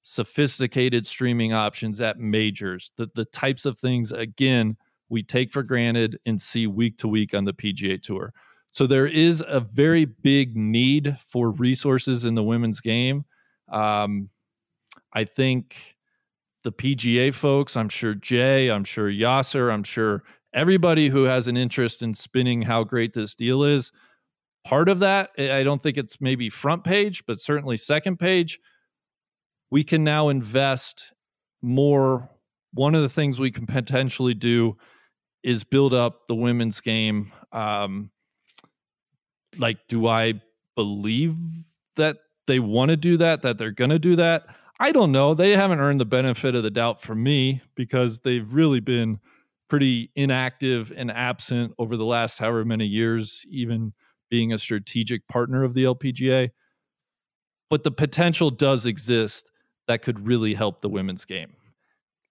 sophisticated streaming options at majors, the, the types of things, again, we take for granted and see week to week on the PGA Tour. So there is a very big need for resources in the women's game. Um, I think the PGA folks, I'm sure Jay, I'm sure Yasser, I'm sure everybody who has an interest in spinning how great this deal is, part of that, I don't think it's maybe front page, but certainly second page. We can now invest more. One of the things we can potentially do is build up the women's game. Um, like, do I believe that they want to do that, that they're going to do that? I don't know. They haven't earned the benefit of the doubt from me because they've really been pretty inactive and absent over the last however many years, even being a strategic partner of the LPGA. But the potential does exist that could really help the women's game.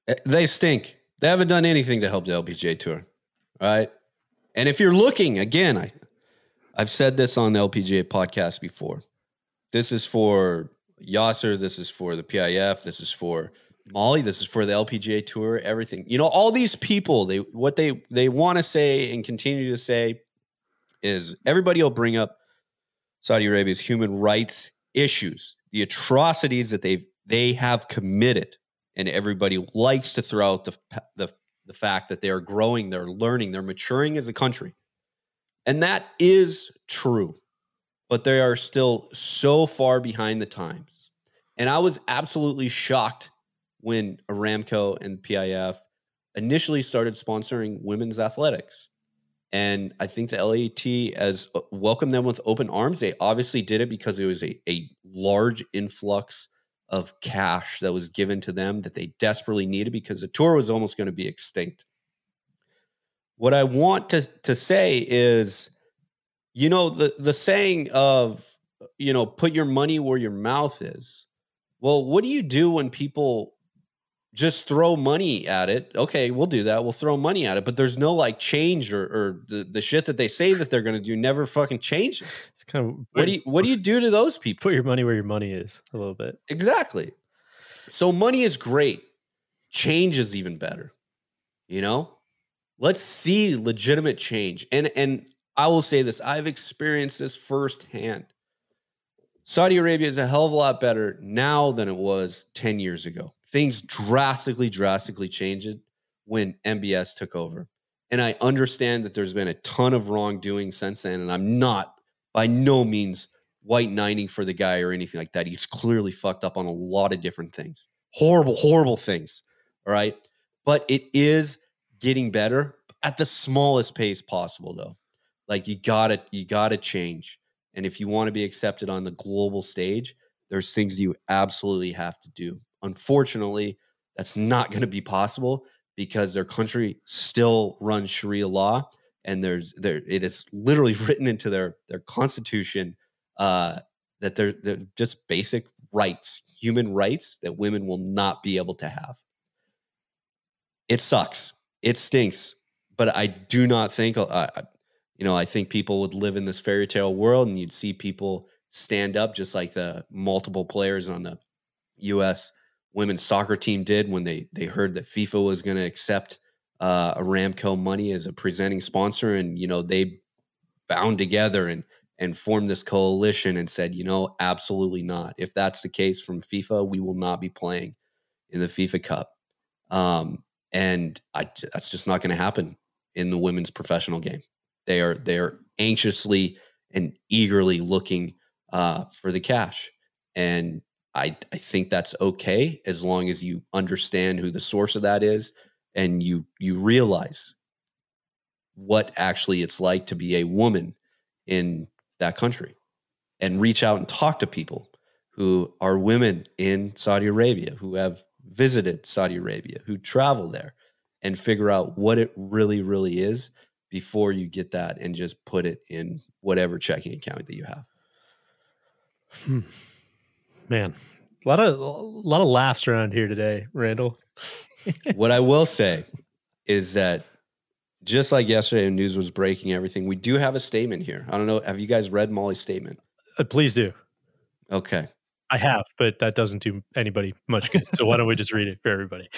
Eh, They stink. They haven't done anything to help the LPGA tour. Right. And if you're looking, again, I I've said this on the LPGA podcast before. This is for Yasser, this is for the PIF, this is for Mollie, this is for the LPGA tour, everything. You know, all these people, they what they they want to say and continue to say is everybody will bring up Saudi Arabia's human rights issues, the atrocities that they they have committed, and everybody likes to throw out the the the fact that they are growing, they're learning, they're maturing as a country, and that is true, but they are still so far behind the times. And I was absolutely shocked when Aramco and PIF initially started sponsoring women's athletics. And I think the LET has uh, welcomed them with open arms. They obviously did it because it was a, a large influx of cash that was given to them that they desperately needed because the tour was almost going to be extinct. What I want to, to say is, you know, the, the saying of, you know, put your money where your mouth is. Well, what do you do when people just throw money at it. Okay, we'll do that. We'll throw money at it, but there's no like change or, or the, the shit that they say that they're going to do never fucking changes. It's kind of What do you what do you do to those people? Put your money where your money is a little bit. Exactly. So money is great. Change is even better. You know? Let's see legitimate change. And and I will say this, I've experienced this firsthand. Saudi Arabia is a hell of a lot better now than it was 10 years ago. Things drastically, drastically changed when MBS took over. And I understand that there's been a ton of wrongdoing since then. And I'm not by no means white knighting for the guy or anything like that. He's clearly fucked up on a lot of different things. Horrible, horrible things. All right. But it is getting better at the smallest pace possible, though. Like you gotta, you gotta change. And if you want to be accepted on the global stage, there's things you absolutely have to do. Unfortunately, that's not going to be possible because their country still runs Sharia law, and there's there it is literally written into their their constitution uh, that they're, they're just basic rights, human rights that women will not be able to have. It sucks. It stinks. But I do not think, uh, you know, I think people would live in this fairy tale world and you'd see people stand up just like the multiple players on the U.S. women's soccer team did when they they heard that FIFA was going to accept uh, Aramco money as a presenting sponsor, and you know they bound together and and formed this coalition and said, you know, absolutely not. If that's the case from FIFA, we will not be playing in the FIFA Cup. Um, and I, that's just not going to happen in the women's professional game. They are they are anxiously and eagerly looking uh, for the cash, and I I think that's okay as long as you understand who the source of that is and you you realize what actually it's like to be a woman in that country and reach out and talk to people who are women in Saudi Arabia who have visited Saudi Arabia who travel there and figure out what it really really is before you get that and just put it in whatever checking account that you have. Hmm. Man, a lot of a lot of laughs around here today, Randall. what I will say is that just like yesterday when news was breaking everything, we do have a statement here. I don't know. Have you guys read Mollie's statement? Uh, please do. Okay. I have, but that doesn't do anybody much good. So why don't we just read it for everybody?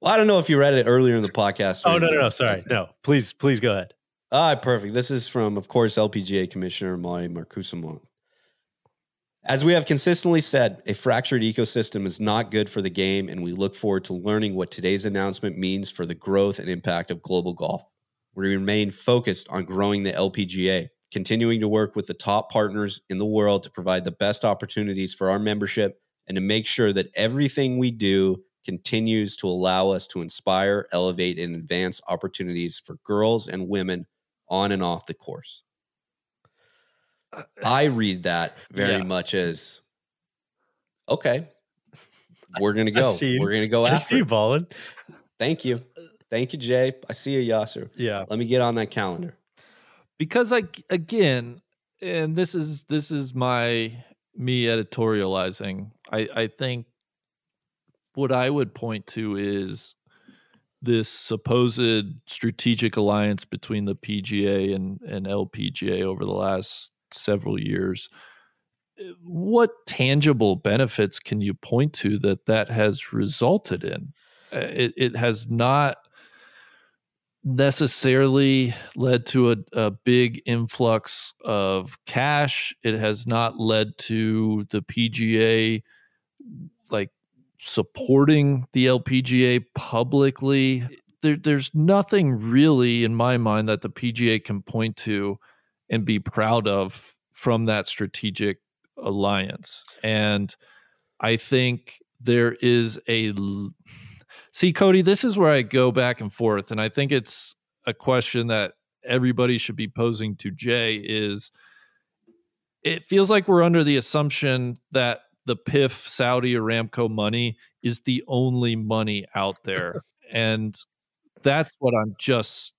Well, I don't know if you read it earlier in the podcast. Oh no, no, no. Sorry, no. Please, please go ahead. Ah, perfect. This is from, of course, LPGA Commissioner Mollie Marcoux Samaan. As we have consistently said, a fractured ecosystem is not good for the game, and we look forward to learning what today's announcement means for the growth and impact of global golf. We remain focused on growing the LPGA, continuing to work with the top partners in the world to provide the best opportunities for our membership and to make sure that everything we do continues to allow us to inspire, elevate, and advance opportunities for girls and women on and off the course. Uh, I read that very Yeah. much as okay, we're gonna go. see. We're gonna go I after. see you it. Thank you, thank you, Jay. I see you, Yasser. Yeah, let me get on that calendar. Because I again, and this is this is my me editorializing. I I think what I would point to is this supposed strategic alliance between the PGA and and LPGA over the last several years. Uh, What tangible benefits can you point to that that has resulted in? Uh, It it has not necessarily led to a, a big influx of cash. It has not led to the PGA like supporting the LPGA publicly. There, there's nothing really in my mind that the PGA can point to and be proud of from that strategic alliance. And I think there is a see Cody, this is where I go back and forth and I think it's a question that everybody should be posing to Jay is it feels like we're under the assumption that the PIF Saudi Aramco money is the only money out there. and that's what I'm just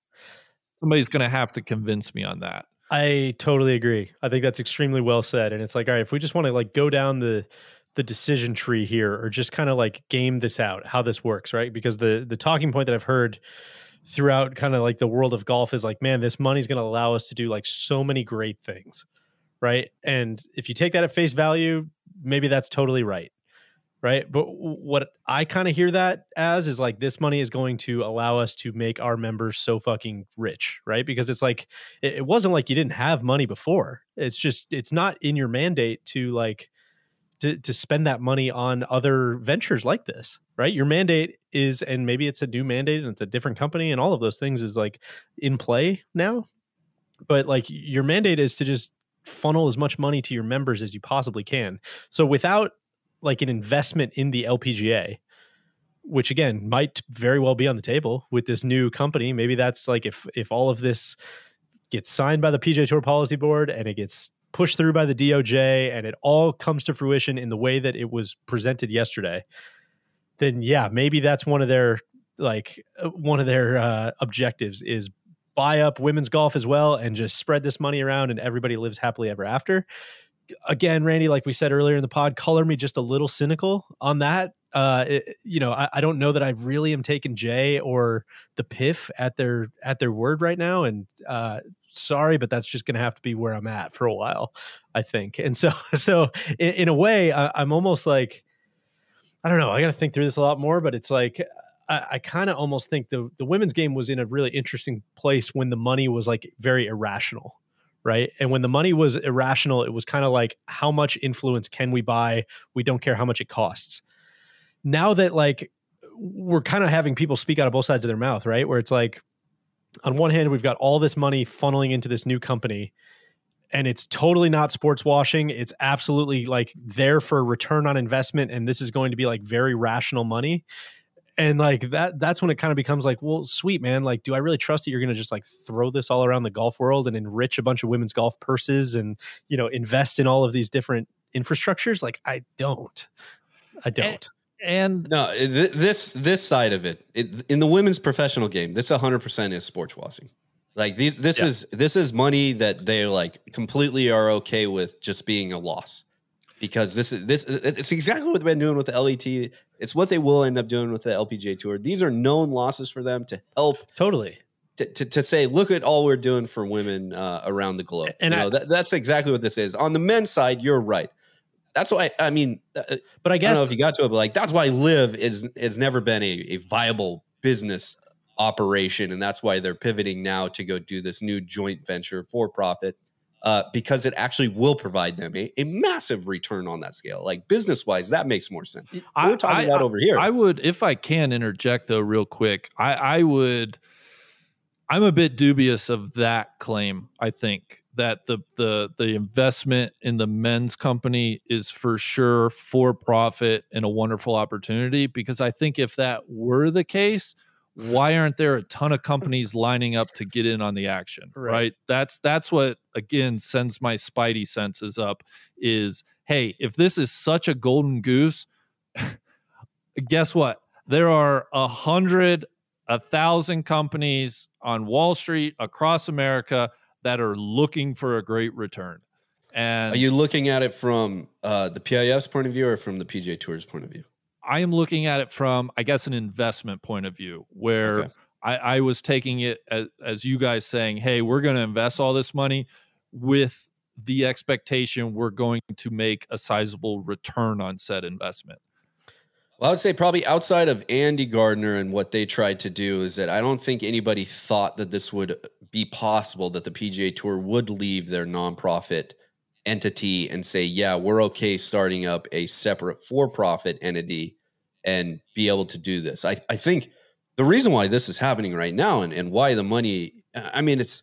somebody's going to have to convince me on that. I totally agree. I think that's extremely well said. And it's like, all right, if we just want to like go down the the decision tree here, or just kind of like game this out, how this works, right? Because the the talking point that I've heard throughout kind of like the world of golf is like, man, this money's going to allow us to do like so many great things, right? And if you take that at face value, maybe that's totally right, right? But what I kind of hear that as is like this money is going to allow us to make our members so fucking rich, right? Because it's like it, it wasn't like you didn't have money before. It's just it's not in your mandate to like to to spend that money on other ventures like this, right? Your mandate is and maybe it's a new mandate and it's a different company and all of those things is like in play now. But like your mandate is to just funnel as much money to your members as you possibly can. So without like an investment in the LPGA, which again might very well be on the table with this new company. Maybe that's like if if all of this gets signed by the PGA Tour Policy Board and it gets pushed through by the DOJ and it all comes to fruition in the way that it was presented yesterday, then yeah, maybe that's one of their like uh, one of their uh, objectives is buy up women's golf as well and just spread this money around and everybody lives happily ever after again, Randy, like we said earlier in the pod, color me just a little cynical on that. Uh, it- you know, I, I don't know that I really am taking Jay or the PIF at their at their word right now, and uh, sorry, but that's just going to have to be where I'm at for a while, I think. And so, so in, in a way, I, I'm almost like, I don't know. I got to think through this a lot more, but it's like. I, I kind of almost think the the women's game was in a really interesting place when the money was like very irrational right? And when the money was irrational, it was kind of like, how much influence can we buy? We don't care how much it costs. Now that like we're kind of having people speak out of both sides of their mouth, right? Where it's like, on one hand, we've got all this money funneling into this new company, and it's totally not sports washing. It's absolutely like there for return on investment, and this is going to be like very rational money. And like that that's when it kind of becomes like well sweet man. Like do i really trust that you're going to just like throw this all around the golf world and enrich a bunch of women's golf purses and you know invest in all of these different infrastructures? Like i don't. I don't. and no th- this this side of it, it in the women's professional game this 100% is sports washing like these this Yeah. is this is money that they like completely are okay with just being a loss. Because this is this it's exactly what they've been doing with the LET it's what they will end up doing with the LPGA tour. These are known losses for them to help totally. to, to, to say look at all we're doing for women uh, around the globe. And you know I- that, that's exactly what this is. On the men's side you're right that's why I mean, uh, but I I guess don't know if you got to it, but like that's why LIV is has never been a, a viable business operation, and that's why they're pivoting now to go do this new joint venture for profit uh, because it actually will provide them a, a massive return on that scale. Like business wise, that makes more sense. What we're talking about over here. I would, if I can interject though, real quick. I, I would. I'm a bit dubious of that claim. I think that the the the investment in the men's company is for sure for profit and a wonderful opportunity because I think if that were the case, why aren't there a ton of companies lining up to get in on the action right, Right. that's that's what again sends my spidey senses up is hey if this is such a golden goose guess what there are a hundred a thousand companies on wall street across america that are looking for a great return and Are you looking at it from uh, the PIF's point of view or from the PGA Tour's point of view? I am looking at it from, I guess, an investment point of view, where Okay. I, I was taking it as, as you guys saying, "Hey, we're going to invest all this money with the expectation we're going to make a sizable return on said investment." Well, I would say probably outside of Andy Gardiner and what they tried to do is that I don't think anybody thought that this would be possible that the PGA Tour would leave their nonprofit entity and say, yeah, we're okay starting up a separate for profit entity and be able to do this. I, I think the reason why this is happening right now and, and why the money, I mean, it's,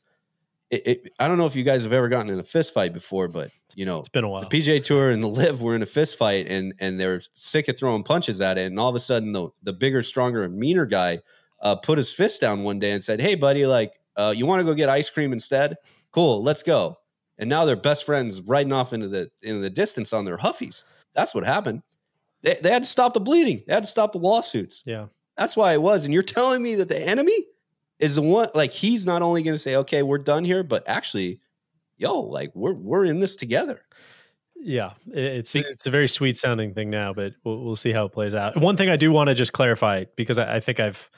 it, it, I don't know if you guys have ever gotten in a fist fight before, but you know, it's been a while. The PGA Tour and the LIV were in a fist fight, and and they're sick of throwing punches at it, and all of a sudden the the bigger, stronger, and meaner guy uh, put his fist down one day and said, "Hey, buddy, like, uh, you want to go get ice cream instead? Cool, let's go." And now they're best friends, riding off into the into the distance on their huffies. That's what happened. They they had to stop the bleeding. They had to stop the lawsuits. Yeah. That's why it was. And you're telling me that the enemy is the one like he's not only going to say, "Okay, we're done here," but actually, yo, like we're we're in this together. Yeah, it's it's a very sweet sounding thing now, but we'll we'll see how it plays out. One thing I do want to just clarify because I, I think I've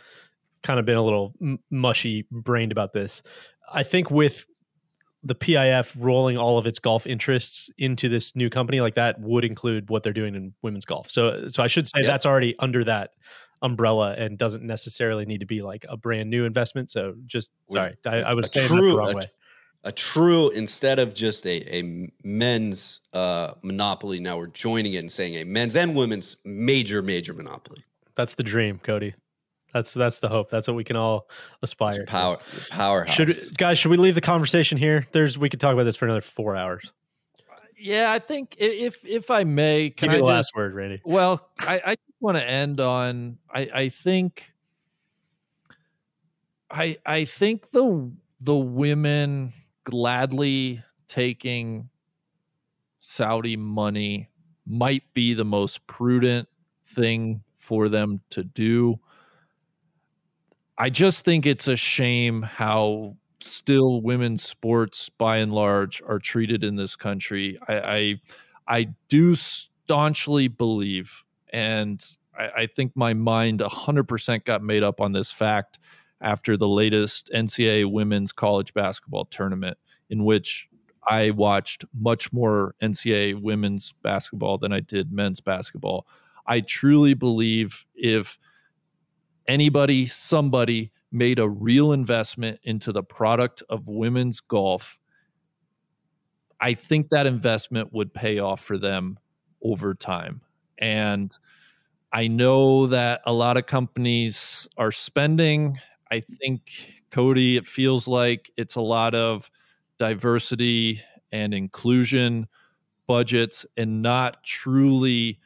kind of been a little m- mushy brained about this. I think with the PIF rolling all of its golf interests into this new company, like that would include what they're doing in women's golf. So so I should say Yep. that's already under that umbrella and doesn't necessarily need to be like a brand new investment. So just With sorry, I, I a- was a saying true- the wrong a- way. A true instead of just a, a men's uh, monopoly. Now we're joining it and saying a men's and women's major major monopoly. That's the dream, Cody. That's that's the hope. That's what we can all aspire. to. Power powerhouse. Should guys, should we leave the conversation here? There's we could talk about this for another four hours. Yeah, I think if if I may, can Give you I the last word, Randy. Well, I, I just want to end on I, I think I I think the the women gladly taking Saudi money might be the most prudent thing for them to do. I just think it's a shame how still women's sports by and large are treated in this country. I I, I do staunchly believe, and I, I think my mind 100% got made up on this fact after the latest NCAA women's college basketball tournament, in which I watched much more NCAA women's basketball than I did men's basketball. I truly believe if anybody, somebody made a real investment into the product of women's golf, I think that investment would pay off for them over time. And I know that a lot of companies are spending. I think, Cody, it feels like it's a lot of diversity and inclusion budgets and not truly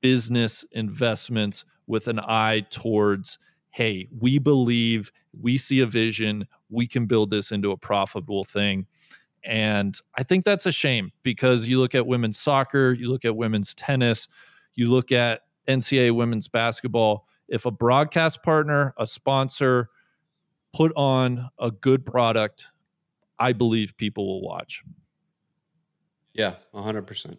business investments with an eye towards hey, we believe, we see a vision, we can build this into a profitable thing. And I think that's a shame because you look at women's soccer, you look at women's tennis, you look at NCAA women's basketball. If a broadcast partner, a sponsor put on a good product, I believe people will watch. Yeah, hundred percent.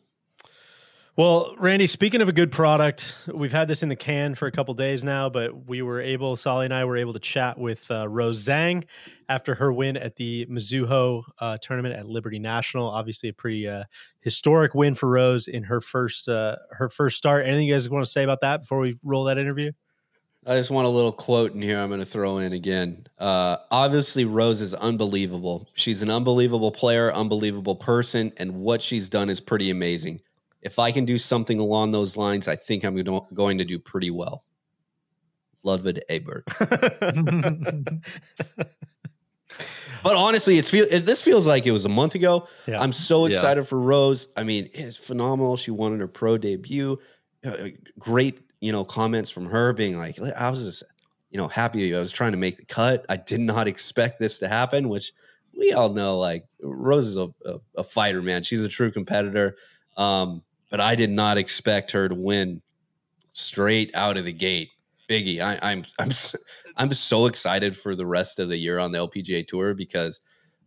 Well, Randy, speaking of a good product, we've had this in the can for a couple days now, but we were able, Soly and I were able to chat with uh, Rose Zhang after her win at the Mizuho uh, tournament at Liberty National. Obviously, a pretty uh, historic win for Rose in her first uh, her first start. Anything you guys want to say about that before we roll that interview? I just want a little quote in here I'm going to throw in again. Uh, obviously, Rose is unbelievable. She's an unbelievable player, unbelievable person, and what she's done is pretty amazing. If I can do something along those lines, I think I'm gonna- do pretty well. Ludvig Åberg. but honestly, it's feel it, this feels like it was a month ago. Yeah. I'm so Yeah. excited for Rose. I mean, it's phenomenal. She won her pro debut. Uh, great, you know, comments from her being like, I was just, you know, happy. I was trying to make the cut. I did not expect this to happen, which we all know. Like Rose is a, a, a fighter, man. She's a true competitor. Um, but I did not expect her to win straight out of the gate. Biggie, I, I'm I'm I'm so excited for the rest of the year on the LPGA tour because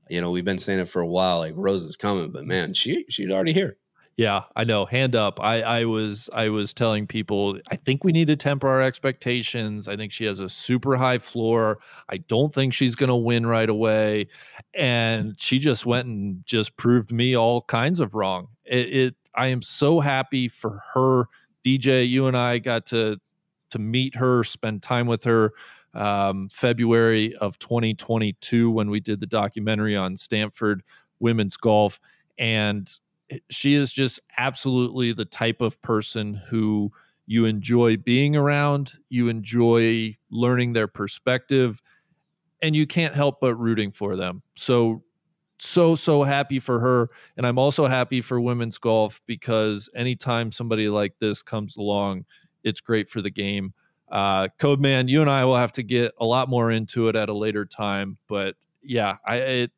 you know we've been saying it for a while. Like Rose is coming, but man, she she's already here. Yeah, I know. Hand up. I I was I was telling people I think we need to temper our expectations. I think she has a super high floor. I don't think she's going to win right away, and she just went and just proved me all kinds of wrong. It, it I am so happy for her. DJ, you and I got to to meet her, spend time with her. Um, February of 2022 when we did the documentary on Stanford women's golf, and she is just absolutely the type of person who you enjoy being around, you enjoy learning their perspective, and you can't help but rooting for them. So, so, so happy for her. And I'm also happy for women's golf because anytime somebody like this comes along, it's great for the game. Uh, Code Man, you and I will have to get a lot more into it at a later time. But yeah, I, it,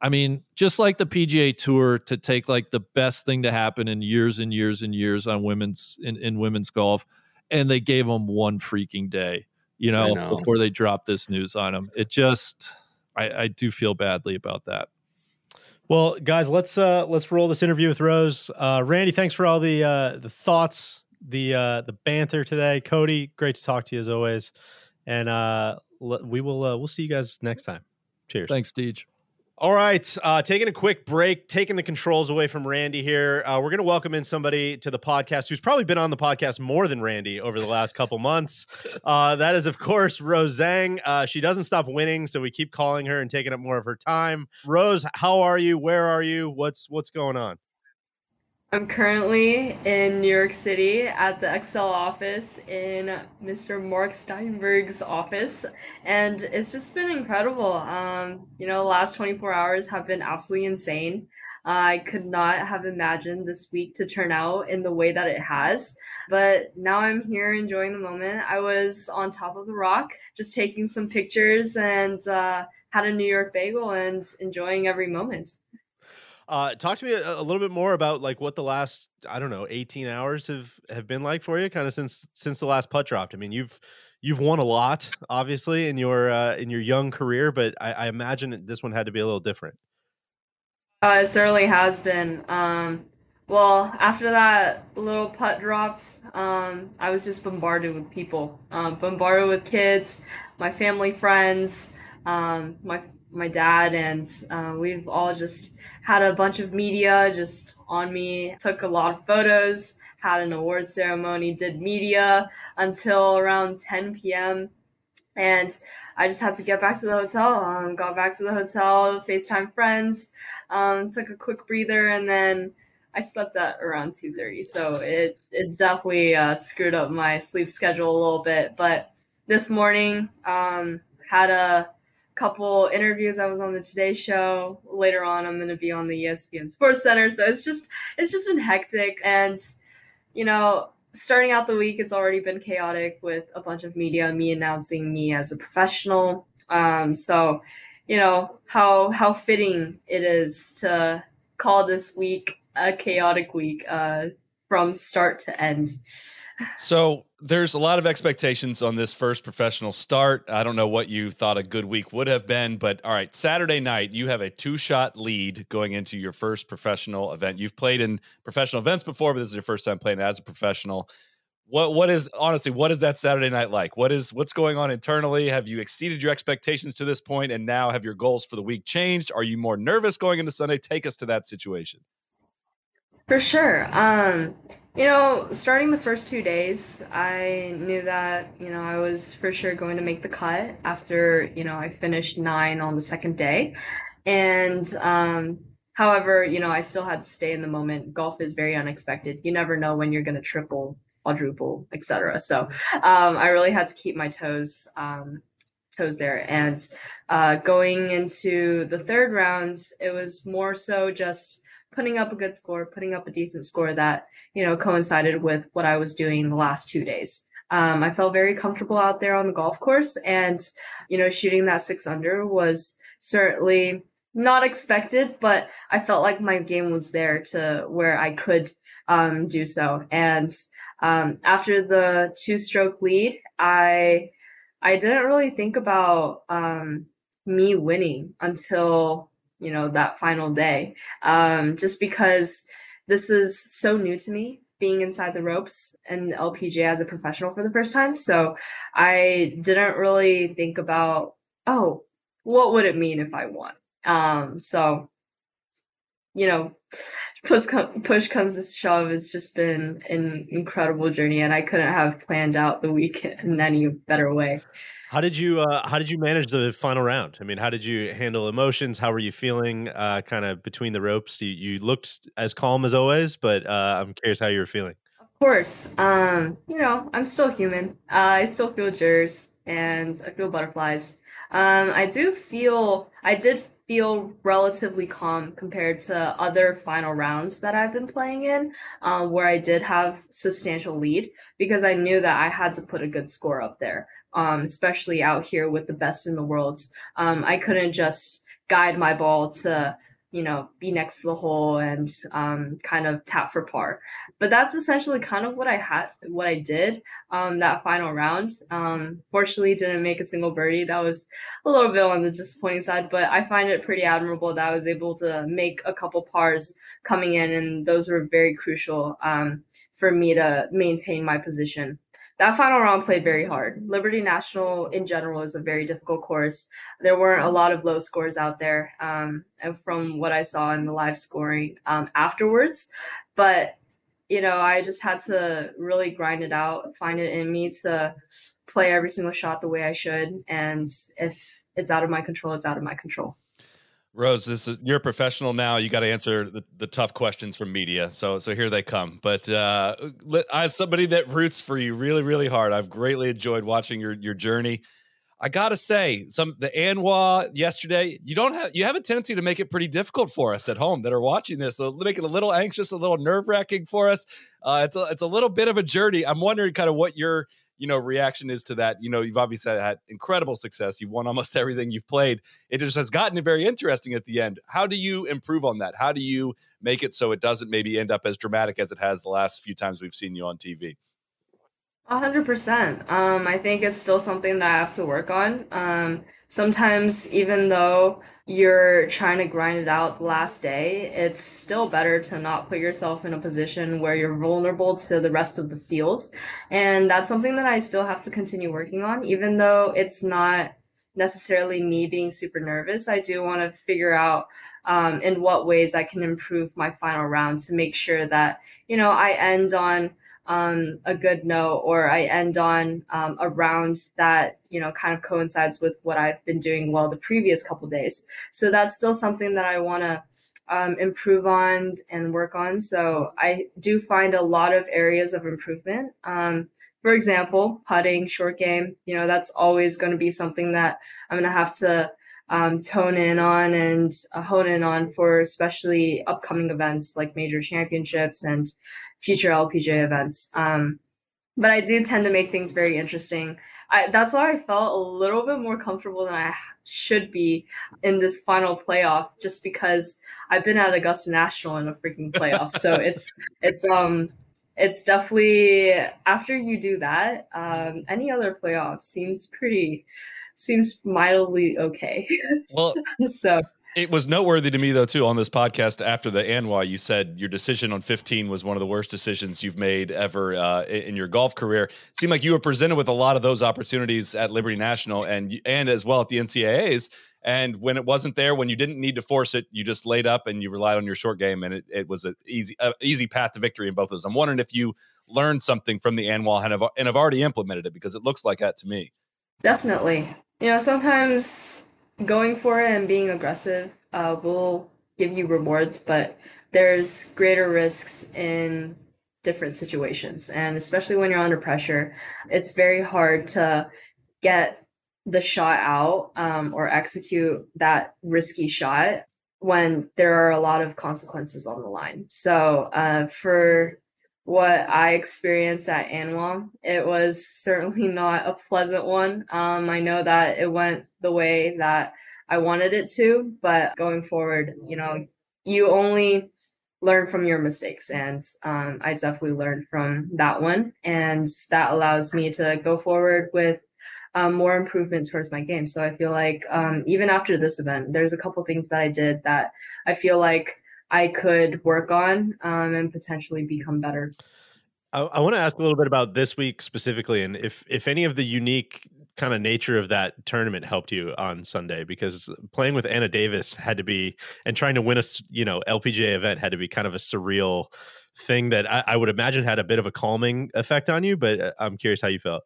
I mean, just like the PGA Tour to take like the best thing to happen in years and years and years on women's in, in women's golf, and they gave them one freaking day, you know, know. before they dropped this news on them. It just, I, I do feel badly about that. Well, guys, let's uh let's roll this interview with Rose. Uh Randy, thanks for all the uh the thoughts, the uh the banter today. Cody, great to talk to you as always. And uh we will uh, we'll see you guys next time. Cheers. Thanks, Deej. All right, uh, taking a quick break, taking the controls away from Randy here. Uh, we're going to welcome in somebody to the podcast who's probably been on the podcast more than Randy over the last couple months. Uh, that is, of course, Rose Zhang. Uh, she doesn't stop winning, so we keep calling her and taking up more of her time. Rose, how are you? Where are you? What's what's going on? I'm currently in New York City at the Excel office in Mr. Mark Steinberg's office, and it's just been incredible. Um, you know, the last 24 hours have been absolutely insane. I could not have imagined this week to turn out in the way that it has, but now I'm here enjoying the moment. I was on top of the rock, just taking some pictures and uh, had a New York bagel and enjoying every moment. Uh, talk to me a, a little bit more about like what the last I don't know 18 hours have have been like for you, kind of since since the last putt dropped. I mean, you've you've won a lot, obviously, in your uh, in your young career, but I, I imagine this one had to be a little different. Uh, it certainly has been. Um, well, after that little putt dropped, um, I was just bombarded with people, um, bombarded with kids, my family, friends, um, my my dad, and uh, we've all just had a bunch of media just on me. Took a lot of photos, had an award ceremony, did media until around 10 p.m. And I just had to get back to the hotel. Um, got back to the hotel, FaceTime friends, um, took a quick breather, and then I slept at around 2:30. So it it definitely uh, screwed up my sleep schedule a little bit. But this morning, um, had a couple interviews. I was on the Today Show. Later on, I'm going to be on the ESPN Sports Center. So it's just it's just been hectic, and you know, starting out the week, it's already been chaotic with a bunch of media, me announcing me as a professional. Um, so, you know how how fitting it is to call this week a chaotic week uh, from start to end. So there's a lot of expectations on this first professional start. I don't know what you thought a good week would have been, but all right, Saturday night, you have a two shot lead going into your first professional event. You've played in professional events before, but this is your first time playing as a professional. What what is honestly what is that Saturday night like? What is what's going on internally? Have you exceeded your expectations to this point and now have your goals for the week changed? Are you more nervous going into Sunday? Take us to that situation. For sure. Um, you know, starting the first two days, I knew that, you know, I was for sure going to make the cut after, you know, I finished nine on the second day. And um, however, you know, I still had to stay in the moment. Golf is very unexpected. You never know when you're going to triple, quadruple, etc. So um, I really had to keep my toes um, toes there. And uh, going into the third round, it was more so just putting up a good score, putting up a decent score that, you know, coincided with what I was doing the last two days. Um, I felt very comfortable out there on the golf course and, you know, shooting that six under was certainly not expected, but I felt like my game was there to where I could um, do so. And um, after the two stroke lead, I I didn't really think about um, me winning until you know that final day um, just because this is so new to me being inside the ropes and lpga as a professional for the first time. So i didn't really think about oh what would it mean if i won? Um, so you know push, push comes to shove it's just been an incredible journey and i couldn't have planned out the week in any better way. How did you uh, how did you manage the final round? I mean how did you handle emotions? How were you feeling uh, kind of between the ropes? You, you looked as calm as always but uh, i'm curious how you were feeling. Of course um, you know i'm still human. Uh, i still feel jitters and i feel butterflies. Um, i do feel i did feel relatively calm compared to other final rounds that I've been playing in, um, where I did have substantial lead because I knew that I had to put a good score up there, um, especially out here with the best in the worlds. Um, I couldn't just guide my ball to you know, be next to the hole and um, kind of tap for par. But that's essentially kind of what I had, what I did um, that final round. Um, fortunately, didn't make a single birdie. That was a little bit on the disappointing side, but I find it pretty admirable that I was able to make a couple pars coming in, and those were very crucial um, for me to maintain my position that final round played very hard. Liberty National in general is a very difficult course. There weren't a lot of low scores out there, um, and from what I saw in the live scoring um, afterwards, but you know, I just had to really grind it out, find it in me to play every single shot the way I should, and if it's out of my control, it's out of my control. Rose, this is you're a professional now. You got to answer the, the tough questions from media. So so here they come. But uh, as somebody that roots for you really really hard, I've greatly enjoyed watching your your journey. I gotta say, some the ANWA yesterday, you don't have you have a tendency to make it pretty difficult for us at home that are watching this. So make it a little anxious, a little nerve wracking for us. Uh, it's a, it's a little bit of a journey. I'm wondering kind of what your you know reaction is to that you know you've obviously had incredible success you've won almost everything you've played it just has gotten very interesting at the end how do you improve on that how do you make it so it doesn't maybe end up as dramatic as it has the last few times we've seen you on tv a hundred percent. Um, I think it's still something that I have to work on. Um, sometimes even though you're trying to grind it out the last day, it's still better to not put yourself in a position where you're vulnerable to the rest of the field. And that's something that I still have to continue working on, even though it's not necessarily me being super nervous. I do want to figure out um, in what ways I can improve my final round to make sure that, you know, I end on um, a good note or I end on um, a round that you know kind of coincides with what I've been doing well the previous couple days. So that's still something that I want to um, improve on and work on. So I do find a lot of areas of improvement. Um, for example, putting, short game, you know, that's always going to be something that I'm going to have to um, tone in on and uh, hone in on for especially upcoming events like major championships and future LPGA events. Um, but I do tend to make things very interesting. I, that's why I felt a little bit more comfortable than I should be in this final playoff, just because I've been at Augusta National in a freaking playoff. so it's it's um it's definitely after you do that, um, any other playoff seems pretty seems mildly okay. Well, so It was noteworthy to me though too on this podcast after the ANWA. You said your decision on 15 was one of the worst decisions you've made ever uh, in your golf career. It seemed like you were presented with a lot of those opportunities at Liberty National and and as well at the NCAA's. And when it wasn't there, when you didn't need to force it, you just laid up and you relied on your short game, and it, it was an easy uh, easy path to victory in both of those. I'm wondering if you learned something from the ANWA and have and have already implemented it because it looks like that to me. Definitely. You know, sometimes going for it and being aggressive uh, will give you rewards, but there's greater risks in different situations. And especially when you're under pressure, it's very hard to get the shot out um, or execute that risky shot when there are a lot of consequences on the line. So uh, for what I experienced at ANWA. It was certainly not a pleasant one. Um, I know that it went the way that I wanted it to, but going forward, you know, you only learn from your mistakes. And um, I definitely learned from that one. And that allows me to go forward with um, more improvement towards my game. So I feel like um, even after this event, there's a couple things that I did that I feel like I could work on um, and potentially become better. I, I want to ask a little bit about this week specifically, and if if any of the unique kind of nature of that tournament helped you on Sunday, because playing with Anna Davis had to be, and trying to win a you know LPGA event had to be kind of a surreal thing that I, I would imagine had a bit of a calming effect on you. But uh, I'm curious how you felt.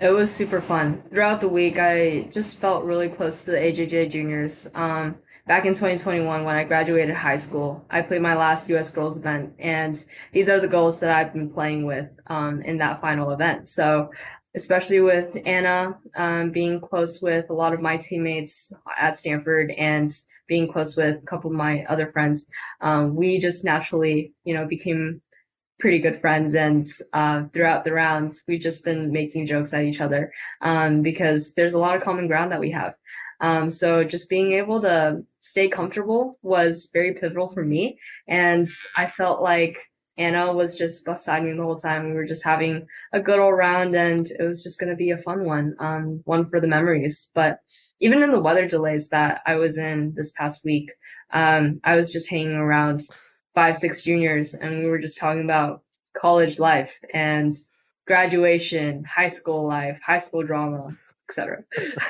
It was super fun. Throughout the week, I just felt really close to the AJGA juniors. Um, back in 2021 when I graduated high school. I played my last US girls event and these are the goals that I've been playing with um, in that final event. So especially with Anna um, being close with a lot of my teammates at Stanford and being close with a couple of my other friends, um, we just naturally, you know, became pretty good friends and uh, throughout the rounds we've just been making jokes at each other um, because there's a lot of common ground that we have um, so just being able to stay comfortable was very pivotal for me. And I felt like Anna was just beside me the whole time. We were just having a good old round and it was just going to be a fun one, um, one for the memories. But even in the weather delays that I was in this past week, um, I was just hanging around five, six juniors and we were just talking about college life and graduation, high school life, high school drama, etc.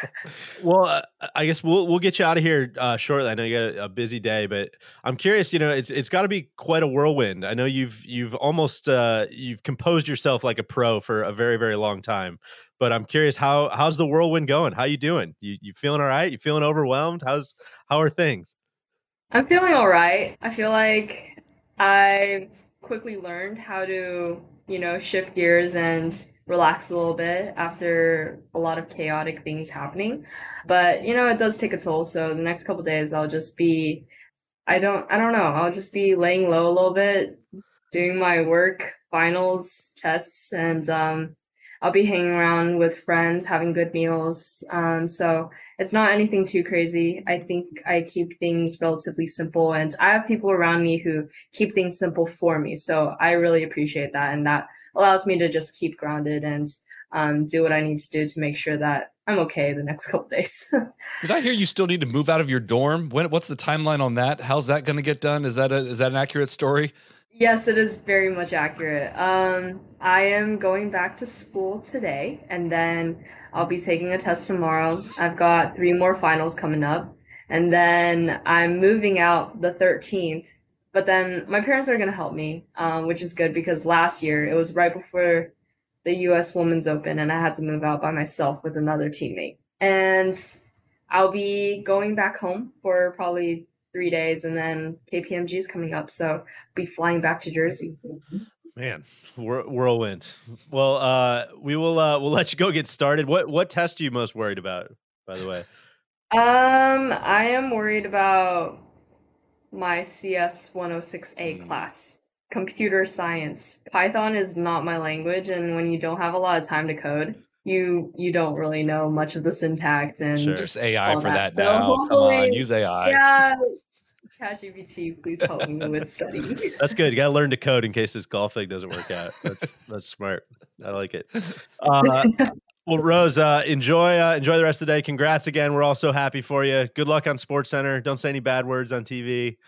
well, uh, I guess we'll we'll get you out of here uh, shortly. I know you got a, a, busy day, but I'm curious. You know, it's it's got to be quite a whirlwind. I know you've you've almost uh, you've composed yourself like a pro for a very very long time. But I'm curious how how's the whirlwind going? How you doing? You you feeling all right? You feeling overwhelmed? How's how are things? I'm feeling all right. I feel like I've quickly learned how to you know shift gears and relax a little bit after a lot of chaotic things happening. But you know, it does take a toll. So the next couple days I'll just be I don't I don't know, I'll just be laying low a little bit, doing my work, finals, tests, and um I'll be hanging around with friends, having good meals. Um, so it's not anything too crazy. I think I keep things relatively simple, and I have people around me who keep things simple for me. So I really appreciate that, and that allows me to just keep grounded and um, do what I need to do to make sure that I'm okay the next couple days. Did I hear you still need to move out of your dorm? When, what's the timeline on that? How's that going to get done? Is that a, is that an accurate story? Yes, it is very much accurate. Um, I am going back to school today, and then I'll be taking a test tomorrow. I've got three more finals coming up, and then I'm moving out the 13th but then my parents are going to help me, um, which is good because last year it was right before the US Women's Open and I had to move out by myself with another teammate. And I'll be going back home for probably three days and then KPMG is coming up. So I'll be flying back to Jersey. Man, whirlwind. Well, uh, we will uh, we'll let you go get started. What what test are you most worried about, by the way? Um, I am worried about my CS 106A mm. class. Computer science. Python is not my language, and when you don't have a lot of time to code, you you don't really know much of the syntax and sure. there's AI for that, that so now. Come on, use AI. Yeah. ChatGPT, please help me with studying. That's good. You gotta learn to code in case this golf thing doesn't work out. That's that's smart. I like it. Uh, Well, Rose, uh, enjoy uh, enjoy the rest of the day. Congrats again. We're all so happy for you. Good luck on Sports Center. Don't say any bad words on TV.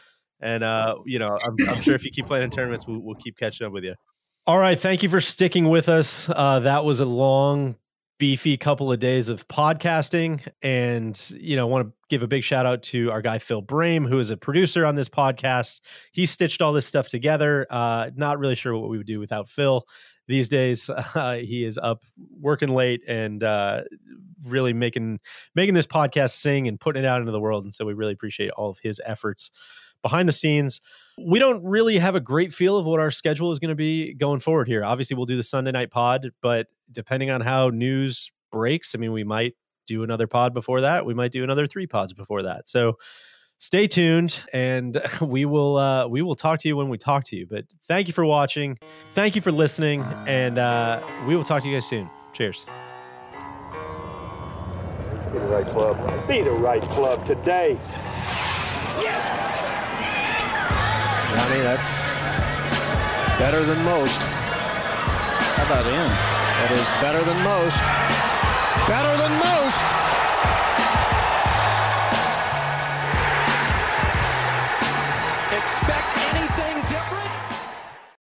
And uh, you know, I'm, I'm sure if you keep playing in tournaments, we'll, we'll keep catching up with you. All right, thank you for sticking with us. Uh, that was a long, beefy couple of days of podcasting, and you know, I want to give a big shout out to our guy Phil Brame, who is a producer on this podcast. He stitched all this stuff together. Uh, not really sure what we would do without Phil these days. Uh, he is up working late and uh, really making making this podcast sing and putting it out into the world. And so we really appreciate all of his efforts behind the scenes. We don't really have a great feel of what our schedule is going to be going forward here. Obviously, we'll do the Sunday night pod, but depending on how news breaks, I mean, we might do another pod before that. We might do another three pods before that. So stay tuned and we will uh, we will talk to you when we talk to you but thank you for watching thank you for listening and uh, we will talk to you guys soon cheers Be the right club. Be the right club today. Johnny, that's better than most. How about him That is better than most. Better than most. Expect anything